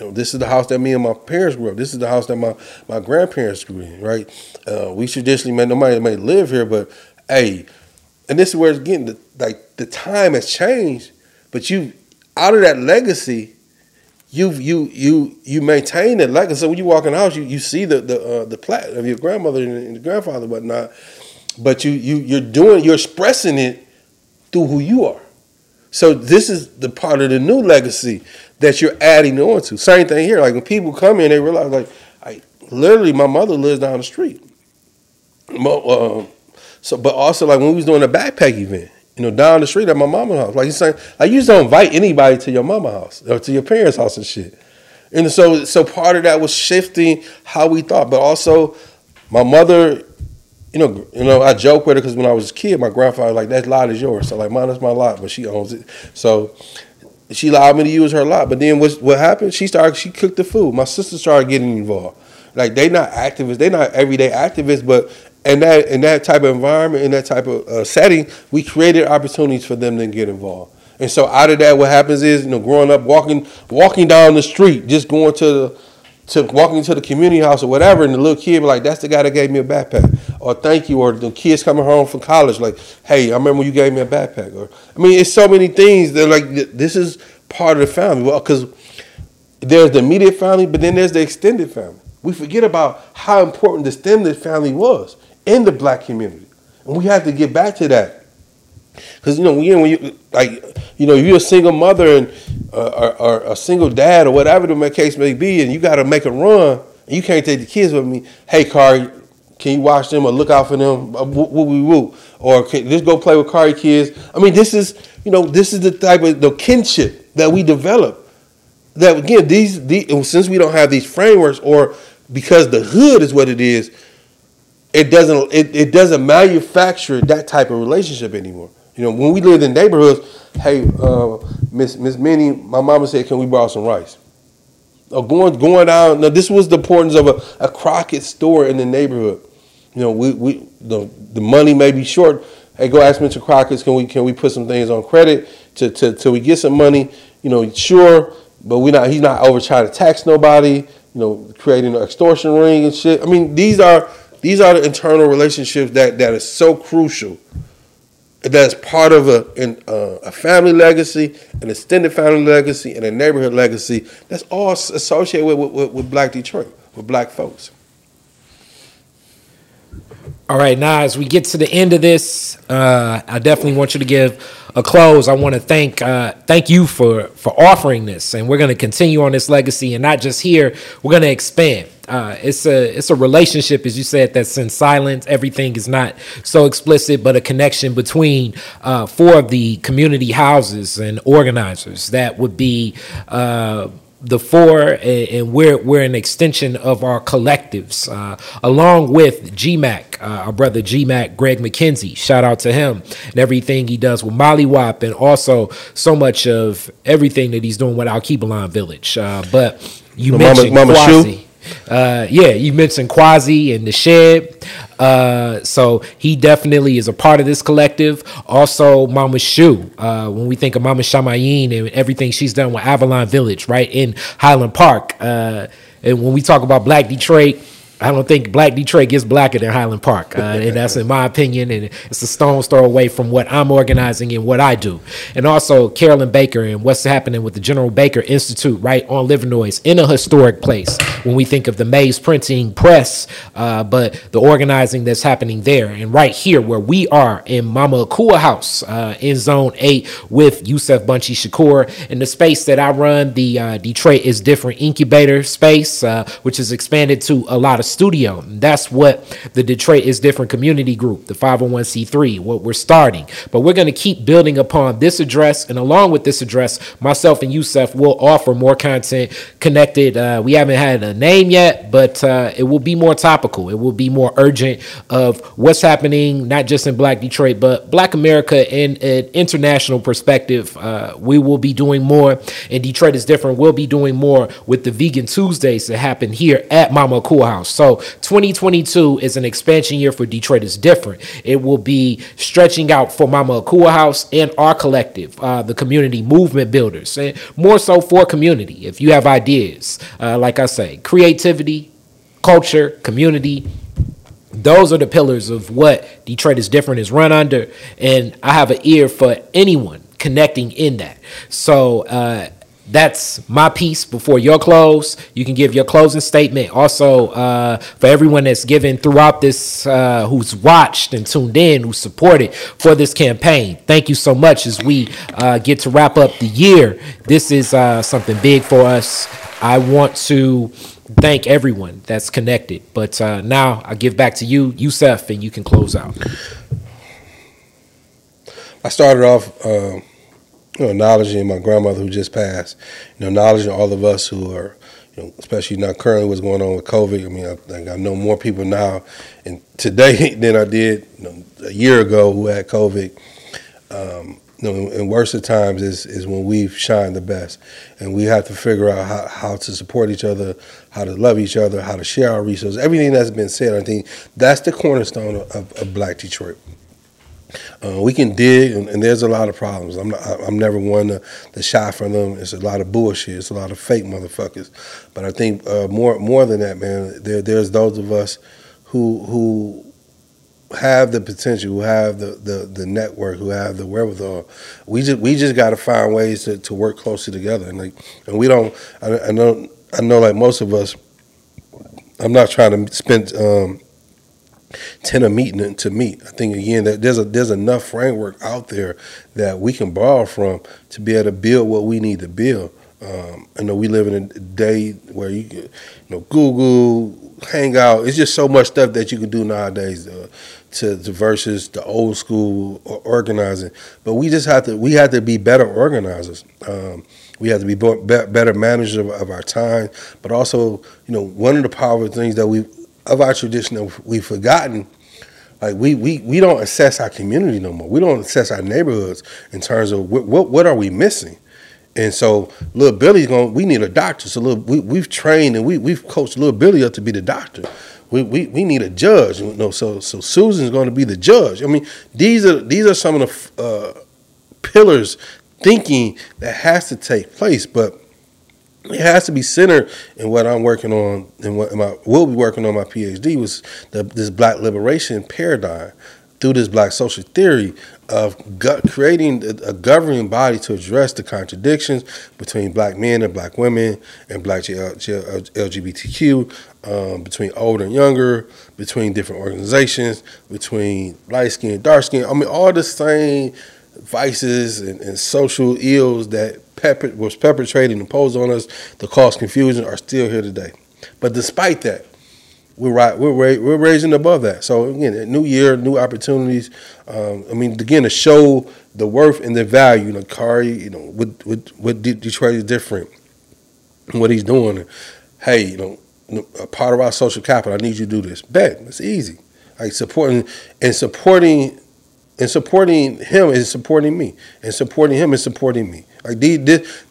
You know, this is the house that me and my parents grew up. This is the house that my, my grandparents grew in, right? Uh, we traditionally, man, nobody may live here, but hey, and this is where it's getting, the, like, the time has changed, but you, out of that legacy, you you you you maintain that legacy. So when you walk in the house, you, you see the the uh, the plat of your grandmother and, and grandfather, and whatnot. But you you you're doing you're expressing it through who you are. So this is the part of the new legacy that you're adding on to. Same thing here. Like when people come in, they realize like, I literally my mother lives down the street. Um, so, but also like when we was doing a backpack event, you know, down the street at my mama's house. Like you saying, like you just don't invite anybody to your mama house or to your parents' house and shit. And so, so part of that was shifting how we thought, but also my mother, you know, you know, I joke with her because when I was a kid, my grandfather like that lot is yours. So like, mine is my lot, but she owns it. So she allowed me to use her lot. But then what what happened? She started. She cooked the food. My sister started getting involved. Like they not activists. They not everyday activists, but in that in that type of environment, in that type of uh, setting, we created opportunities for them to get involved. And so out of that, what happens is, you know, growing up, walking walking down the street, just going to the to walking to the community house or whatever, and the little kid be like, "That's the guy that gave me a backpack," or "Thank you," or the kids coming home from college like, "Hey, I remember you gave me a backpack," or I mean, it's so many things that like this is part of the family. Well, because there's the immediate family, but then there's the extended family. We forget about how important the extended family was in the black community. And we have to get back to that. Because, you know, you, when you, like, you know, you're a single mother and, uh, or, or, a single dad or whatever the case may be, and you got to make a run, and you can't take the kids with me. Hey, Car, can you watch them or look out for them? Uh, woo, woo, woo. Or can, just go play with Khary kids. I mean, this is, you know, this is the type of the kinship that we develop. That again, these, these since we don't have these frameworks, or because the hood is what it is, it doesn't it, it doesn't manufacture that type of relationship anymore. You know, when we lived in neighborhoods, hey, uh, Miss Miss Minnie, my mama said, "Can we borrow some rice?" Or going going down. Now, this was the importance of a, a Crockett store in the neighborhood. You know, we, we the the money may be short. Hey, go ask Mr. Crockett, Can we can we put some things on credit to to till we get some money? You know, sure, but we not. He's not over trying to tax nobody. You know, creating an extortion ring and shit. I mean, these are these are the internal relationships that, that is so crucial. That's part of a, in, uh, a family legacy, an extended family legacy, and a neighborhood legacy. That's all associated with, with, with Black Detroit, with Black folks. All right, now as we get to the end of this, uh, I definitely want you to give a close. I want to thank uh, thank you for for offering this, and we're going to continue on this legacy, and not just here. We're going to expand. Uh, it's a it's a relationship, as you said, that's in silence. Everything is not so explicit, but a connection between uh, four of the community houses and organizers that would be. Uh, the four, and we're we're an extension of our collectives, uh, along with GMAC, uh, our brother GMAC, Greg McKenzie. Shout out to him and everything he does with Molly Wop, and also so much of everything that he's doing with Alkebulan Village. Uh, but you mentioned Mama, Mama Quasi. Uh, yeah, you mentioned Quasi and the Shed. Uh, so he definitely is a part of this collective. Also, Mama Shu. Uh, when we think of Mama Shamayim and everything she's done with Avalon Village, right in Highland Park. Uh, and when we talk about Black Detroit, I don't think Black Detroit gets blacker than Highland Park, uh, and that's in my opinion. And it's a stone's throw away from what I'm organizing and what I do. And also Carolyn Baker and what's happening with the General Baker Institute right on Livernois in a historic place. When we think of the Mays Printing Press, uh, but the organizing that's happening there, and right here where we are in Mama Akua House uh, in Zone Eight with Yusef Bunchy Shakur, in the space that I run, the uh, Detroit is different incubator space, uh, which is expanded to a lot of studio. That's what the Detroit is Different community group, the 501c3, what we're starting. But we're going to keep building upon this address. And along with this address, myself and Yusef will offer more content connected. Uh, we haven't had a name yet, but uh, it will be more topical. It will be more urgent of what's happening, not just in Black Detroit, but Black America in an international perspective. Uh, we will be doing more, and Detroit is different. We'll be doing more with the Vegan Tuesdays that happen here at Mama Akua House. So 2022 is an expansion year for Detroit. It's different. It will be stretching out for Mama Akua House and our collective, uh, the community movement builders, and more so for community. If you have ideas, uh, like I say, creativity, culture, community, those are the pillars of what Detroit is different is run under. And I have an ear for anyone connecting in that. So, uh, that's my piece before your close. You can give your closing statement. Also, uh, for everyone that's given throughout this, uh, who's watched and tuned in, who supported for this campaign, thank you so much as we uh, get to wrap up the year. This is uh, something big for us. I want to thank everyone that's connected. But uh, now I give back to you, Yusef, and you can close out. I started off. You know, acknowledging my grandmother who just passed, you know, acknowledging all of us who are, you know, especially now currently what's going on with COVID. I mean, I think I know more people now and today than I did you know, a year ago who had COVID. Um, you know, and worst of times is is when we've shined the best, and we have to figure out how, how to support each other, how to love each other, how to share our resources. Everything that's been said, I think that's the cornerstone of, of Black Detroit. Uh, we can dig, and, and, there's a lot of problems. I'm not, I'm never one to, to shy from them. It's a lot of bullshit. It's a lot of fake motherfuckers. But I think uh, more more than that, man. There, there's those of us who who have the potential, who have the, the, the network, who have the wherewithal. We just we just got to find ways to, to work closely together. And like, and we don't. I, I know I know like most of us. I'm not trying to spend. Um, tend to meet to meet. I think again that there's a there's enough framework out there that we can borrow from to be able to build what we need to build. Um, I know we live in a day where you, can, you know, Google, Hangout. It's just so much stuff that you can do nowadays uh, to, to versus the old school organizing. But we just have to we have to be better organizers. Um, we have to be better managers of, of, our time, but also, you know, one of the powerful things that we of our tradition that we've forgotten. Like we, we, we don't assess our community no more. We don't assess our neighborhoods in terms of what what, what are we missing. And so little Billy's going. We need a doctor. So little, we we've trained and we we've coached little Billy up to be the doctor. We, we, we need a judge. You know, so so Susan's going to be the judge. I mean, these are these are some of the uh, pillars thinking that has to take place. But it has to be centered in what I'm working on and what I will be working on my PhD was the, this black liberation paradigm through this black social theory of creating a, governing body to address the contradictions between black men and black women and black LGBTQ, um, between older and younger, between different organizations, between light skin, dark skin. I mean, all the same vices and, and social ills that pepper, was perpetrated and imposed on us to cause confusion are still here today. But despite that, we're right. We're we're raising above that. So again, new year, new opportunities. Um, I mean, again, to show the worth and the value. You know, Khary, you know, what what what Detroit is different, what he's doing. Hey, you know, a part of our social capital. I need you to do this. Bet it's easy. Like supporting and supporting and supporting him is supporting me, and supporting him is supporting me. Like the,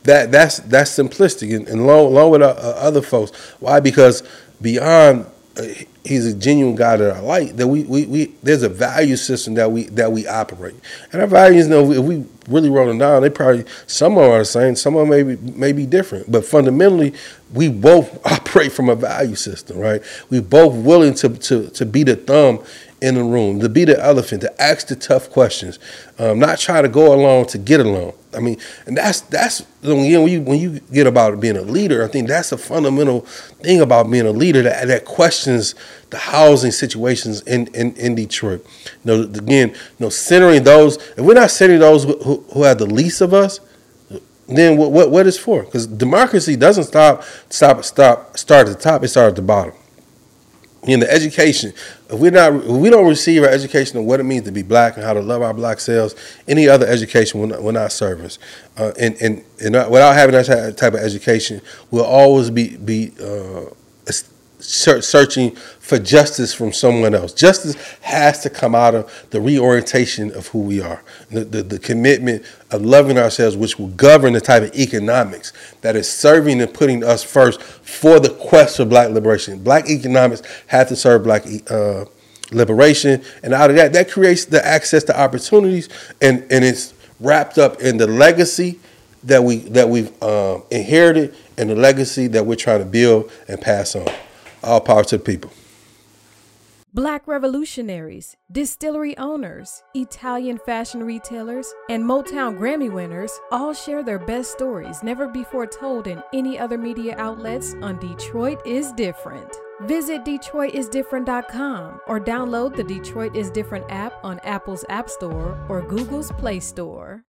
that that's that's simplistic, and, and along, along with uh, uh, other folks. Why? Because beyond uh, he's a genuine guy that I like. That we, we, we there's a value system that we that we operate, and our values. You know, if we really wrote them down, they probably some of them are the same, some of them may be, may be different, but fundamentally, we both operate from a value system, right? We both willing to to to be the thumb in the room, to be the elephant, to ask the tough questions, um, not try to go along to get along. I mean, and that's that's when you when you get about being a leader, I think that's a fundamental thing about being a leader that that questions the housing situations in in, in Detroit. You know, again, you know, centering those. If we're not centering those who, who have the least of us, then what what, what is for? Because democracy doesn't stop stop stop start at the top; it starts at the bottom in the education, if we're not, if we don't receive our education on what it means to be black and how to love our black selves, any other education will not, will not serve us. Uh, and, and, and without having that type of education, we'll always be be uh, searching for justice from someone else. Justice has to come out of the reorientation of who we are, the, the, the, commitment of loving ourselves, which will govern the type of economics that is serving and putting us first for the quest for black liberation. Black economics have to serve black uh, liberation, and out of that, that creates the access to opportunities, and, and it's wrapped up in the legacy that we that we've uh, inherited and the legacy that we're trying to build and pass on. All power to the people. Black revolutionaries, distillery owners, Italian fashion retailers, and Motown Grammy winners all share their best stories never before told in any other media outlets on Detroit is Different. Visit DetroitisDifferent.com or download the Detroit is Different app on Apple's App Store or Google's Play Store.